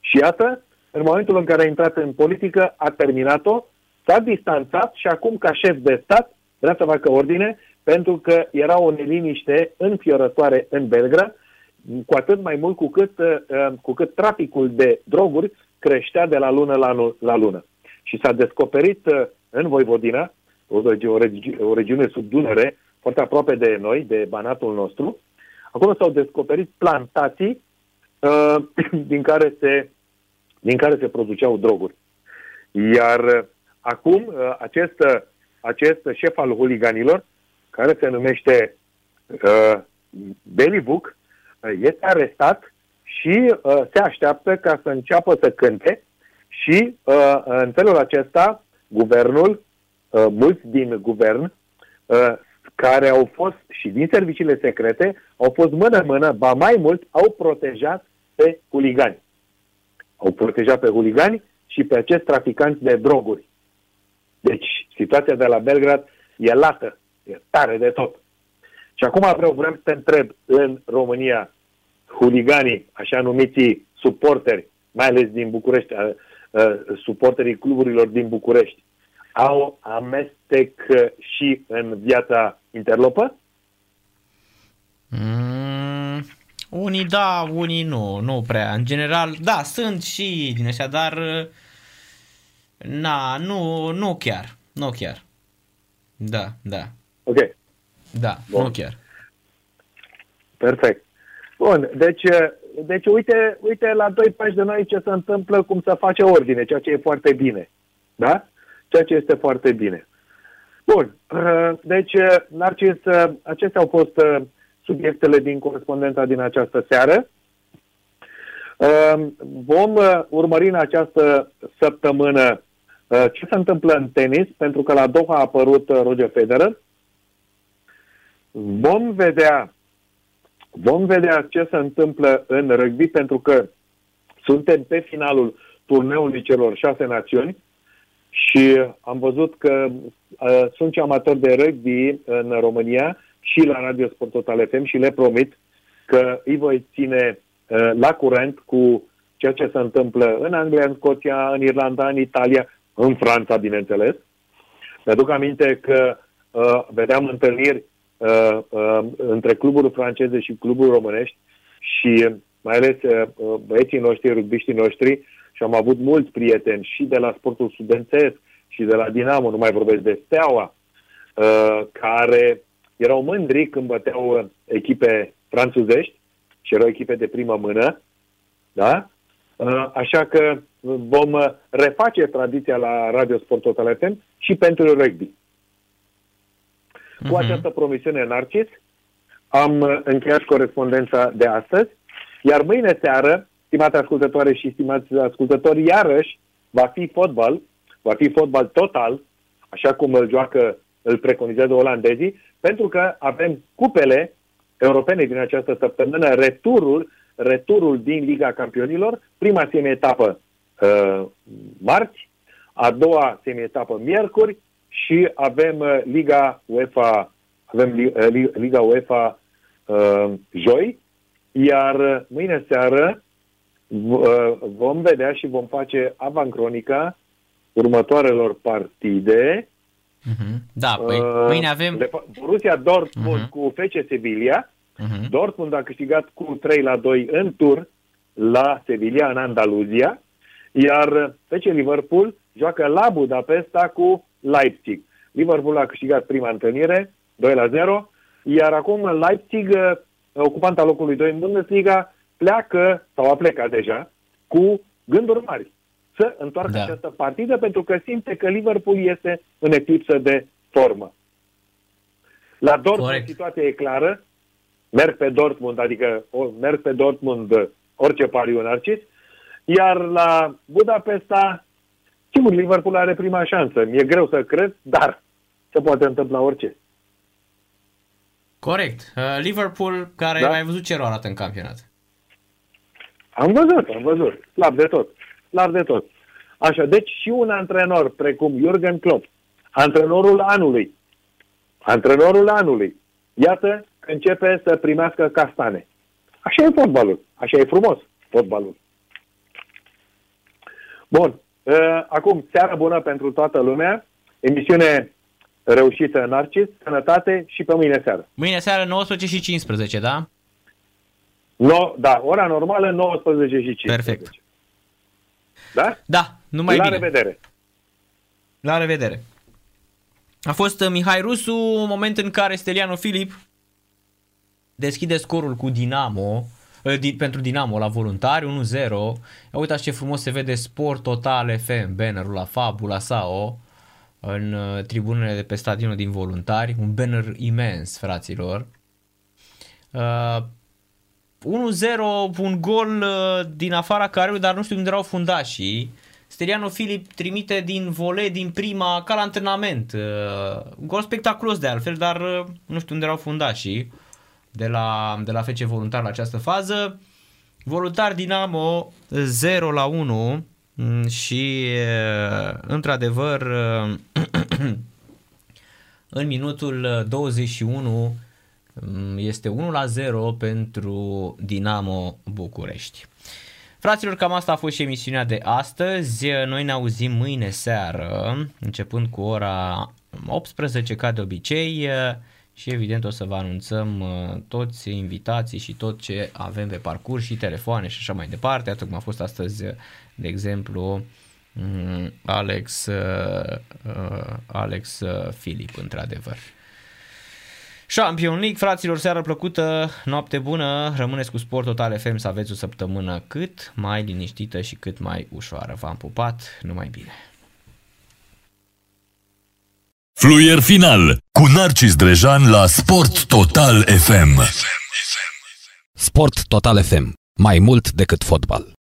Și iată, în momentul în care a intrat în politică, a terminat-o S-a distanțat și acum, ca șef de stat, vrea să facă ordine, pentru că era o neliniște înfiorătoare în Belgrad, cu atât mai mult cu cât, uh, cu cât traficul de droguri creștea de la lună la, la lună. Și s-a descoperit uh, în Voivodina, o, o, regi, o regiune sub Dunăre, foarte aproape de noi, de Banatul nostru, acolo s-au descoperit plantații uh, din, care se, din care se produceau droguri. Iar Acum, uh, acest, uh, acest șef al huliganilor, care se numește uh, Belivuc, uh, este arestat și uh, se așteaptă ca să înceapă să cânte și uh, în felul acesta guvernul, uh, mulți din guvern, uh, care au fost și din serviciile secrete, au fost mână-mână, ba mai mult, au protejat pe huligani. Au protejat pe huligani și pe acești traficanți de droguri. Deci, situația de la Belgrad e lată, e tare de tot. Și acum vreau, vreau să te întreb, în România, huliganii, așa numiții suporteri, mai ales din București, uh, uh, suporterii cluburilor din București, au amestec și în viața interlopă? Mm, unii da, unii nu, nu prea. În general, da, sunt și din așa, dar uh, Na, nu, nu chiar. Nu chiar. Da, da. Ok. Da, Bun. nu chiar. Perfect. Bun, deci, deci uite, uite la doi pași de noi ce se întâmplă, cum să face ordine, ceea ce e foarte bine. Da? Ceea ce este foarte bine. Bun, deci, Narcis, acestea au fost subiectele din corespondența din această seară. Vom urmări în această săptămână Uh, ce se întâmplă în tenis? Pentru că la Doha a apărut uh, Roger Federer. Vom vedea vom vedea ce se întâmplă în rugby pentru că suntem pe finalul turneului celor șase națiuni și am văzut că uh, sunt și amatori de rugby în România și la Radio Sport Total FM și le promit că îi voi ține uh, la curent cu ceea ce se întâmplă în Anglia, în Scoția, în Irlanda, în Italia, în Franța, bineînțeles. Mi-aduc aminte că uh, vedeam întâlniri uh, uh, între cluburi franceze și cluburi românești și mai ales uh, uh, băieții noștri, rugbiștii noștri, și am avut mulți prieteni și de la sportul studențesc și de la Dinamo, nu mai vorbesc de Steaua, uh, care erau mândri când băteau uh, echipe franțuzești și erau echipe de primă mână, da? Uh, așa că vom uh, reface tradiția la Radio Sport Total FM și pentru rugby. Cu uh-huh. această promisiune, Narcis, am uh, încheiat corespondența de astăzi, iar mâine seară, stimate ascultătoare și stimați ascultători, iarăși va fi fotbal, va fi fotbal total, așa cum îl joacă, îl preconizează olandezii, pentru că avem cupele europene din această săptămână, returul, returul din Liga Campionilor, prima semi-etapă uh, marți, a doua semi-etapă miercuri și avem uh, Liga UEFA, avem uh, Liga UEFA uh, joi, iar uh, mâine seară uh, vom vedea și vom face avancronica următoarelor partide. Uh-huh. Da, păi uh, mâine avem... Borussia Dortmund uh-huh. cu FC Sevilla. Uh-huh. Dortmund a câștigat cu 3 la 2 în tur la Sevilla, în Andaluzia, iar FC Liverpool joacă la Budapesta cu Leipzig. Liverpool a câștigat prima întâlnire, 2 la 0, iar acum Leipzig, uh, ocupanta locului 2 în Bundesliga, pleacă, sau a plecat deja, cu gânduri mari să întoarcă da. această partidă pentru că simte că Liverpool este în eclipsă de formă. La Dortmund Corect. situația e clară, merg pe Dortmund, adică merg pe Dortmund uh, orice pariu narcis, iar la Budapesta, sigur, Liverpool are prima șansă. Mi-e greu să cred, dar se poate întâmpla orice. Corect. Uh, Liverpool, care da? mai văzut ce rău arată în campionat. Am văzut, am văzut. Slab de tot. Slab de tot. Așa, deci și un antrenor precum Jurgen Klopp, antrenorul anului, antrenorul anului, iată că începe să primească castane. Așa e fotbalul. Așa e frumos fotbalul. Bun. Uh, acum, seara bună pentru toată lumea. Emisiune reușită în Narcis, sănătate și pe mâine seară. Mâine seară 19 și 15, da? No, da, ora normală 19 și 15. Perfect. Da? Da, numai La bine. revedere. La revedere. A fost uh, Mihai Rusu, un moment în care Steliano Filip deschide scorul cu Dinamo, uh, pentru Dinamo la voluntari, 1-0. Uitați ce frumos se vede Sport Total FM, bannerul la Fabula Sao, în uh, tribunele de pe stadionul din voluntari, un banner imens, fraților. Uh, 1-0, un gol uh, din afara carului, dar nu știu unde erau fundașii. Steriano Filip trimite din vole din prima, ca la antrenament. Uh, gol spectaculos de altfel, dar uh, nu știu unde erau fundașii de la, de la FC Voluntar la această fază. Voluntar Dinamo 0 la 1 mm, și într-adevăr în minutul 21 Mm, este 1 la 0 pentru Dinamo București. Fraților, cam asta a fost și emisiunea de astăzi. Noi ne auzim mâine seară, începând cu ora 18 ca de obicei și evident o să vă anunțăm uh, toți invitații și tot ce avem pe parcurs și telefoane și așa mai departe, atât cum a fost astăzi, de exemplu, mm, Alex, uh, uh, Alex Filip, într-adevăr. Champion League, fraților, seară plăcută, noapte bună, rămâneți cu Sport Total FM să aveți o săptămână cât mai liniștită și cât mai ușoară. V-am pupat, numai bine! Fluier final cu Narcis Drejan la Sport Total FM. Sport Total FM. Mai mult decât fotbal.